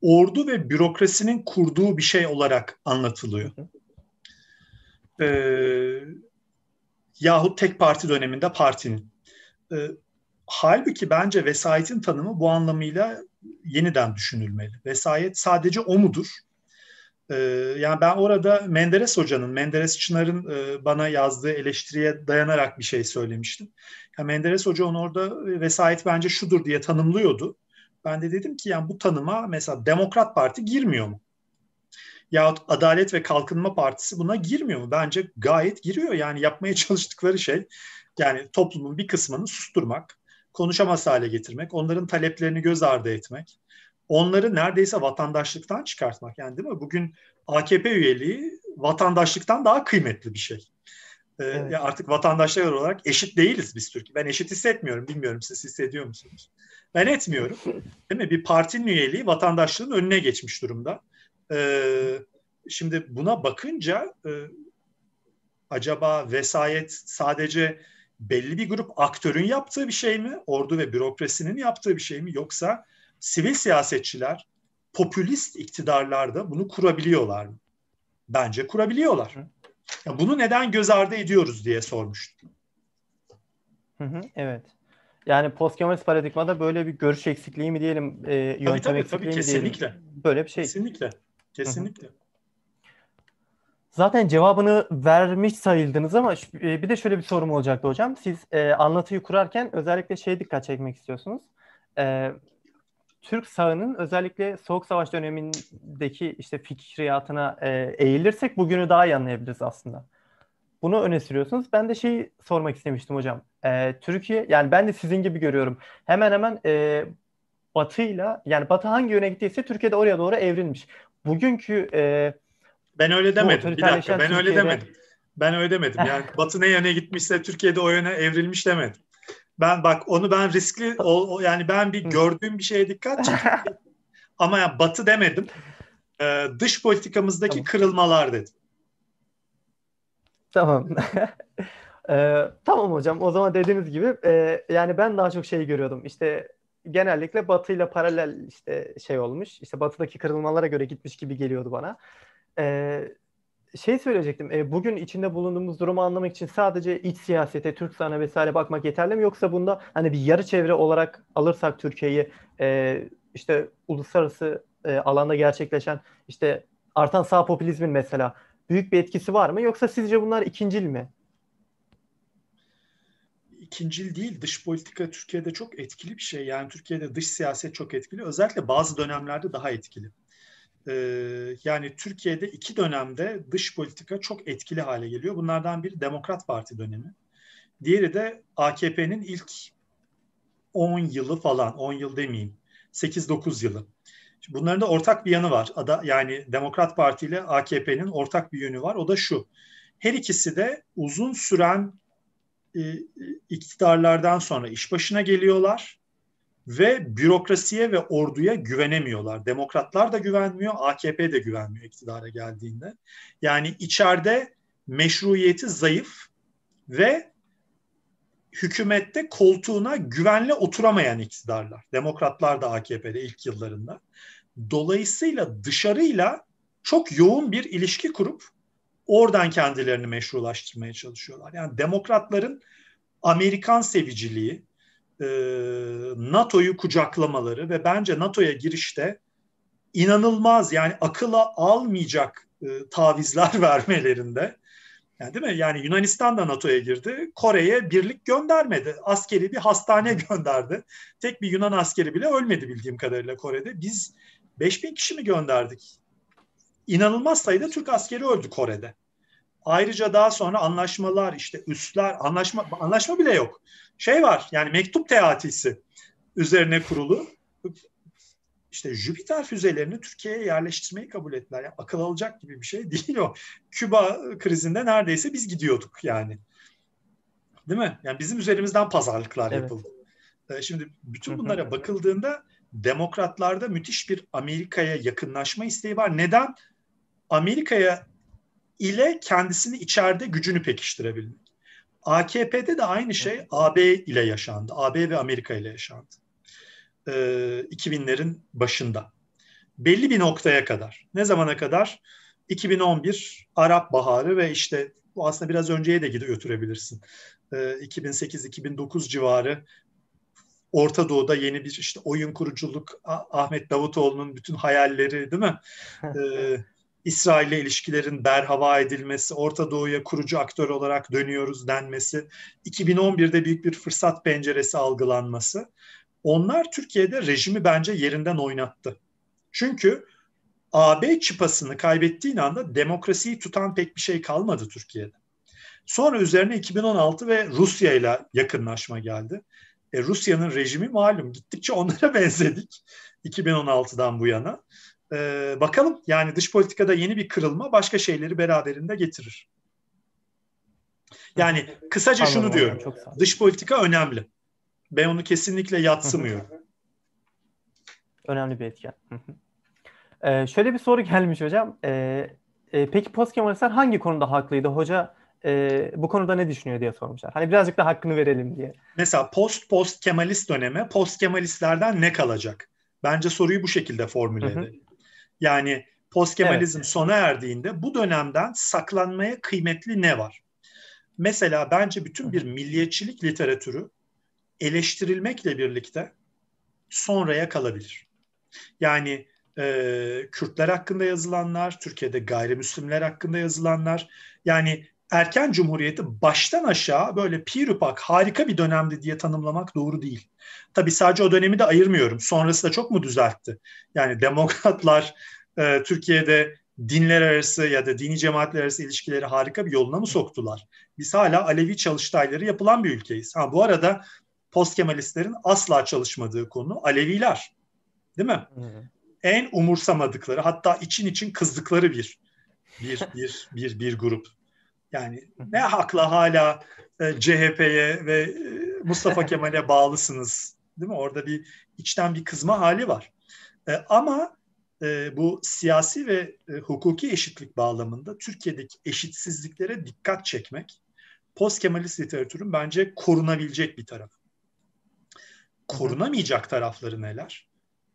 ordu ve bürokrasinin kurduğu bir şey olarak anlatılıyor. Ee, yahut tek parti döneminde partinin. Ee, halbuki bence vesayetin tanımı bu anlamıyla yeniden düşünülmeli. Vesayet sadece o mudur? Ee, yani ben orada Menderes Hoca'nın, Menderes Çınar'ın e, bana yazdığı eleştiriye dayanarak bir şey söylemiştim. Yani Menderes Hoca onu orada vesayet bence şudur diye tanımlıyordu. Ben de dedim ki yani bu tanıma mesela Demokrat Parti girmiyor mu? Yahut Adalet ve Kalkınma Partisi buna girmiyor mu? Bence gayet giriyor. Yani yapmaya çalıştıkları şey yani toplumun bir kısmını susturmak, konuşamaz hale getirmek, onların taleplerini göz ardı etmek, onları neredeyse vatandaşlıktan çıkartmak. Yani değil mi? Bugün AKP üyeliği vatandaşlıktan daha kıymetli bir şey. Ee, evet. Artık vatandaşlar olarak eşit değiliz biz Türkiye. Ben eşit hissetmiyorum. Bilmiyorum siz hissediyor musunuz? Ben etmiyorum. Değil mi? Bir partinin üyeliği vatandaşlığın önüne geçmiş durumda. Ee, şimdi buna bakınca e, acaba vesayet sadece belli bir grup aktörün yaptığı bir şey mi? Ordu ve bürokrasinin yaptığı bir şey mi? Yoksa sivil siyasetçiler popülist iktidarlarda bunu kurabiliyorlar mı? Bence kurabiliyorlar. Ya bunu neden göz ardı ediyoruz diye sormuştum. Hı hı, evet. Yani postkemalist paradigmada böyle bir görüş eksikliği mi diyelim, e, yöntem tabii, tabii, eksikliği tabii, mi kesinlikle. diyelim? Böyle bir şey. Kesinlikle. Kesinlikle. Hı hı. Zaten cevabını vermiş sayıldınız ama e, bir de şöyle bir sorum olacaktı hocam. Siz e, anlatıyı kurarken özellikle şey dikkat çekmek istiyorsunuz. E, Türk sağının özellikle Soğuk Savaş dönemindeki işte fikriyatına e, eğilirsek bugünü daha iyi anlayabiliriz aslında. Bunu öne sürüyorsunuz. Ben de şeyi sormak istemiştim hocam. E, Türkiye yani ben de sizin gibi görüyorum. Hemen hemen e, Batı'yla yani Batı hangi yöne gittiyse Türkiye'de oraya doğru evrilmiş. Bugünkü e, ben öyle demedim. Bir dakika ben Türkiye'de... öyle demedim. Ben öyle demedim. Yani Batı ne yöne gitmişse Türkiye'de o yöne evrilmiş demedim. Ben bak onu ben riskli o, yani ben bir gördüğüm bir şeye dikkat çektim. Ama yani Batı demedim. Ee, dış politikamızdaki tamam. kırılmalar dedim. Tamam. ee, tamam hocam. O zaman dediğiniz gibi e, yani ben daha çok şey görüyordum. İşte genellikle Batı ile paralel işte şey olmuş. İşte Batı'daki kırılmalara göre gitmiş gibi geliyordu bana. Ee, şey söyleyecektim. E, bugün içinde bulunduğumuz durumu anlamak için sadece iç siyasete, Türk sahne vesaire bakmak yeterli mi? Yoksa bunda hani bir yarı çevre olarak alırsak Türkiye'yi e, işte uluslararası e, alanda gerçekleşen işte artan sağ popülizmin mesela büyük bir etkisi var mı? Yoksa sizce bunlar ikincil mi? İkincil değil. Dış politika Türkiye'de çok etkili bir şey. Yani Türkiye'de dış siyaset çok etkili. Özellikle bazı dönemlerde daha etkili. Ee, yani Türkiye'de iki dönemde dış politika çok etkili hale geliyor. Bunlardan biri Demokrat Parti dönemi. Diğeri de AKP'nin ilk 10 yılı falan, 10 yıl demeyeyim, 8-9 yılı. Bunların da ortak bir yanı var. Ada, yani Demokrat Parti ile AKP'nin ortak bir yönü var. O da şu. Her ikisi de uzun süren e, iktidarlardan sonra iş başına geliyorlar ve bürokrasiye ve orduya güvenemiyorlar. Demokratlar da güvenmiyor, AKP de güvenmiyor iktidara geldiğinde. Yani içeride meşruiyeti zayıf ve hükümette koltuğuna güvenle oturamayan iktidarlar. Demokratlar da AKP'de ilk yıllarında. Dolayısıyla dışarıyla çok yoğun bir ilişki kurup oradan kendilerini meşrulaştırmaya çalışıyorlar. Yani demokratların Amerikan seviciliği, e, NATO'yu kucaklamaları ve bence NATO'ya girişte inanılmaz yani akıla almayacak e, tavizler vermelerinde yani değil mi? Yani Yunanistan da NATO'ya girdi. Kore'ye birlik göndermedi. Askeri bir hastane gönderdi. Tek bir Yunan askeri bile ölmedi bildiğim kadarıyla Kore'de. Biz 5000 kişi mi gönderdik? İnanılmaz sayıda Türk askeri öldü Kore'de. Ayrıca daha sonra anlaşmalar işte üstler anlaşma anlaşma bile yok. Şey var yani mektup teatisi üzerine kurulu işte Jüpiter füzelerini Türkiye'ye yerleştirmeyi kabul ettiler. Yani akıl alacak gibi bir şey değil o. Küba krizinde neredeyse biz gidiyorduk yani. Değil mi? Yani bizim üzerimizden pazarlıklar evet. yapıldı. Ee, şimdi bütün bunlara bakıldığında demokratlarda müthiş bir Amerika'ya yakınlaşma isteği var. Neden? Amerika'ya ile kendisini içeride gücünü pekiştirebilmek. AKP'de de aynı şey AB ile yaşandı. AB ve Amerika ile yaşandı. 2000'lerin e, başında. Belli bir noktaya kadar. Ne zamana kadar? 2011 Arap Baharı ve işte bu aslında biraz önceye de götürebilirsin. 2008-2009 e, civarı Orta Doğu'da yeni bir işte oyun kuruculuk Ahmet Davutoğlu'nun bütün hayalleri değil mi? ee, İsrail'le ilişkilerin berhava edilmesi, Orta Doğu'ya kurucu aktör olarak dönüyoruz denmesi, 2011'de büyük bir fırsat penceresi algılanması. Onlar Türkiye'de rejimi bence yerinden oynattı. Çünkü AB çıpasını kaybettiğin anda demokrasiyi tutan pek bir şey kalmadı Türkiye'de. Sonra üzerine 2016 ve Rusya ile yakınlaşma geldi. E, Rusya'nın rejimi malum gittikçe onlara benzedik 2016'dan bu yana. E, bakalım yani dış politikada yeni bir kırılma başka şeyleri beraberinde getirir. Yani kısaca Anladım şunu diyorum. Dış politika önemli. Ben onu kesinlikle yatsımıyorum. Önemli bir etken. ee, şöyle bir soru gelmiş hocam. Ee, e, peki post Kemalistler hangi konuda haklıydı? Hoca e, bu konuda ne düşünüyor diye sormuşlar. Hani birazcık da hakkını verelim diye. Mesela post post Kemalist döneme post Kemalistlerden ne kalacak? Bence soruyu bu şekilde formüle edelim. Yani post Kemalizm evet. sona erdiğinde bu dönemden saklanmaya kıymetli ne var? Mesela bence bütün bir milliyetçilik literatürü eleştirilmekle birlikte sonraya kalabilir. Yani e, Kürtler hakkında yazılanlar, Türkiye'de gayrimüslimler hakkında yazılanlar, yani erken cumhuriyeti baştan aşağı böyle pirupak harika bir dönemdi diye tanımlamak doğru değil. Tabii sadece o dönemi de ayırmıyorum. Sonrası da çok mu düzeltti? Yani demokratlar e, Türkiye'de dinler arası ya da dini cemaatler arası ilişkileri harika bir yoluna mı soktular? Biz hala Alevi çalıştayları yapılan bir ülkeyiz. Ha, bu arada post Kemalistlerin asla çalışmadığı konu Aleviler. Değil mi? Hı. En umursamadıkları hatta için için kızdıkları bir bir bir bir bir grup. Yani ne hakla hala e, CHP'ye ve e, Mustafa Kemal'e bağlısınız. Değil mi? Orada bir içten bir kızma hali var. E, ama e, bu siyasi ve e, hukuki eşitlik bağlamında Türkiye'deki eşitsizliklere dikkat çekmek post Kemalist literatürün bence korunabilecek bir tarafı korunamayacak tarafları neler?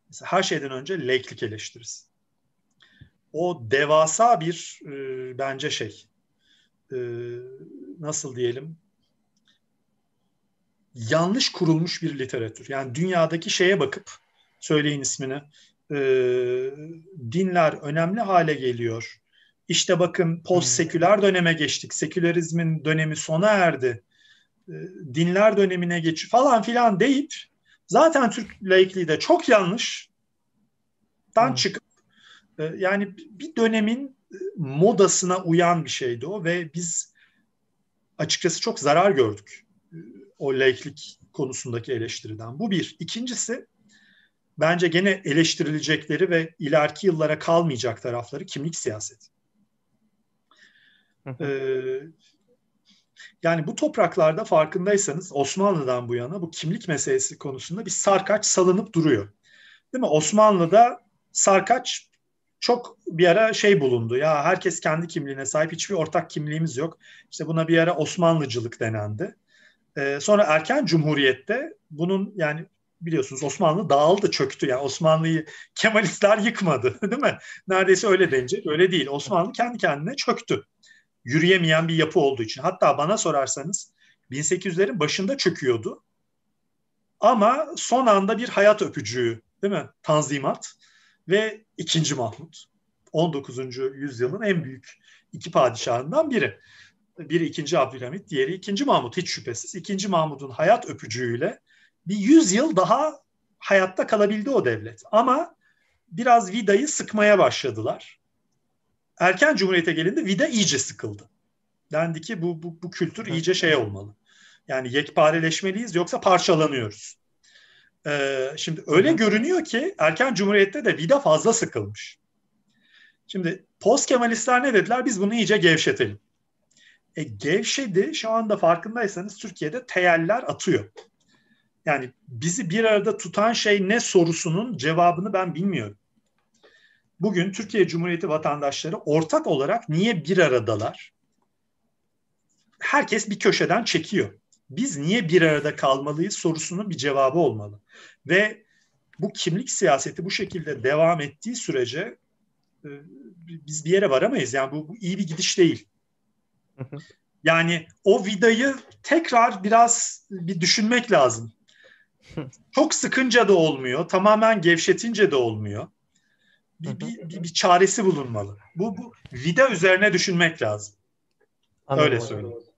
Mesela her şeyden önce laiklik eleştirisi. O devasa bir e, bence şey e, nasıl diyelim yanlış kurulmuş bir literatür. Yani dünyadaki şeye bakıp söyleyin ismini e, dinler önemli hale geliyor. İşte bakın post seküler döneme geçtik. Sekülerizmin dönemi sona erdi. E, dinler dönemine geç falan filan deyip Zaten Türk laikliği de çok yanlış. Dan hmm. çıkıp e, yani bir dönemin modasına uyan bir şeydi o ve biz açıkçası çok zarar gördük e, o laiklik konusundaki eleştiriden. Bu bir. İkincisi bence gene eleştirilecekleri ve ileriki yıllara kalmayacak tarafları kimlik siyaseti. ee, yani bu topraklarda farkındaysanız Osmanlı'dan bu yana bu kimlik meselesi konusunda bir sarkaç salınıp duruyor. Değil mi? Osmanlı'da sarkaç çok bir ara şey bulundu. Ya herkes kendi kimliğine sahip hiçbir ortak kimliğimiz yok. İşte buna bir ara Osmanlıcılık denendi. Ee, sonra erken cumhuriyette bunun yani biliyorsunuz Osmanlı dağıldı, çöktü. Yani Osmanlı'yı Kemalistler yıkmadı değil mi? Neredeyse öyle denecek. Öyle değil. Osmanlı kendi kendine çöktü. Yürüyemeyen bir yapı olduğu için. Hatta bana sorarsanız 1800'lerin başında çöküyordu. Ama son anda bir hayat öpücüğü değil mi? Tanzimat ve 2. Mahmut. 19. yüzyılın en büyük iki padişahından biri. Biri 2. Abdülhamit, diğeri 2. Mahmut hiç şüphesiz. 2. Mahmut'un hayat öpücüğüyle bir 100 yıl daha hayatta kalabildi o devlet. Ama biraz vidayı sıkmaya başladılar. Erken Cumhuriyet'e gelindi vida iyice sıkıldı. Dendi ki bu, bu, bu kültür iyice şey olmalı. Yani yekpareleşmeliyiz yoksa parçalanıyoruz. Ee, şimdi öyle görünüyor ki erken cumhuriyette de vida fazla sıkılmış. Şimdi post Kemalistler ne dediler? Biz bunu iyice gevşetelim. E, gevşedi. Şu anda farkındaysanız Türkiye'de teyeller atıyor. Yani bizi bir arada tutan şey ne sorusunun cevabını ben bilmiyorum. Bugün Türkiye Cumhuriyeti vatandaşları ortak olarak niye bir aradalar? Herkes bir köşeden çekiyor biz niye bir arada kalmalıyız sorusunun bir cevabı olmalı. Ve bu kimlik siyaseti bu şekilde devam ettiği sürece e, biz bir yere varamayız. Yani bu, bu iyi bir gidiş değil. Yani o vidayı tekrar biraz bir düşünmek lazım. Çok sıkınca da olmuyor, tamamen gevşetince de olmuyor. Bir, bir, bir, bir çaresi bulunmalı. Bu, bu vida üzerine düşünmek lazım. Anladım. Öyle söyleyeyim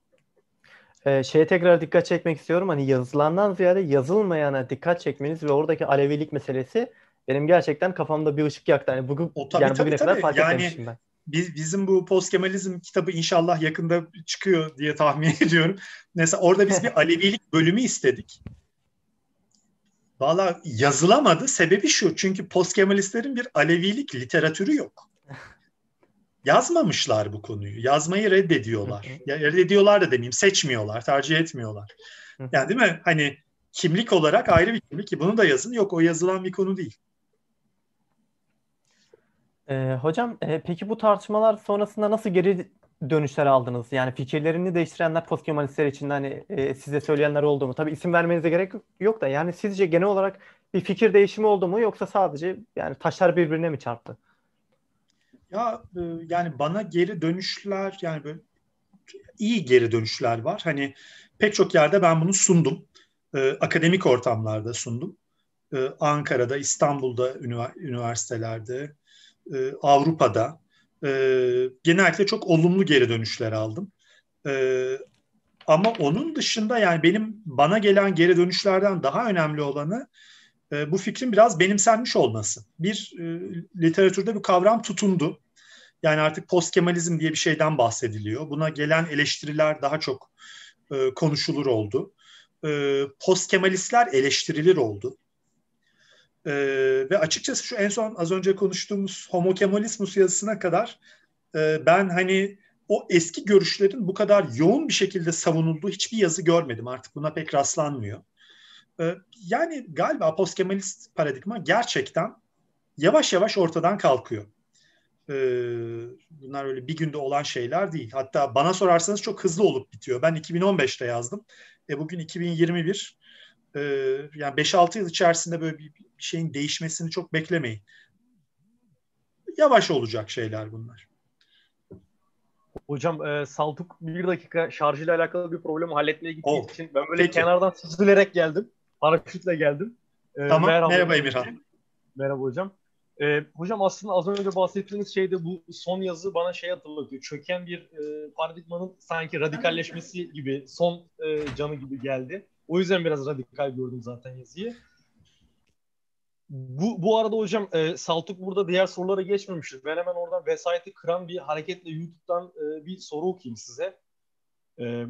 e, şeye tekrar dikkat çekmek istiyorum. Hani yazılandan ziyade yazılmayana dikkat çekmeniz ve oradaki Alevilik meselesi benim gerçekten kafamda bir ışık yaktı. Yani bugün o, tabii, yani tabii, bugüne tabii. kadar fark yani, etmemişim ben. Biz, bizim bu post Kemalizm kitabı inşallah yakında çıkıyor diye tahmin ediyorum. Mesela orada biz bir Alevilik bölümü istedik. Valla yazılamadı. Sebebi şu. Çünkü post Kemalistlerin bir Alevilik literatürü yok yazmamışlar bu konuyu. Yazmayı reddediyorlar. ya, reddediyorlar da demeyeyim, seçmiyorlar, tercih etmiyorlar. Yani değil mi? Hani kimlik olarak ayrı bir kimlik ki bunu da yazın. Yok o yazılan bir konu değil. Ee, hocam e, peki bu tartışmalar sonrasında nasıl geri dönüşler aldınız? Yani fikirlerini değiştirenler postkemalistler için hani e, size söyleyenler oldu mu? Tabii isim vermenize gerek yok da yani sizce genel olarak bir fikir değişimi oldu mu yoksa sadece yani taşlar birbirine mi çarptı? Ya e, yani bana geri dönüşler yani böyle iyi geri dönüşler var. Hani pek çok yerde ben bunu sundum. E, akademik ortamlarda sundum. E, Ankara'da, İstanbul'da üniversitelerde, Avrupa'da e, genellikle çok olumlu geri dönüşler aldım. Ama onun dışında yani benim bana gelen geri dönüşlerden daha önemli olanı e, bu fikrin biraz benimsenmiş olması. Bir e, literatürde bir kavram tutundu. Yani artık post Kemalizm diye bir şeyden bahsediliyor. Buna gelen eleştiriler daha çok e, konuşulur oldu. E, post Kemalistler eleştirilir oldu. E, ve açıkçası şu en son az önce konuştuğumuz Homo Kemalismus yazısına kadar e, ben hani o eski görüşlerin bu kadar yoğun bir şekilde savunulduğu hiçbir yazı görmedim. Artık buna pek rastlanmıyor. Ee, yani galiba postkemalist paradigma gerçekten yavaş yavaş ortadan kalkıyor. Ee, bunlar öyle bir günde olan şeyler değil. Hatta bana sorarsanız çok hızlı olup bitiyor. Ben 2015'te yazdım. E bugün 2021. Ee, yani 5-6 yıl içerisinde böyle bir şeyin değişmesini çok beklemeyin. Yavaş olacak şeyler bunlar. Hocam e, Saltuk bir dakika şarjıyla alakalı bir problemi halletmeye gittiği oh, için ben böyle peki. kenardan süzülerek geldim. Paraşütle geldim. Ee, tamam. Merhaba, merhaba Emirhan. Merhaba hocam. Ee, hocam aslında az önce bahsettiğiniz şeyde bu son yazı bana şey hatırlatıyor. Çöken bir e, paradigmanın sanki radikalleşmesi gibi, son e, canı gibi geldi. O yüzden biraz radikal gördüm zaten yazıyı. Bu, bu arada hocam e, Saltuk burada diğer sorulara geçmemiştir. Ben hemen oradan vesayeti kıran bir hareketle YouTube'dan e, bir soru okuyayım size. E,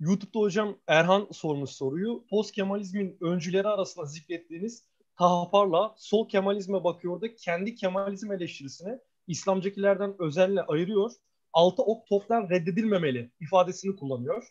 YouTube'da hocam Erhan sormuş soruyu. Post Kemalizmin öncüleri arasında zikrettiğiniz Tahapar'la sol Kemalizme bakıyor da kendi Kemalizm eleştirisini İslamcıkilerden özelle ayırıyor. Altı ok toptan reddedilmemeli ifadesini kullanıyor.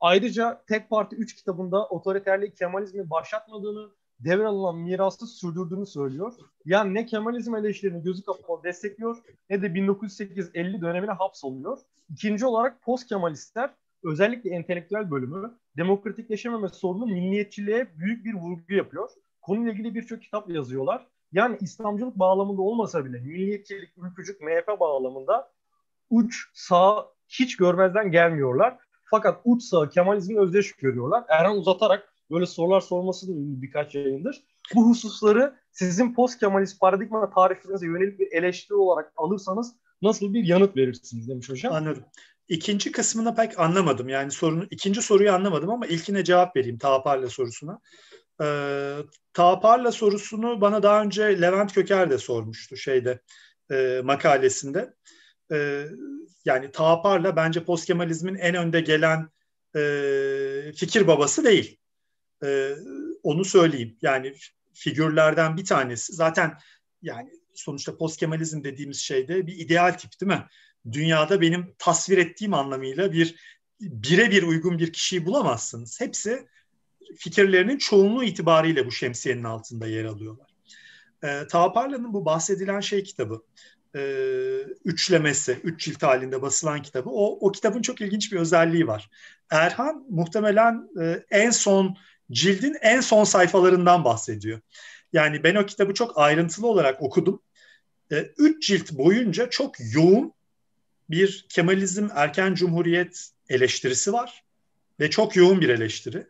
Ayrıca Tek Parti 3 kitabında otoriterlik Kemalizmi başlatmadığını, devralınan mirası sürdürdüğünü söylüyor. Yani ne Kemalizm eleştirilerini gözü kapalı destekliyor ne de 1908-50 dönemine hapsoluyor. İkinci olarak post Kemalistler özellikle entelektüel bölümü demokratikleşememe sorunu milliyetçiliğe büyük bir vurgu yapıyor. Konuyla ilgili birçok kitap yazıyorlar. Yani İslamcılık bağlamında olmasa bile milliyetçilik, ülkücük, MHP bağlamında uç sağ hiç görmezden gelmiyorlar. Fakat uç sağ Kemalizmi özdeş görüyorlar. Erhan uzatarak böyle sorular sorması birkaç yayındır. Bu hususları sizin post Kemalist paradigma tarifinize yönelik bir eleştiri olarak alırsanız nasıl bir yanıt verirsiniz demiş hocam. Anladım. İkinci kısmını pek anlamadım. Yani sorunu ikinci soruyu anlamadım ama ilkine cevap vereyim Tağparla sorusuna. Ee, Tağparla sorusunu bana daha önce Levent Köker de sormuştu şeyde e, makalesinde. E, yani Tağparla bence postkemalizmin en önde gelen e, fikir babası değil. E, onu söyleyeyim. Yani figürlerden bir tanesi. Zaten yani sonuçta postkemalizm dediğimiz şeyde bir ideal tip değil mi? Dünyada benim tasvir ettiğim anlamıyla bir birebir uygun bir kişiyi bulamazsınız. Hepsi fikirlerinin çoğunluğu itibariyle bu şemsiyenin altında yer alıyorlar. E, Tağparla'nın bu bahsedilen şey kitabı, e, üçlemesi, üç cilt halinde basılan kitabı, o, o kitabın çok ilginç bir özelliği var. Erhan muhtemelen e, en son cildin en son sayfalarından bahsediyor. Yani ben o kitabı çok ayrıntılı olarak okudum. E, üç cilt boyunca çok yoğun bir Kemalizm erken cumhuriyet eleştirisi var ve çok yoğun bir eleştiri.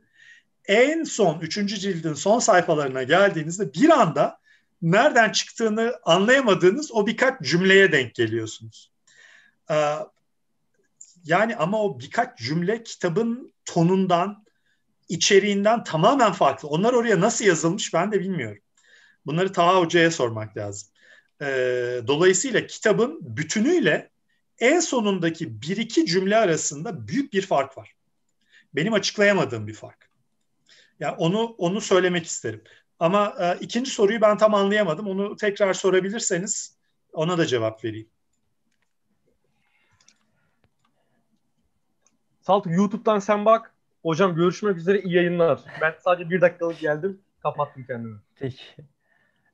En son üçüncü cildin son sayfalarına geldiğinizde bir anda nereden çıktığını anlayamadığınız o birkaç cümleye denk geliyorsunuz. Ee, yani ama o birkaç cümle kitabın tonundan, içeriğinden tamamen farklı. Onlar oraya nasıl yazılmış ben de bilmiyorum. Bunları Taha Hoca'ya sormak lazım. Ee, dolayısıyla kitabın bütünüyle en sonundaki bir iki cümle arasında büyük bir fark var. Benim açıklayamadığım bir fark. Yani onu onu söylemek isterim. Ama e, ikinci soruyu ben tam anlayamadım. Onu tekrar sorabilirseniz ona da cevap vereyim. Saltuk YouTube'dan sen bak. Hocam görüşmek üzere iyi yayınlar. Ben sadece bir dakikalık geldim. Kapattım kendimi. Peki.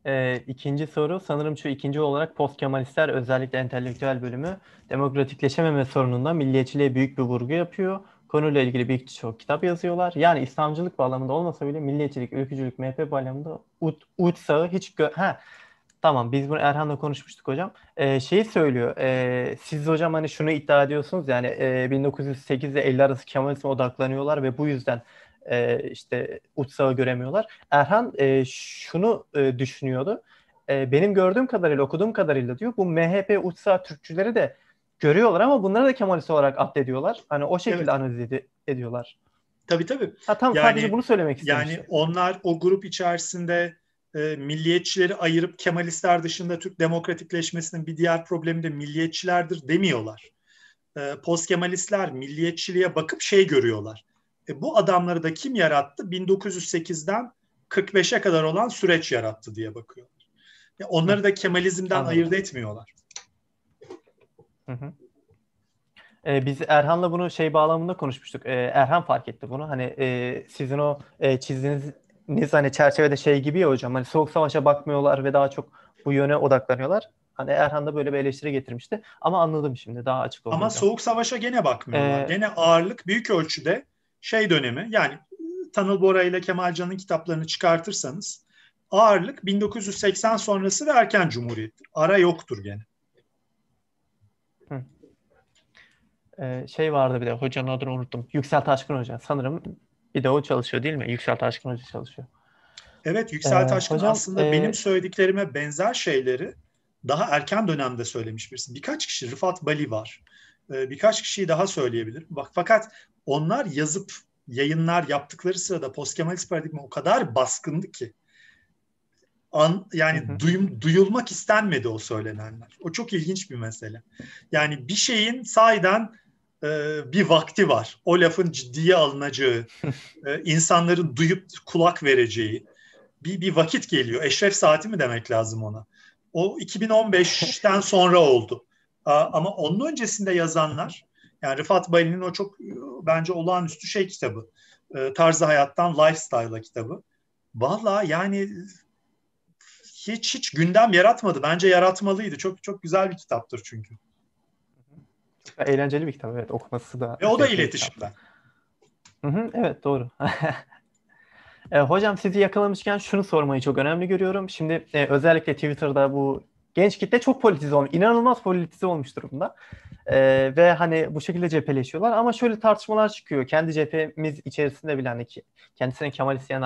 Ee, ikinci soru sanırım şu ikinci olarak post Kemalistler özellikle entelektüel bölümü demokratikleşememe sorununda milliyetçiliğe büyük bir vurgu yapıyor. Konuyla ilgili birçok kitap yazıyorlar. Yani İslamcılık bağlamında olmasa bile milliyetçilik, ülkücülük, MHP bağlamında uç, uç sağı hiç gö- ha Tamam biz bunu Erhan'la konuşmuştuk hocam. Ee, şeyi söylüyor. E, siz hocam hani şunu iddia ediyorsunuz yani e, 1908 ile 50 arası Kemalizme odaklanıyorlar ve bu yüzden e, işte utsağı göremiyorlar. Erhan e, şunu e, düşünüyordu. E, benim gördüğüm kadarıyla, okuduğum kadarıyla diyor bu MHP utsağı Türkçüleri de görüyorlar ama bunları da Kemalist olarak addediyorlar. Hani o şekilde evet. analiz ed- ediyorlar. Tabii tabii. Ha, tam yani, sadece bunu söylemek istemiştim. Yani onlar o grup içerisinde e, milliyetçileri ayırıp Kemalistler dışında Türk demokratikleşmesinin bir diğer problemi de milliyetçilerdir demiyorlar. E, Post Kemalistler milliyetçiliğe bakıp şey görüyorlar. E, bu adamları da kim yarattı? 1908'den 45'e kadar olan süreç yarattı diye bakıyorlar. E, onları da Kemalizmden Anladım. ayırt etmiyorlar. Hı hı. Ee, biz Erhan'la bunu şey bağlamında konuşmuştuk. Ee, Erhan fark etti bunu. Hani e, sizin o e, çizdiğiniz hani çerçevede şey gibi ya hocam. Hani soğuk savaşa bakmıyorlar ve daha çok bu yöne odaklanıyorlar. Hani Erhan da böyle bir eleştiri getirmişti. Ama anladım şimdi daha açık oldu. Ama hocam. soğuk savaşa gene bakmıyorlar. Ee, gene ağırlık büyük ölçüde şey dönemi yani Tanıl Bora ile Kemal Can'ın kitaplarını çıkartırsanız ağırlık 1980 sonrası ve erken cumhuriyettir. Ara yoktur gene. Ee, şey vardı bir de hocanın adını unuttum. Yüksel Taşkın Hoca. Sanırım bir de o çalışıyor değil mi? Yüksel Taşkın Hoca çalışıyor. Evet Yüksel ee, Taşkın hocam, aslında e... benim söylediklerime benzer şeyleri daha erken dönemde söylemiş birisi. Birkaç kişi Rıfat Bali var. Ee, birkaç kişiyi daha söyleyebilirim. Bak fakat onlar yazıp yayınlar yaptıkları sırada postkemalist paradigma o kadar baskındı ki an, yani hı hı. Duyum, duyulmak istenmedi o söylenenler. O çok ilginç bir mesele. Yani bir şeyin sahiden e, bir vakti var. O lafın ciddiye alınacağı, e, insanların duyup kulak vereceği bir, bir vakit geliyor. Eşref saati mi demek lazım ona? O 2015'ten sonra oldu. Ama onun öncesinde yazanlar yani Rıfat Bali'nin o çok bence olağanüstü şey kitabı. E, Tarzı Hayattan Lifestyle'a kitabı. Valla yani hiç hiç gündem yaratmadı. Bence yaratmalıydı. Çok çok güzel bir kitaptır çünkü. Eğlenceli bir kitap evet okuması da. Ve o da iletişimden. Hı hı, evet doğru. e, hocam sizi yakalamışken şunu sormayı çok önemli görüyorum. Şimdi e, özellikle Twitter'da bu genç kitle çok politize olmuş. inanılmaz politize olmuş durumda. E, ve hani bu şekilde cepheleşiyorlar. Ama şöyle tartışmalar çıkıyor. Kendi cephemiz içerisinde bile hani kendisine Kemal isteyen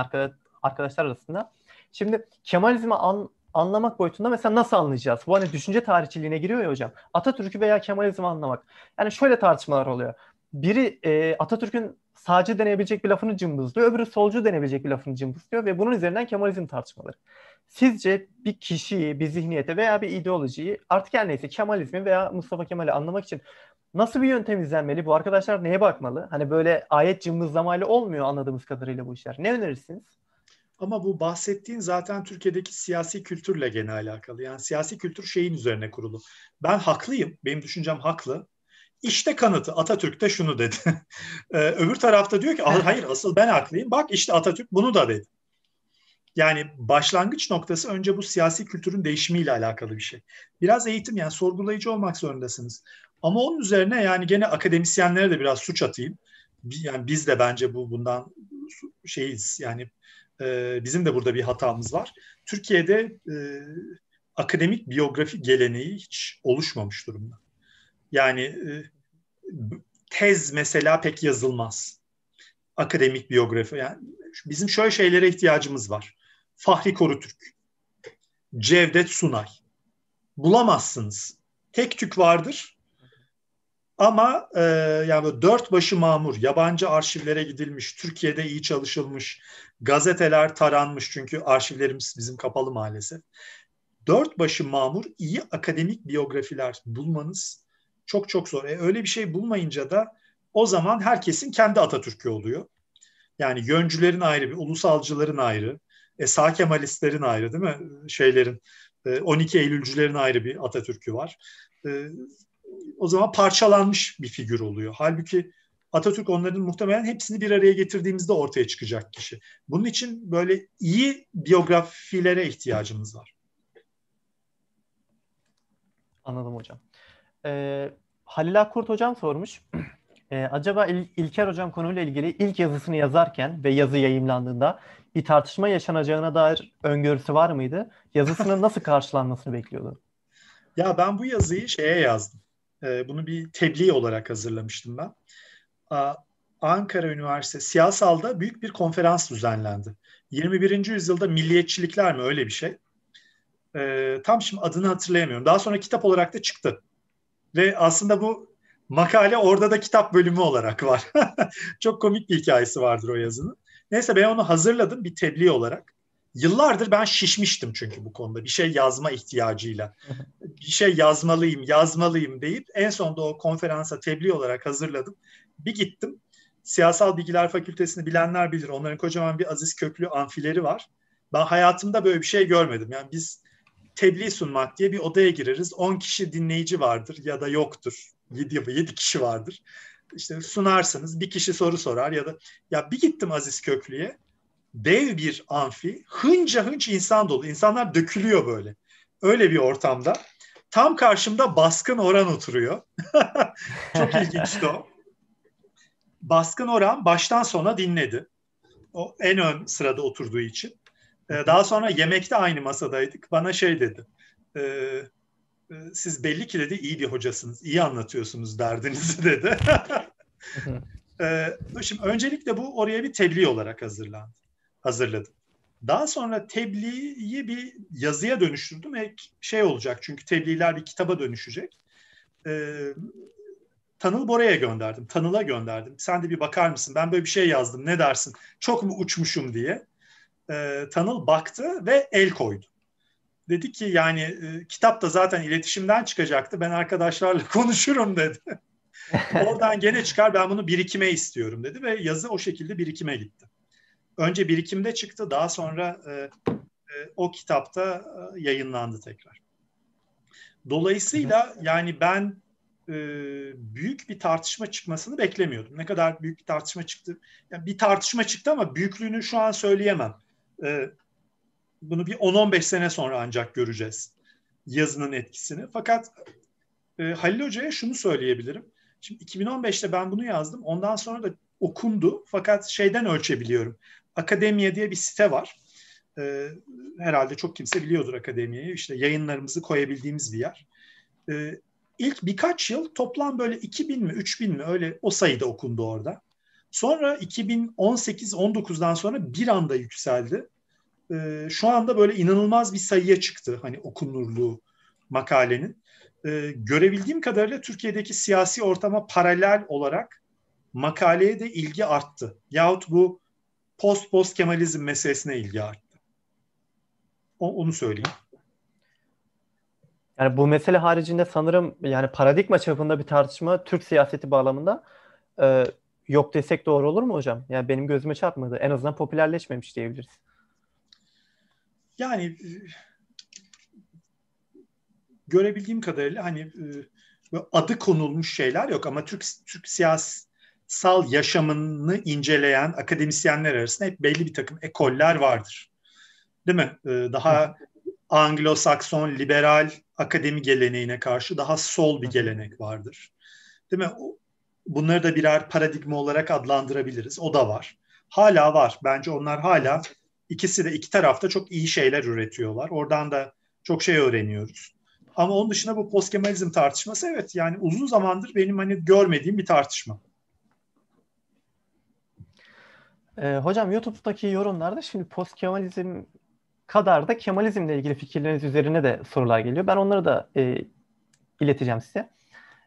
arkadaşlar arasında. Şimdi Kemalizmi an, anlamak boyutunda mesela nasıl anlayacağız? Bu hani düşünce tarihçiliğine giriyor ya hocam. Atatürk'ü veya Kemalizmi anlamak. Yani şöyle tartışmalar oluyor. Biri e, Atatürk'ün sağcı deneyebilecek bir lafını cımbızlıyor, öbürü solcu deneyebilecek bir lafını cımbızlıyor ve bunun üzerinden Kemalizm tartışmaları. Sizce bir kişiyi, bir zihniyete veya bir ideolojiyi artık her neyse Kemalizmi veya Mustafa Kemal'i anlamak için nasıl bir yöntem izlenmeli? Bu arkadaşlar neye bakmalı? Hani böyle ayet cımbızlamayla olmuyor anladığımız kadarıyla bu işler. Ne önerirsiniz? Ama bu bahsettiğin zaten Türkiye'deki siyasi kültürle gene alakalı. Yani siyasi kültür şeyin üzerine kurulu. Ben haklıyım, benim düşüncem haklı. İşte kanıtı. Atatürk de şunu dedi. Ee, öbür tarafta diyor ki hayır asıl ben haklıyım. Bak işte Atatürk bunu da dedi. Yani başlangıç noktası önce bu siyasi kültürün değişimiyle alakalı bir şey. Biraz eğitim yani sorgulayıcı olmak zorundasınız. Ama onun üzerine yani gene akademisyenlere de biraz suç atayım. Yani biz de bence bu bundan şeyiz yani e, bizim de burada bir hatamız var. Türkiye'de e, akademik biyografi geleneği hiç oluşmamış durumda. Yani e, tez mesela pek yazılmaz. Akademik biyografi. Yani bizim şöyle şeylere ihtiyacımız var. Fahri Korutürk, Cevdet Sunay. Bulamazsınız. Tek tük vardır. Ama e, yani dört başı mamur, yabancı arşivlere gidilmiş, Türkiye'de iyi çalışılmış, gazeteler taranmış çünkü arşivlerimiz bizim kapalı maalesef. Dört başı mamur iyi akademik biyografiler bulmanız çok çok zor. E, öyle bir şey bulmayınca da o zaman herkesin kendi Atatürk'ü oluyor. Yani yöncülerin ayrı, bir ulusalcıların ayrı, e, sağ Kemalistlerin ayrı değil mi? Şeylerin, e, 12 Eylülcülerin ayrı bir Atatürk'ü var. E, o zaman parçalanmış bir figür oluyor. Halbuki Atatürk onların muhtemelen hepsini bir araya getirdiğimizde ortaya çıkacak kişi. Bunun için böyle iyi biyografilere ihtiyacımız var. Anladım hocam. Ee, Halil Akkurt hocam sormuş. Ee, acaba İl- İlker hocam konuyla ilgili ilk yazısını yazarken ve yazı yayımlandığında bir tartışma yaşanacağına dair öngörüsü var mıydı? Yazısının nasıl karşılanmasını bekliyordu? Ya ben bu yazıyı şeye yazdım. Ee, bunu bir tebliğ olarak hazırlamıştım ben. Ankara Üniversitesi siyasalda büyük bir konferans düzenlendi. 21. yüzyılda milliyetçilikler mi öyle bir şey. Ee, tam şimdi adını hatırlayamıyorum. Daha sonra kitap olarak da çıktı. Ve aslında bu makale orada da kitap bölümü olarak var. Çok komik bir hikayesi vardır o yazının. Neyse ben onu hazırladım bir tebliğ olarak. Yıllardır ben şişmiştim çünkü bu konuda bir şey yazma ihtiyacıyla. bir şey yazmalıyım, yazmalıyım deyip en sonunda o konferansa tebliğ olarak hazırladım. Bir gittim. Siyasal Bilgiler Fakültesini bilenler bilir. Onların kocaman bir Aziz Köklü amfileri var. Ben hayatımda böyle bir şey görmedim. Yani biz tebliğ sunmak diye bir odaya gireriz. 10 kişi dinleyici vardır ya da yoktur. 7 7 kişi vardır. İşte sunarsınız. Bir kişi soru sorar ya da ya bir gittim Aziz Köklü'ye. Dev bir amfi. Hınca hınç insan dolu. İnsanlar dökülüyor böyle. Öyle bir ortamda. Tam karşımda Baskın Orhan oturuyor. Çok ilginçti o. Baskın Orhan baştan sona dinledi. O en ön sırada oturduğu için. Ee, daha sonra yemekte aynı masadaydık. Bana şey dedi. E, e, siz belli ki dedi iyi bir hocasınız. iyi anlatıyorsunuz derdinizi dedi. e, şimdi öncelikle bu oraya bir tebliğ olarak hazırlandı. Hazırladım. Daha sonra tebliği bir yazıya dönüştürdüm ve şey olacak çünkü tebliğler bir kitaba dönüşecek. E, Tanıl Bora'ya gönderdim. Tanıl'a gönderdim. Sen de bir bakar mısın? Ben böyle bir şey yazdım. Ne dersin? Çok mu uçmuşum diye e, Tanıl baktı ve el koydu. Dedi ki yani e, kitap da zaten iletişimden çıkacaktı. Ben arkadaşlarla konuşurum dedi. Oradan gene çıkar ben bunu birikime istiyorum dedi ve yazı o şekilde birikime gitti. Önce birikimde çıktı daha sonra e, e, o kitapta e, yayınlandı tekrar. Dolayısıyla yani ben e, büyük bir tartışma çıkmasını beklemiyordum. Ne kadar büyük bir tartışma çıktı? Yani bir tartışma çıktı ama büyüklüğünü şu an söyleyemem. E, bunu bir 10-15 sene sonra ancak göreceğiz yazının etkisini. Fakat e, Halil Hoca'ya şunu söyleyebilirim. Şimdi 2015'te ben bunu yazdım. Ondan sonra da okundu fakat şeyden ölçebiliyorum. Akademiye diye bir site var. E, herhalde çok kimse biliyordur akademiyeyi. İşte yayınlarımızı koyabildiğimiz bir yer. E, ilk birkaç yıl toplam böyle 2000 mi 3000 mi öyle o sayıda okundu orada. Sonra 2018-19'dan sonra bir anda yükseldi. E, şu anda böyle inanılmaz bir sayıya çıktı hani okunurluğu makalenin. E, görebildiğim kadarıyla Türkiye'deki siyasi ortama paralel olarak makaleye de ilgi arttı. Yahut bu post post Kemalizm meselesine ilgi arttı. O, onu söyleyeyim. Yani bu mesele haricinde sanırım yani paradigma çapında bir tartışma Türk siyaseti bağlamında e, yok desek doğru olur mu hocam? Yani benim gözüme çarpmadı. En azından popülerleşmemiş diyebiliriz. Yani e, görebildiğim kadarıyla hani e, adı konulmuş şeyler yok ama Türk Türk siyasal yaşamını inceleyen akademisyenler arasında hep belli bir takım ekoller vardır. Değil mi? E, daha Anglo-Sakson liberal akademi geleneğine karşı daha sol bir gelenek vardır. Değil mi? Bunları da birer paradigma olarak adlandırabiliriz. O da var. Hala var. Bence onlar hala ikisi de iki tarafta çok iyi şeyler üretiyorlar. Oradan da çok şey öğreniyoruz. Ama onun dışında bu postkemalizm tartışması evet yani uzun zamandır benim hani görmediğim bir tartışma. Ee, hocam YouTube'daki yorumlarda şimdi postkemalizm kadar da Kemalizmle ilgili fikirleriniz üzerine de sorular geliyor. Ben onları da e, ileteceğim size.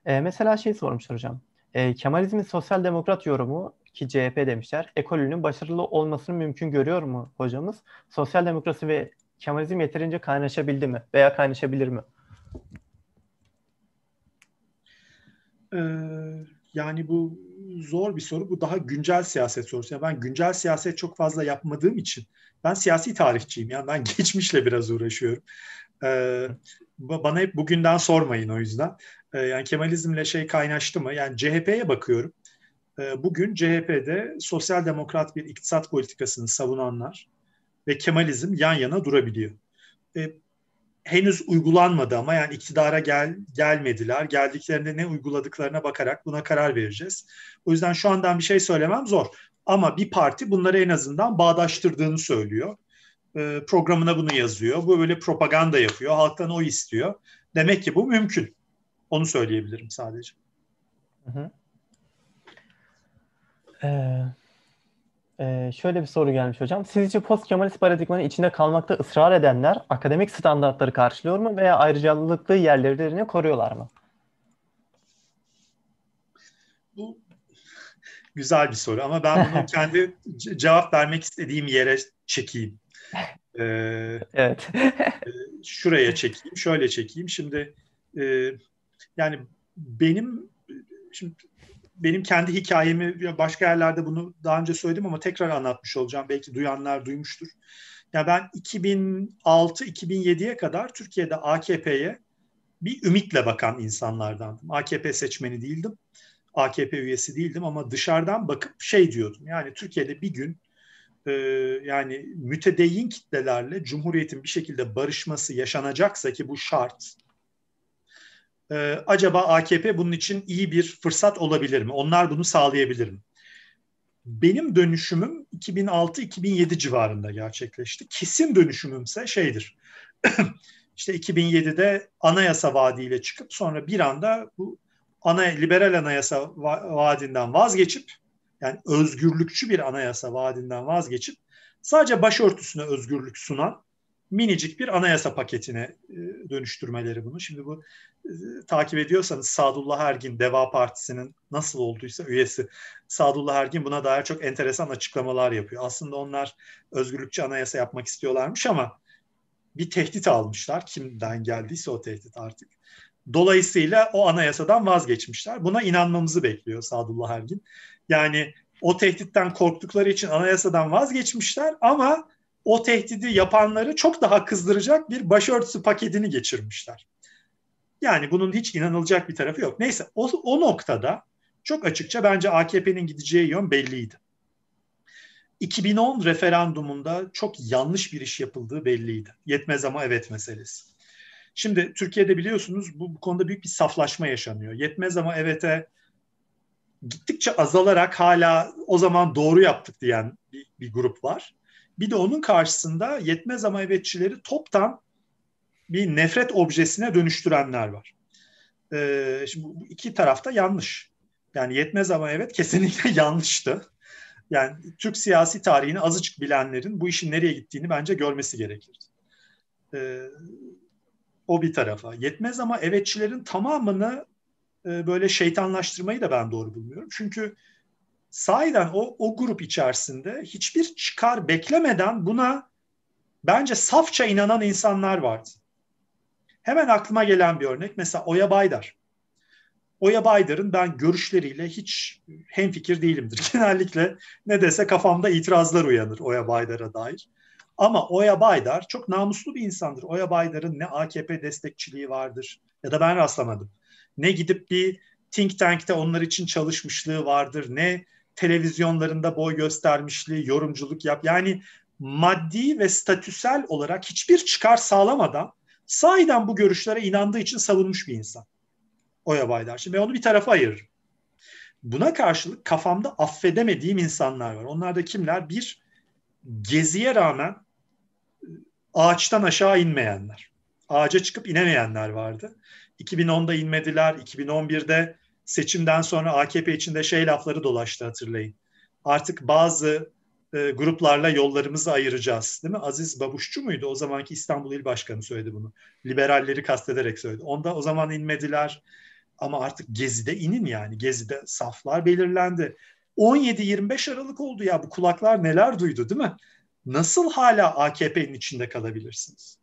E, mesela şey sormuşlar hocam. E, Kemalizmin sosyal demokrat yorumu ki CHP demişler. Ekolünün başarılı olmasını mümkün görüyor mu hocamız? Sosyal demokrasi ve Kemalizm yeterince kaynaşabildi mi? Veya kaynaşabilir mi? Ee, yani bu zor bir soru. Bu daha güncel siyaset sorusu. Yani ben güncel siyaset çok fazla yapmadığım için ben siyasi tarihçiyim. Yani ben geçmişle biraz uğraşıyorum. Ee, bana hep bugünden sormayın o yüzden. Ee, yani Kemalizmle şey kaynaştı mı? Yani CHP'ye bakıyorum. Ee, bugün CHP'de sosyal demokrat bir iktisat politikasını savunanlar ve Kemalizm yan yana durabiliyor. Ee, henüz uygulanmadı ama yani iktidara gel gelmediler. Geldiklerinde ne uyguladıklarına bakarak buna karar vereceğiz. O yüzden şu andan bir şey söylemem zor. Ama bir parti bunları en azından bağdaştırdığını söylüyor. E, programına bunu yazıyor. Bu böyle propaganda yapıyor. Halktan o istiyor. Demek ki bu mümkün. Onu söyleyebilirim sadece. Hı hı. Ee, ee, şöyle bir soru gelmiş hocam. Sizce post Kemalist paradigmanın içinde kalmakta ısrar edenler akademik standartları karşılıyor mu veya ayrıcalıklı yerlerini koruyorlar mı? Bu güzel bir soru ama ben bunu kendi cevap vermek istediğim yere çekeyim. Ee, evet. E, şuraya çekeyim, şöyle çekeyim. Şimdi e, yani benim şimdi benim kendi hikayemi başka yerlerde bunu daha önce söyledim ama tekrar anlatmış olacağım. Belki duyanlar duymuştur. Ya ben 2006-2007'ye kadar Türkiye'de AKP'ye bir ümitle bakan insanlardandım. AKP seçmeni değildim. AKP üyesi değildim ama dışarıdan bakıp şey diyordum. Yani Türkiye'de bir gün e, yani mütedeyyin kitlelerle Cumhuriyet'in bir şekilde barışması yaşanacaksa ki bu şart e, acaba AKP bunun için iyi bir fırsat olabilir mi? Onlar bunu sağlayabilir mi? Benim dönüşümüm 2006-2007 civarında gerçekleşti. Kesin dönüşümümse şeydir. İşte 2007'de anayasa vaadiyle çıkıp sonra bir anda bu ana liberal anayasa vaadinden vazgeçip yani özgürlükçü bir anayasa vaadinden vazgeçip sadece başörtüsüne özgürlük sunan minicik bir anayasa paketine e, dönüştürmeleri bunu. Şimdi bu e, takip ediyorsanız Sadullah Ergin Deva Partisi'nin nasıl olduysa üyesi Sadullah Ergin buna dair çok enteresan açıklamalar yapıyor. Aslında onlar özgürlükçü anayasa yapmak istiyorlarmış ama bir tehdit almışlar. Kimden geldiyse o tehdit artık. Dolayısıyla o anayasadan vazgeçmişler. Buna inanmamızı bekliyor Sadullah Ergin. Yani o tehditten korktukları için anayasadan vazgeçmişler ama o tehdidi yapanları çok daha kızdıracak bir başörtüsü paketini geçirmişler. Yani bunun hiç inanılacak bir tarafı yok. Neyse o, o noktada çok açıkça bence AKP'nin gideceği yön belliydi. 2010 referandumunda çok yanlış bir iş yapıldığı belliydi. Yetmez ama evet meselesi. Şimdi Türkiye'de biliyorsunuz bu, bu konuda büyük bir saflaşma yaşanıyor. Yetmez ama evet'e gittikçe azalarak hala o zaman doğru yaptık diyen bir, bir grup var. Bir de onun karşısında yetmez ama evetçileri toptan bir nefret objesine dönüştürenler var. Ee, şimdi bu iki tarafta yanlış. Yani yetmez ama evet kesinlikle yanlıştı. Yani Türk siyasi tarihini azıcık bilenlerin bu işin nereye gittiğini bence görmesi gerekirdi. Ee, o bir tarafa. Yetmez ama evetçilerin tamamını e, böyle şeytanlaştırmayı da ben doğru bulmuyorum. Çünkü sahiden o, o grup içerisinde hiçbir çıkar beklemeden buna bence safça inanan insanlar vardı. Hemen aklıma gelen bir örnek mesela Oya Baydar. Oya Baydar'ın ben görüşleriyle hiç hemfikir değilimdir. Genellikle ne dese kafamda itirazlar uyanır Oya Baydar'a dair. Ama Oya Baydar çok namuslu bir insandır. Oya Baydar'ın ne AKP destekçiliği vardır ya da ben rastlamadım. Ne gidip bir think tank'te onlar için çalışmışlığı vardır. Ne televizyonlarında boy göstermişliği, yorumculuk yap. Yani maddi ve statüsel olarak hiçbir çıkar sağlamadan sahiden bu görüşlere inandığı için savunmuş bir insan. Oya Baydar. Şimdi ben onu bir tarafa ayırırım. Buna karşılık kafamda affedemediğim insanlar var. Onlar da kimler? Bir, geziye rağmen ağaçtan aşağı inmeyenler. Ağaca çıkıp inemeyenler vardı. 2010'da inmediler. 2011'de seçimden sonra AKP içinde şey lafları dolaştı hatırlayın. Artık bazı e, gruplarla yollarımızı ayıracağız. Değil mi? Aziz Babuşçu muydu? O zamanki İstanbul İl Başkanı söyledi bunu. Liberalleri kastederek söyledi. Onda o zaman inmediler. Ama artık Gezi'de inin yani. Gezi'de saflar belirlendi. 17-25 Aralık oldu ya bu kulaklar neler duydu değil mi? Nasıl hala AKP'nin içinde kalabilirsiniz?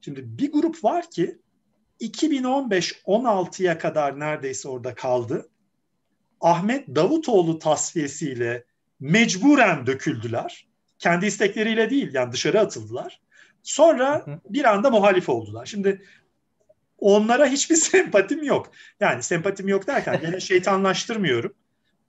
Şimdi bir grup var ki 2015-16'ya kadar neredeyse orada kaldı. Ahmet Davutoğlu tasfiyesiyle mecburen döküldüler. Kendi istekleriyle değil yani dışarı atıldılar. Sonra bir anda muhalif oldular. Şimdi onlara hiçbir sempatim yok. Yani sempatim yok derken gene şeytanlaştırmıyorum.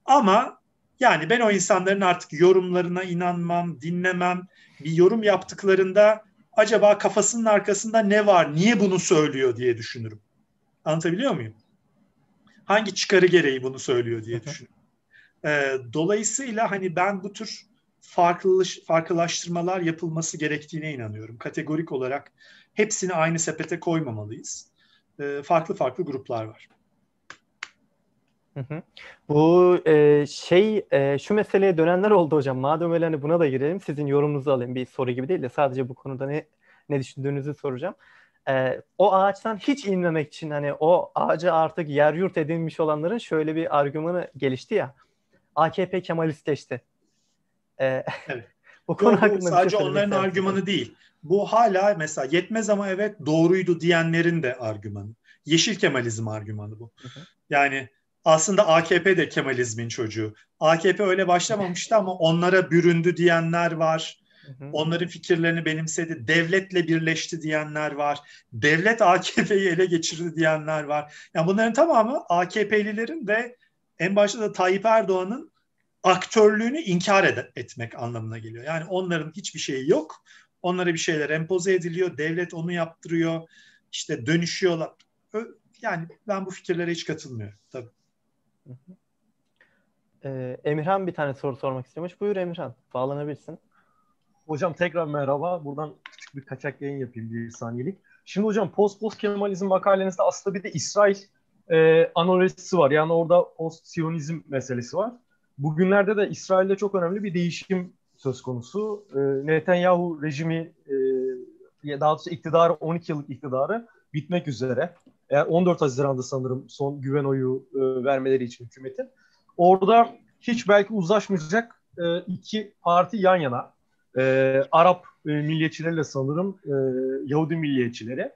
Ama yani ben o insanların artık yorumlarına inanmam, dinlemem. Bir yorum yaptıklarında acaba kafasının arkasında ne var, niye bunu söylüyor diye düşünürüm. Anlatabiliyor muyum? Hangi çıkarı gereği bunu söylüyor diye düşünürüm. Ee, dolayısıyla hani ben bu tür farklılaş, farklılaştırmalar yapılması gerektiğine inanıyorum. Kategorik olarak hepsini aynı sepete koymamalıyız. Ee, farklı farklı gruplar var. Bu e, şey e, şu meseleye dönenler oldu hocam. Madem öyle hani buna da girelim. Sizin yorumunuzu alayım. Bir soru gibi değil de sadece bu konuda ne ne düşündüğünüzü soracağım. E, o ağaçtan hiç inmemek için hani o ağacı artık yer yurt edinmiş olanların şöyle bir argümanı gelişti ya. AKP Kemalistleşti. E, evet. bu konu Yok, hakkında şey sadece şey onların argümanı değil. Bu hala mesela yetmez ama evet doğruydu diyenlerin de argümanı. Yeşil Kemalizm argümanı bu. Hı hı. Yani aslında AKP de Kemalizmin çocuğu. AKP öyle başlamamıştı ama onlara büründü diyenler var. Onların fikirlerini benimsedi. Devletle birleşti diyenler var. Devlet AKP'yi ele geçirdi diyenler var. Yani bunların tamamı AKP'lilerin ve en başta da Tayyip Erdoğan'ın aktörlüğünü inkar ed- etmek anlamına geliyor. Yani onların hiçbir şeyi yok. Onlara bir şeyler empoze ediliyor. Devlet onu yaptırıyor. İşte dönüşüyorlar. Yani ben bu fikirlere hiç katılmıyorum tabii. Ee, Emirhan bir tane soru sormak istemiş. Buyur Emirhan, bağlanabilirsin. Hocam tekrar merhaba. Buradan küçük bir kaçak yayın yapayım bir saniyelik. Şimdi hocam post post Kemalizm makalenizde aslında bir de İsrail e, analojisi var. Yani orada post Siyonizm meselesi var. Bugünlerde de İsrail'de çok önemli bir değişim söz konusu. E, Netanyahu rejimi e, daha doğrusu iktidarı 12 yıllık iktidarı bitmek üzere. Eğer 14 Haziran'da sanırım son güven oyu e, vermeleri için hükümetin. Orada hiç belki uzlaşmayacak e, iki parti yan yana. E, Arap e, milliyetçileriyle sanırım e, Yahudi milliyetçileri.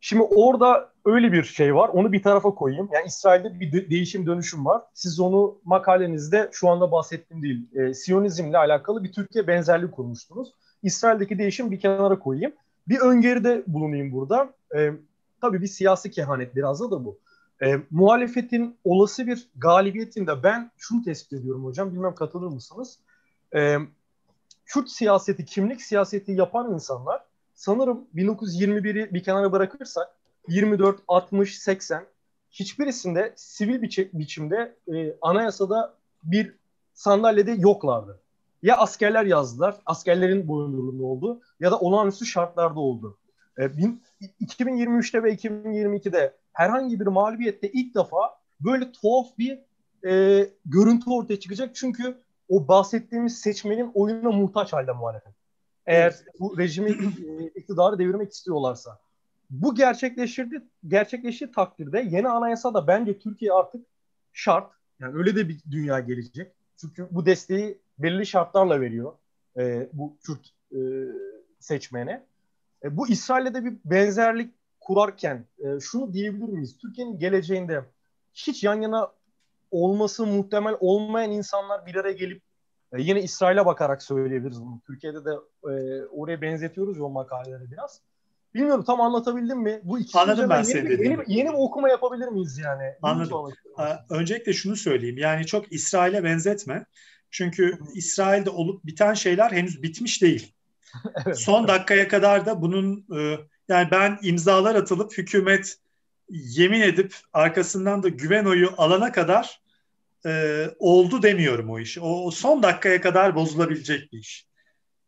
Şimdi orada öyle bir şey var. Onu bir tarafa koyayım. Yani İsrail'de bir de- değişim dönüşüm var. Siz onu makalenizde şu anda bahsettiğim değil. E, Siyonizmle alakalı bir Türkiye benzerliği kurmuştunuz. İsrail'deki değişim bir kenara koyayım. Bir öngörüde bulunayım burada. E, tabii bir siyasi kehanet biraz da, da bu. E, muhalefetin olası bir galibiyetinde ben şunu tespit ediyorum hocam. Bilmem katılır mısınız? E, Kürt siyaseti, kimlik siyaseti yapan insanlar sanırım 1921'i bir kenara bırakırsak 24, 60, 80 hiçbirisinde sivil biçi, biçimde e, anayasada bir sandalyede yoklardı. Ya askerler yazdılar, askerlerin boyunduruğunda oldu ya da olağanüstü şartlarda oldu. E, bin, 2023'te ve 2022'de herhangi bir mağlubiyette ilk defa böyle tuhaf bir e, görüntü ortaya çıkacak. Çünkü o bahsettiğimiz seçmenin oyuna muhtaç halde muhalefet. Eğer bu rejimi e, iktidarı devirmek istiyorlarsa. Bu gerçekleşirdi, gerçekleştiği takdirde yeni anayasa da bence Türkiye artık şart. Yani öyle de bir dünya gelecek. Çünkü bu desteği belirli şartlarla veriyor e, bu Kürt e, seçmene. E, bu İsrail'le de bir benzerlik kurarken e, şunu diyebilir miyiz? Türkiye'nin geleceğinde hiç yan yana olması muhtemel olmayan insanlar bir araya gelip e, yine İsrail'e bakarak söyleyebiliriz bunu. Türkiye'de de e, oraya benzetiyoruz ya o makaleleri biraz. Bilmiyorum tam anlatabildim mi? Bu ikisi Anladım ben yeni, yeni, yeni, yeni bir okuma yapabilir miyiz yani? Anladım. Öncelikle şunu söyleyeyim. Yani çok İsrail'e benzetme. Çünkü İsrail'de olup biten şeyler henüz bitmiş değil. evet, Son dakikaya kadar da bunun e, yani ben imzalar atılıp hükümet yemin edip arkasından da güven oyu alana kadar e, oldu demiyorum o işi. O, o son dakikaya kadar bozulabilecek bir iş.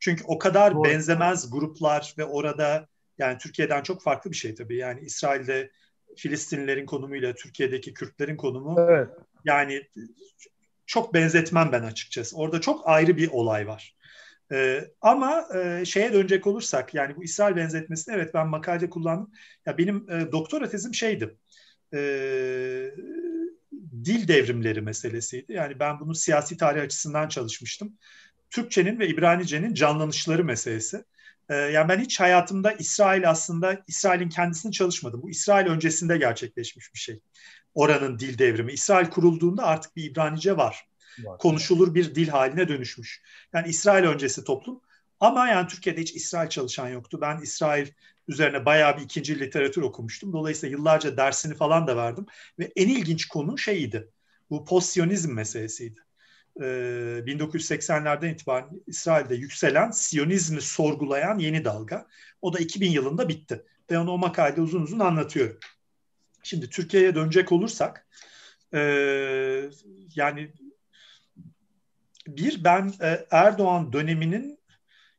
Çünkü o kadar Doğru. benzemez gruplar ve orada yani Türkiye'den çok farklı bir şey tabii. Yani İsrail'de Filistinlilerin konumuyla Türkiye'deki Kürtlerin konumu evet. yani çok benzetmem ben açıkçası. Orada çok ayrı bir olay var. Ee, ama e, şeye dönecek olursak yani bu İsrail benzetmesini evet ben makalede kullandım. Ya benim e, doktora tezim şeydi. E, dil devrimleri meselesiydi. Yani ben bunu siyasi tarih açısından çalışmıştım. Türkçenin ve İbranice'nin canlanışları meselesi. Ee, yani ben hiç hayatımda İsrail aslında İsrail'in kendisini çalışmadım. Bu İsrail öncesinde gerçekleşmiş bir şey. Oranın dil devrimi. İsrail kurulduğunda artık bir İbranice var. Konuşulur bir dil haline dönüşmüş. Yani İsrail öncesi toplum. Ama yani Türkiye'de hiç İsrail çalışan yoktu. Ben İsrail üzerine bayağı bir ikinci literatür okumuştum. Dolayısıyla yıllarca dersini falan da verdim. Ve en ilginç konu şeydi. Bu post meselesiydi. 1980'lerden itibaren İsrail'de yükselen Siyonizmi sorgulayan yeni dalga. O da 2000 yılında bitti. Ve onu o makalede uzun uzun anlatıyorum. Şimdi Türkiye'ye dönecek olursak e, yani bir ben e, Erdoğan döneminin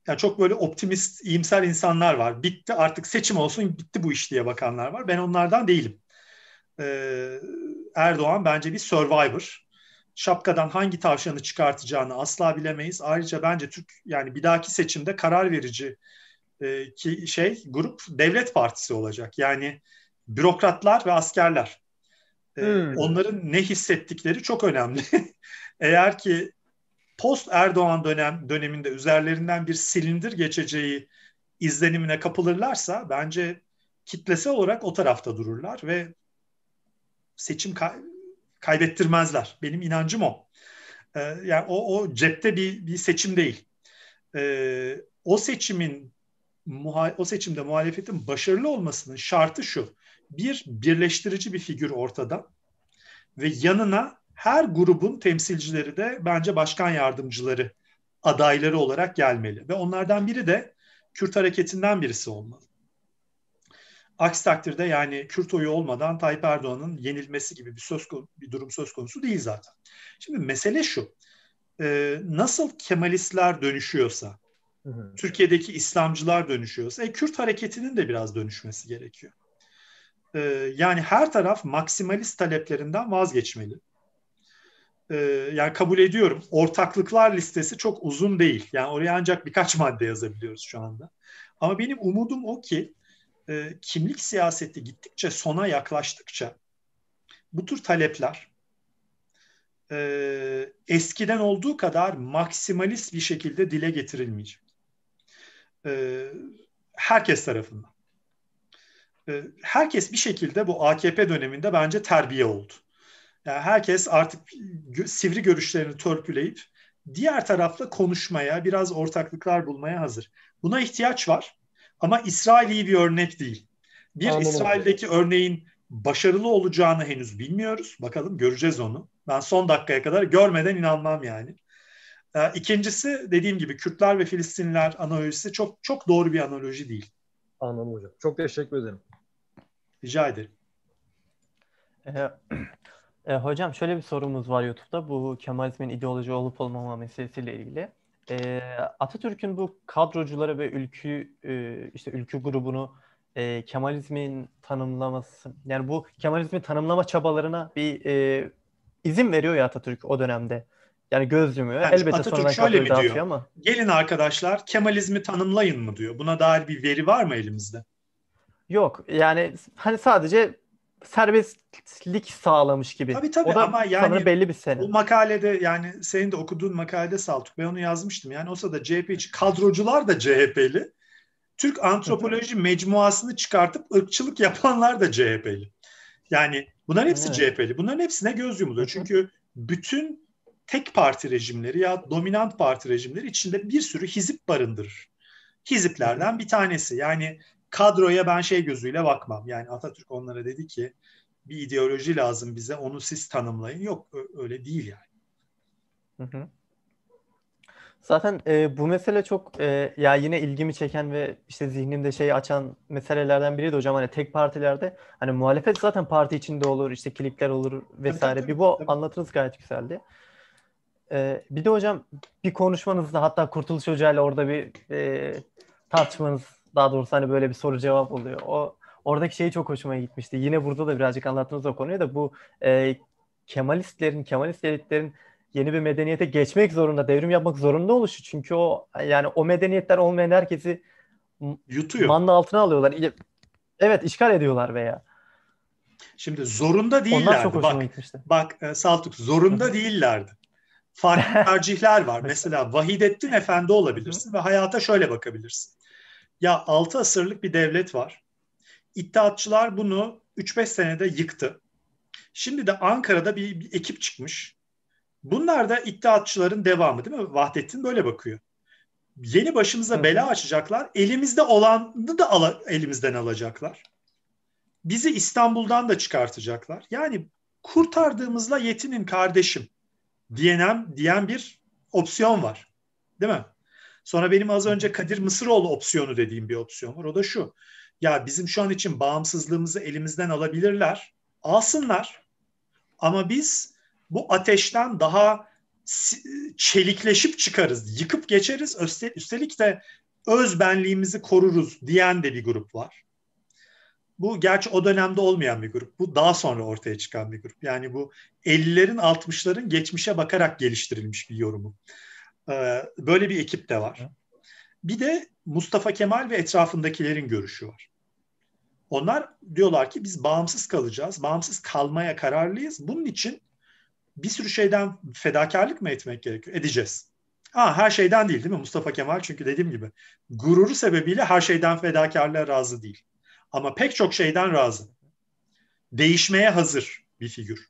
yani çok böyle optimist, iyimser insanlar var. Bitti artık seçim olsun bitti bu iş diye bakanlar var. Ben onlardan değilim. Ee, Erdoğan bence bir survivor şapkadan hangi tavşanı çıkartacağını asla bilemeyiz. Ayrıca bence Türk yani bir dahaki seçimde karar verici e, ki şey grup devlet partisi olacak. Yani bürokratlar ve askerler. E, hmm. Onların ne hissettikleri çok önemli. Eğer ki post Erdoğan dönem döneminde üzerlerinden bir silindir geçeceği izlenimine kapılırlarsa bence kitlesel olarak o tarafta dururlar ve seçim kaybettirmezler. Benim inancım o. E, yani o, o cepte bir, bir seçim değil. E, o seçimin o seçimde muhalefetin başarılı olmasının şartı şu. Bir, birleştirici bir figür ortada ve yanına her grubun temsilcileri de bence başkan yardımcıları adayları olarak gelmeli. Ve onlardan biri de Kürt hareketinden birisi olmalı. Aksi takdirde yani Kürt oyu olmadan Tayyip Erdoğan'ın yenilmesi gibi bir söz bir durum söz konusu değil zaten. Şimdi mesele şu. E, nasıl Kemalistler dönüşüyorsa, hı hı. Türkiye'deki İslamcılar dönüşüyorsa, e, Kürt hareketinin de biraz dönüşmesi gerekiyor. E, yani her taraf maksimalist taleplerinden vazgeçmeli. E, yani kabul ediyorum. Ortaklıklar listesi çok uzun değil. Yani oraya ancak birkaç madde yazabiliyoruz şu anda. Ama benim umudum o ki e, kimlik siyaseti gittikçe sona yaklaştıkça bu tür talepler e, eskiden olduğu kadar maksimalist bir şekilde dile getirilmeyecek. E, herkes tarafından. E, herkes bir şekilde bu AKP döneminde bence terbiye oldu. Yani herkes artık sivri görüşlerini törpüleyip diğer tarafla konuşmaya, biraz ortaklıklar bulmaya hazır. Buna ihtiyaç var. Ama İsrail iyi bir örnek değil. Bir Anladım. İsrail'deki örneğin başarılı olacağını henüz bilmiyoruz. Bakalım göreceğiz onu. Ben son dakikaya kadar görmeden inanmam yani. Ee, ikincisi dediğim gibi Kürtler ve Filistinliler analojisi çok çok doğru bir analoji değil. Anladım hocam. Çok teşekkür ederim. Rica ederim. E, hocam şöyle bir sorumuz var YouTube'da. Bu Kemalizmin ideoloji olup olmama meselesiyle ilgili. E, Atatürk'ün bu kadrocuları ve ülkü e, işte ülkü grubunu e, Kemalizmin tanımlaması yani bu Kemalizmi tanımlama çabalarına bir e, izin veriyor ya Atatürk o dönemde. Yani göz yumuyor. Yani Elbette Atatürk şöyle mi diyor? Ama. Gelin arkadaşlar Kemalizmi tanımlayın mı diyor. Buna dair bir veri var mı elimizde? Yok. Yani hani sadece serbestlik sağlamış gibi. Tabii tabii o da ama yani belli bir sene. Bu makalede yani senin de okuduğun makalede Saltuk ben onu yazmıştım. Yani olsa da CHP'ci kadrocular da CHP'li. Türk antropoloji mecmuasını çıkartıp ırkçılık yapanlar da CHP'li. Yani bunların hepsi evet. CHP'li. Bunların hepsine göz yumuluyor. Çünkü bütün tek parti rejimleri ya dominant parti rejimleri içinde bir sürü hizip barındırır. Hiziplerden bir tanesi. Yani kadroya ben şey gözüyle bakmam. Yani Atatürk onlara dedi ki bir ideoloji lazım bize onu siz tanımlayın. Yok öyle değil yani. Hı hı. Zaten e, bu mesele çok e, ya yine ilgimi çeken ve işte zihnimde şey açan meselelerden biriydi hocam. Hani tek partilerde hani muhalefet zaten parti içinde olur, işte klipler olur vesaire. Tabii, tabii, bir bu tabii. anlatınız gayet güzeldi. E, bir de hocam bir konuşmanızda hatta Kurtuluş Hoca ile orada bir e, tartışmanız daha doğrusu hani böyle bir soru cevap oluyor. O oradaki şey çok hoşuma gitmişti. Yine burada da birazcık anlattınız o konuyu da bu e, Kemalistlerin, Kemalist elitlerin yeni bir medeniyete geçmek zorunda, devrim yapmak zorunda oluşu. Çünkü o yani o medeniyetler olmayan herkesi yutuyor. Manla altına alıyorlar. Evet, işgal ediyorlar veya. Şimdi zorunda değillerdi. Onlar çok hoşuma bak, gitmişti. Bak e, Saltuk zorunda değillerdi. Farklı tercihler var. Mesela Vahidettin Efendi olabilirsin ve hayata şöyle bakabilirsin. Ya 6 asırlık bir devlet var. İttihatçılar bunu 3-5 senede yıktı. Şimdi de Ankara'da bir, bir ekip çıkmış. Bunlar da iddiatçıların devamı değil mi? Vahdettin böyle bakıyor. Yeni başımıza bela açacaklar. Elimizde olanı da ala, elimizden alacaklar. Bizi İstanbul'dan da çıkartacaklar. Yani kurtardığımızla yetinin kardeşim diyenem diyen bir opsiyon var. Değil mi? Sonra benim az önce Kadir Mısıroğlu opsiyonu dediğim bir opsiyon var. O da şu. Ya bizim şu an için bağımsızlığımızı elimizden alabilirler. Alsınlar. Ama biz bu ateşten daha çelikleşip çıkarız, yıkıp geçeriz. Üstelik de öz benliğimizi koruruz diyen de bir grup var. Bu gerçi o dönemde olmayan bir grup. Bu daha sonra ortaya çıkan bir grup. Yani bu 50'lerin 60'ların geçmişe bakarak geliştirilmiş bir yorumu. Ee, böyle bir ekip de var. Bir de Mustafa Kemal ve etrafındakilerin görüşü var. Onlar diyorlar ki biz bağımsız kalacağız. Bağımsız kalmaya kararlıyız. Bunun için bir sürü şeyden fedakarlık mı etmek gerekiyor? Edeceğiz. Ha, her şeyden değil değil mi Mustafa Kemal? Çünkü dediğim gibi gururu sebebiyle her şeyden fedakarlığa razı değil. Ama pek çok şeyden razı. Değişmeye hazır bir figür.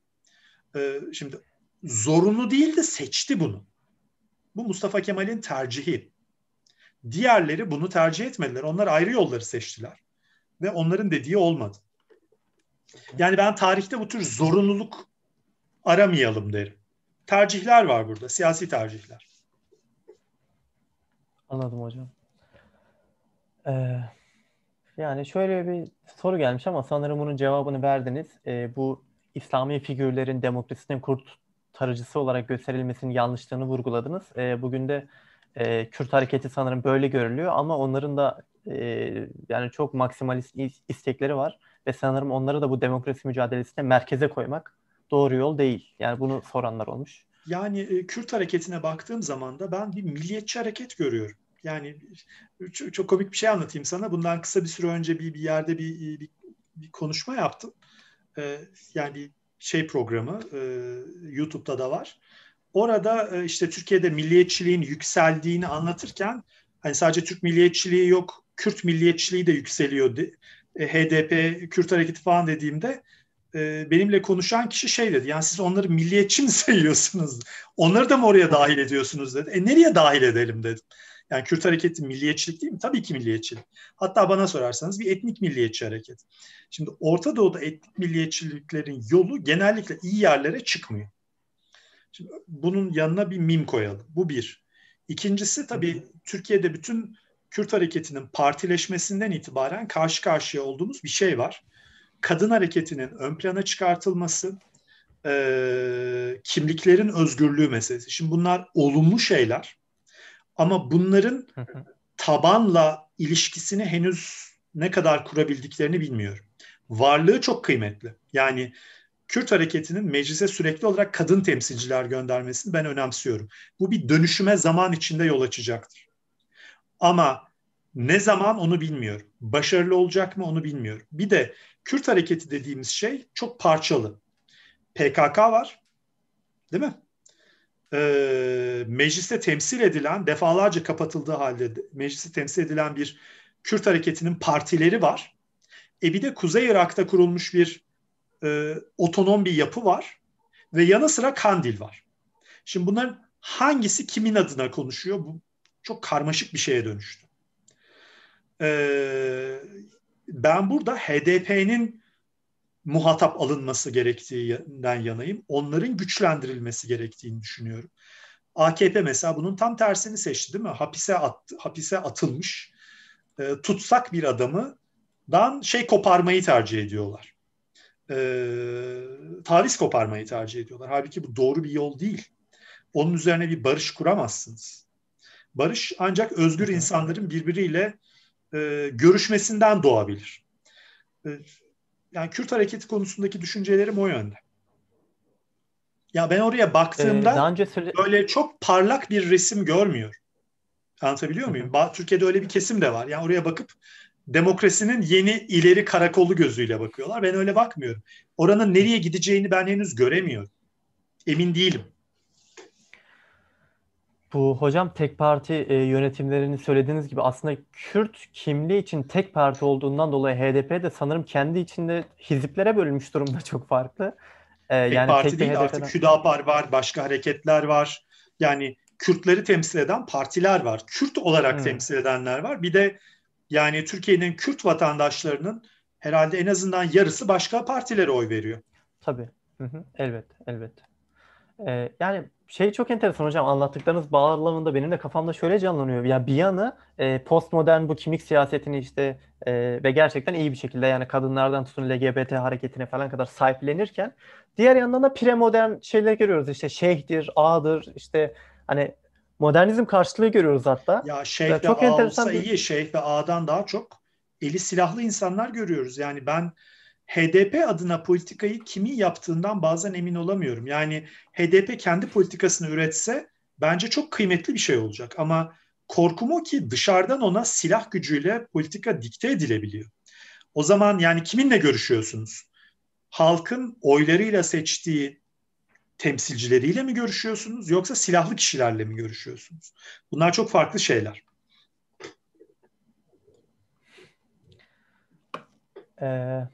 Ee, şimdi zorunlu değil de seçti bunu. Bu Mustafa Kemal'in tercihi. Diğerleri bunu tercih etmediler. Onlar ayrı yolları seçtiler. Ve onların dediği olmadı. Yani ben tarihte bu tür zorunluluk aramayalım derim. Tercihler var burada, siyasi tercihler. Anladım hocam. Ee, yani şöyle bir soru gelmiş ama sanırım bunun cevabını verdiniz. Ee, bu İslami figürlerin demokrasinin kurtarıcısı olarak gösterilmesinin yanlışlığını vurguladınız. Ee, bugün de e, Kürt hareketi sanırım böyle görülüyor ama onların da e, yani çok maksimalist istekleri var ve sanırım onları da bu demokrasi mücadelesine merkeze koymak doğru yol değil. Yani bunu soranlar olmuş. Yani e, Kürt hareketine baktığım zaman da ben bir milliyetçi hareket görüyorum. Yani çok, çok komik bir şey anlatayım sana. Bundan kısa bir süre önce bir, bir yerde bir, bir, bir konuşma yaptım. Ee, yani şey programı e, YouTube'da da var. Orada e, işte Türkiye'de milliyetçiliğin yükseldiğini anlatırken hani sadece Türk milliyetçiliği yok, Kürt milliyetçiliği de yükseliyor. E, HDP, Kürt hareketi falan dediğimde e, benimle konuşan kişi şey dedi. Yani siz onları milliyetçi mi sayıyorsunuz? Onları da mı oraya dahil ediyorsunuz dedi. E nereye dahil edelim dedim. Yani Kürt hareketi milliyetçilik değil mi? Tabii ki milliyetçilik. Hatta bana sorarsanız bir etnik milliyetçi hareket. Şimdi Orta Doğu'da etnik milliyetçiliklerin yolu genellikle iyi yerlere çıkmıyor. Şimdi bunun yanına bir mim koyalım. Bu bir. İkincisi tabii Türkiye'de bütün Kürt hareketinin partileşmesinden itibaren karşı karşıya olduğumuz bir şey var kadın hareketinin ön plana çıkartılması, e, kimliklerin özgürlüğü meselesi. Şimdi bunlar olumlu şeyler ama bunların tabanla ilişkisini henüz ne kadar kurabildiklerini bilmiyorum. Varlığı çok kıymetli. Yani Kürt hareketinin meclise sürekli olarak kadın temsilciler göndermesini ben önemsiyorum. Bu bir dönüşüme zaman içinde yol açacaktır. Ama ne zaman onu bilmiyorum. Başarılı olacak mı onu bilmiyorum. Bir de Kürt hareketi dediğimiz şey çok parçalı. PKK var. Değil mi? Ee, mecliste temsil edilen, defalarca kapatıldığı halde mecliste temsil edilen bir Kürt hareketinin partileri var. E bir de Kuzey Irak'ta kurulmuş bir e, otonom bir yapı var ve yanı sıra Kandil var. Şimdi bunların hangisi kimin adına konuşuyor? Bu çok karmaşık bir şeye dönüştü. Ee, ben burada HDP'nin muhatap alınması gerektiğinden yanayım. Onların güçlendirilmesi gerektiğini düşünüyorum. AKP mesela bunun tam tersini seçti değil mi? Hapise at, hapise atılmış e, tutsak bir adamı dan şey koparmayı tercih ediyorlar. E, taviz koparmayı tercih ediyorlar. Halbuki bu doğru bir yol değil. Onun üzerine bir barış kuramazsınız. Barış ancak özgür insanların birbiriyle e, görüşmesinden doğabilir. E, yani Kürt hareketi konusundaki düşüncelerim o yönde. Ya ben oraya baktığımda ee, daha önce söyle... böyle çok parlak bir resim görmüyor. Anlatabiliyor muyum? Hı hı. Türkiye'de öyle bir kesim de var. Yani oraya bakıp demokrasinin yeni ileri karakolu gözüyle bakıyorlar. Ben öyle bakmıyorum. Oranın nereye gideceğini ben henüz göremiyorum. Emin değilim. Bu hocam tek parti e, yönetimlerini söylediğiniz gibi aslında Kürt kimliği için tek parti olduğundan dolayı HDP de sanırım kendi içinde hiziplere bölünmüş durumda çok farklı. E, tek yani parti tek değil HDP'den... artık Hüdapar var, başka hareketler var. Yani Kürtleri temsil eden partiler var. Kürt olarak hmm. temsil edenler var. Bir de yani Türkiye'nin Kürt vatandaşlarının herhalde en azından yarısı başka partilere oy veriyor. Tabii. Hı hı. Elbet, elbet. Ee, yani şey çok enteresan hocam anlattıklarınız bağlamında benim de kafamda şöyle canlanıyor. Ya bir yanı e, postmodern bu kimlik siyasetini işte e, ve gerçekten iyi bir şekilde yani kadınlardan tutun LGBT hareketine falan kadar sahiplenirken diğer yandan da premodern şeyler görüyoruz. İşte şeyhtir, ağdır, işte hani modernizm karşılığı görüyoruz hatta. Ya şeyh ve çok ağ enteresan olsa bir... iyi şeyh ve ağdan daha çok eli silahlı insanlar görüyoruz. Yani ben HDP adına politikayı kimin yaptığından bazen emin olamıyorum. Yani HDP kendi politikasını üretse bence çok kıymetli bir şey olacak. Ama korkum o ki dışarıdan ona silah gücüyle politika dikte edilebiliyor. O zaman yani kiminle görüşüyorsunuz? Halkın oylarıyla seçtiği temsilcileriyle mi görüşüyorsunuz yoksa silahlı kişilerle mi görüşüyorsunuz? Bunlar çok farklı şeyler. Ee,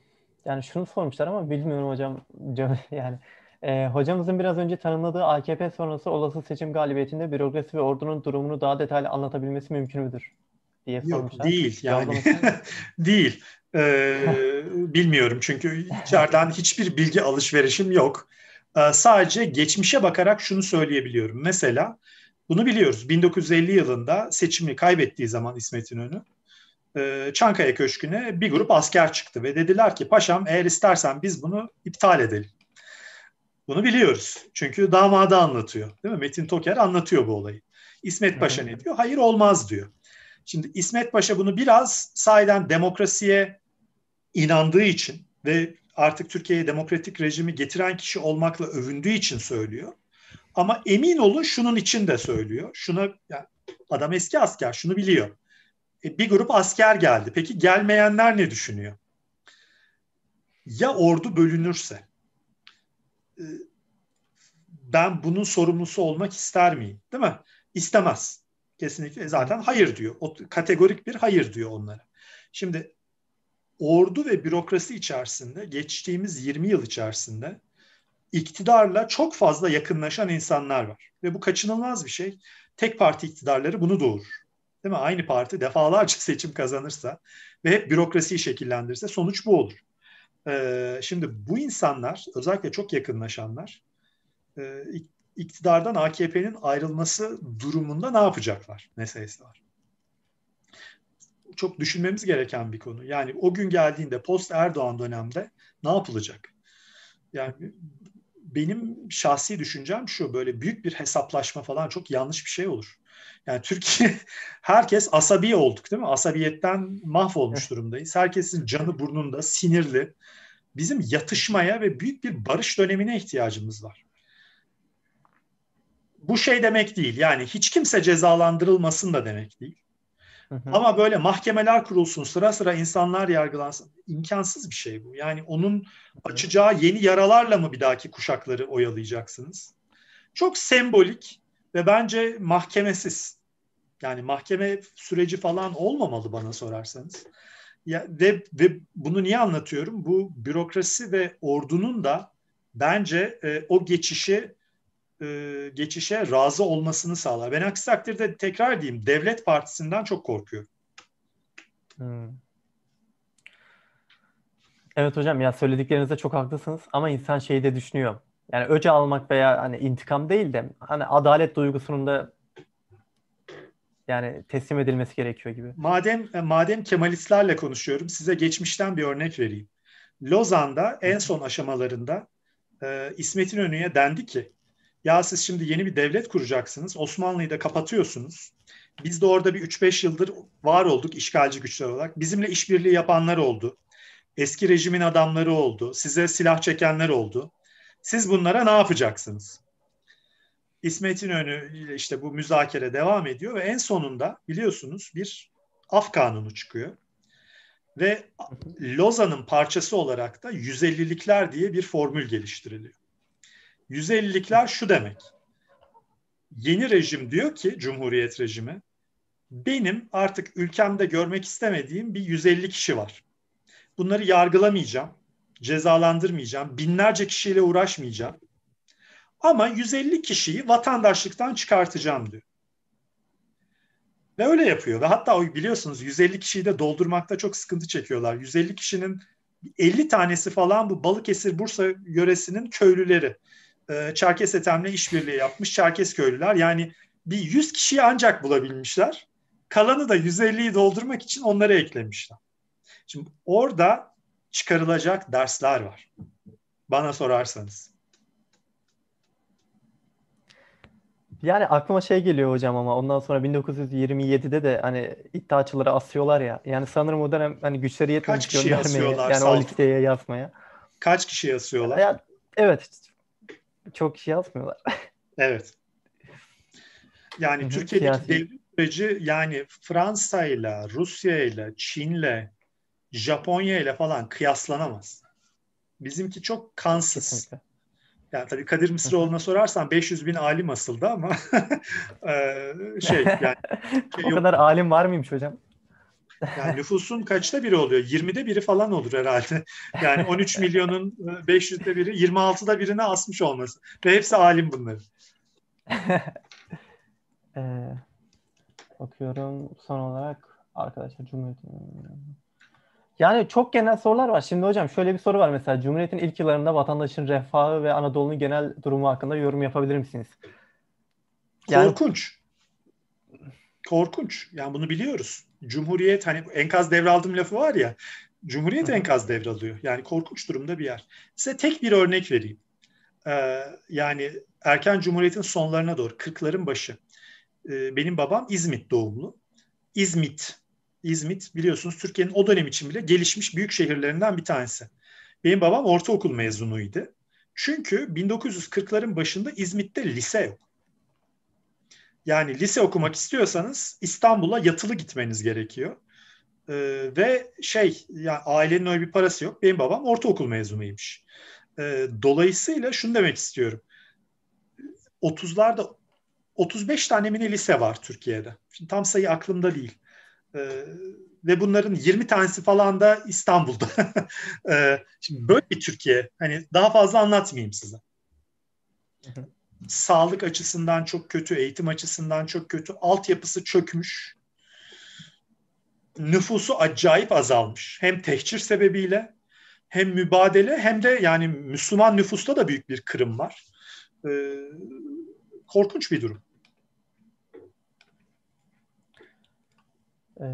yani şunu sormuşlar ama bilmiyorum hocam. Yani e, hocamızın biraz önce tanımladığı AKP sonrası olası seçim galibiyetinde bürokrasi ve ordunun durumunu daha detaylı anlatabilmesi mümkün müdür? diye sormuşlar. Yok değil yani. değil. Ee, bilmiyorum çünkü içeriden hiçbir bilgi alışverişim yok. Ee, sadece geçmişe bakarak şunu söyleyebiliyorum. Mesela bunu biliyoruz. 1950 yılında seçimi kaybettiği zaman İsmet İnönü e, Çankaya Köşkü'ne bir grup asker çıktı ve dediler ki paşam eğer istersen biz bunu iptal edelim. Bunu biliyoruz. Çünkü damadı anlatıyor. Değil mi? Metin Toker anlatıyor bu olayı. İsmet Paşa ne diyor? Hayır olmaz diyor. Şimdi İsmet Paşa bunu biraz sahiden demokrasiye inandığı için ve artık Türkiye'ye demokratik rejimi getiren kişi olmakla övündüğü için söylüyor. Ama emin olun şunun için de söylüyor. Şuna yani adam eski asker şunu biliyor. E, bir grup asker geldi. Peki gelmeyenler ne düşünüyor? Ya ordu bölünürse? E, ben bunun sorumlusu olmak ister miyim? Değil mi? İstemez. Kesinlikle zaten hayır diyor. O, kategorik bir hayır diyor onlara. Şimdi ordu ve bürokrasi içerisinde geçtiğimiz 20 yıl içerisinde iktidarla çok fazla yakınlaşan insanlar var. Ve bu kaçınılmaz bir şey. Tek parti iktidarları bunu doğurur. Değil mi? Aynı parti defalarca seçim kazanırsa ve hep bürokrasiyi şekillendirirse sonuç bu olur. Ee, şimdi bu insanlar özellikle çok yakınlaşanlar e, iktidardan AKP'nin ayrılması durumunda ne yapacaklar meselesi var. çok düşünmemiz gereken bir konu. Yani o gün geldiğinde post Erdoğan dönemde ne yapılacak? Yani benim şahsi düşüncem şu böyle büyük bir hesaplaşma falan çok yanlış bir şey olur. Yani Türkiye herkes asabi olduk değil mi? Asabiyetten mahvolmuş durumdayız. Herkesin canı burnunda, sinirli. Bizim yatışmaya ve büyük bir barış dönemine ihtiyacımız var. Bu şey demek değil. Yani hiç kimse cezalandırılmasın da demek değil. Ama böyle mahkemeler kurulsun, sıra sıra insanlar yargılansın. imkansız bir şey bu. Yani onun açacağı yeni yaralarla mı bir dahaki kuşakları oyalayacaksınız? Çok sembolik ve bence mahkemesiz. Yani mahkeme süreci falan olmamalı bana sorarsanız. Ya, ve, ve bunu niye anlatıyorum? Bu bürokrasi ve ordunun da bence e, o geçişi e, geçişe razı olmasını sağlar. Ben aksi takdirde tekrar diyeyim devlet partisinden çok korkuyorum. Hmm. Evet hocam ya söylediklerinizde çok haklısınız ama insan şeyi de düşünüyor. Yani öce almak veya hani intikam değil de hani adalet duygusunun da yani teslim edilmesi gerekiyor gibi. Madem madem Kemalistlerle konuşuyorum size geçmişten bir örnek vereyim. Lozan'da en son aşamalarında e, İsmet İnönü'ye dendi ki ya siz şimdi yeni bir devlet kuracaksınız. Osmanlı'yı da kapatıyorsunuz. Biz de orada bir 3-5 yıldır var olduk işgalci güçler olarak. Bizimle işbirliği yapanlar oldu. Eski rejimin adamları oldu. Size silah çekenler oldu. Siz bunlara ne yapacaksınız? İsmet İnönü işte bu müzakere devam ediyor ve en sonunda biliyorsunuz bir af kanunu çıkıyor. Ve Lozan'ın parçası olarak da 150'likler diye bir formül geliştiriliyor. 150'likler şu demek. Yeni rejim diyor ki Cumhuriyet rejimi benim artık ülkemde görmek istemediğim bir 150 kişi var. Bunları yargılamayacağım, cezalandırmayacağım, binlerce kişiyle uğraşmayacağım. Ama 150 kişiyi vatandaşlıktan çıkartacağım diyor. Ve öyle yapıyor. Ve hatta biliyorsunuz 150 kişiyi de doldurmakta çok sıkıntı çekiyorlar. 150 kişinin 50 tanesi falan bu Balıkesir Bursa yöresinin köylüleri e, Çerkes Ethem'le işbirliği yapmış Çerkes köylüler. Yani bir 100 kişiyi ancak bulabilmişler. Kalanı da 150'yi doldurmak için onları eklemişler. Şimdi orada çıkarılacak dersler var. Bana sorarsanız. Yani aklıma şey geliyor hocam ama ondan sonra 1927'de de hani iddiaçıları asıyorlar ya. Yani sanırım o dönem hani güçleri yetmemiş göndermeye. Yani o listeye yazmaya. Kaç kişi yazıyorlar? Ya, evet çok kişi yazmıyorlar. Evet. Yani Türkiye'deki devrim süreci yani Fransa ile, Rusya ile, Çin ile, Japonya ile falan kıyaslanamaz. Bizimki çok kansız. Kesinlikle. Yani tabii Kadir Mısıroğlu'na sorarsan 500 bin alim asıldı ama şey yani. Şey o kadar alim var mıymış hocam? Yani nüfusun kaçta biri oluyor? 20'de biri falan olur herhalde. Yani 13 milyonun 500'de biri, 26'da birine asmış olması. Ve hepsi alim bunların. ee, bakıyorum son olarak arkadaşlar Cumhuriyet'in yani çok genel sorular var. Şimdi hocam şöyle bir soru var mesela. Cumhuriyet'in ilk yıllarında vatandaşın refahı ve Anadolu'nun genel durumu hakkında yorum yapabilir misiniz? Yani... Korkunç. Korkunç. Yani bunu biliyoruz. Cumhuriyet hani enkaz devraldım lafı var ya. Cumhuriyet Hı-hı. enkaz devralıyor. Yani korkunç durumda bir yer. Size tek bir örnek vereyim. Ee, yani erken Cumhuriyet'in sonlarına doğru 40'ların başı. Ee, benim babam İzmit doğumlu. İzmit. İzmit biliyorsunuz Türkiye'nin o dönem için bile gelişmiş büyük şehirlerinden bir tanesi. Benim babam ortaokul mezunuydu. Çünkü 1940'ların başında İzmit'te lise yok. Yani lise okumak istiyorsanız İstanbul'a yatılı gitmeniz gerekiyor. Ee, ve şey yani ailenin öyle bir parası yok. Benim babam ortaokul mezunuymuş. Ee, dolayısıyla şunu demek istiyorum. 30'larda 35 tane mini lise var Türkiye'de. Şimdi tam sayı aklımda değil. Ee, ve bunların 20 tanesi falan da İstanbul'da. ee, şimdi böyle bir Türkiye. Hani daha fazla anlatmayayım size. Sağlık açısından çok kötü, eğitim açısından çok kötü, altyapısı çökmüş. Nüfusu acayip azalmış. Hem tehcir sebebiyle hem mübadele hem de yani Müslüman nüfusta da büyük bir kırım var. Ee, korkunç bir durum. Ee,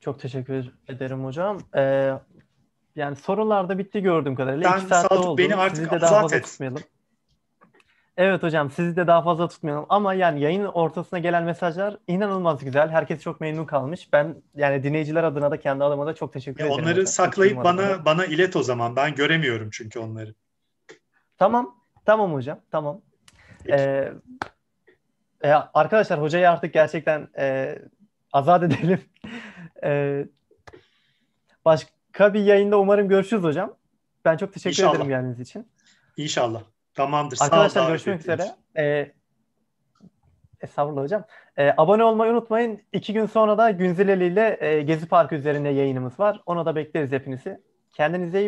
Çok teşekkür ederim hocam. Ee, yani sorular da bitti gördüğüm kadarıyla. Sen İki saatte oldu. beni artık Sizi de daha fazla et. tutmayalım. Evet hocam sizi de daha fazla tutmayalım. Ama yani yayın ortasına gelen mesajlar inanılmaz güzel. Herkes çok memnun kalmış. Ben yani dinleyiciler adına da kendi adıma da çok teşekkür Ya ederim. onları hocam. saklayıp iyi numaralar. bana bana ilet o zaman. Ben göremiyorum çünkü onları. Tamam. Tamam hocam. Tamam. Peki. Ee, e, arkadaşlar hocayı artık gerçekten e, azat edelim. E, başka bir yayında umarım görüşürüz hocam. Ben çok teşekkür İnşallah. ederim geldiğiniz için. İnşallah. Tamamdır. Sağ Arkadaşlar davet görüşmek üzere. E, estağfurullah hocam. E, abone olmayı unutmayın. İki gün sonra da Günzileli ile e, Gezi Parkı üzerinde yayınımız var. Ona da bekleriz hepinizi. Kendinize iyi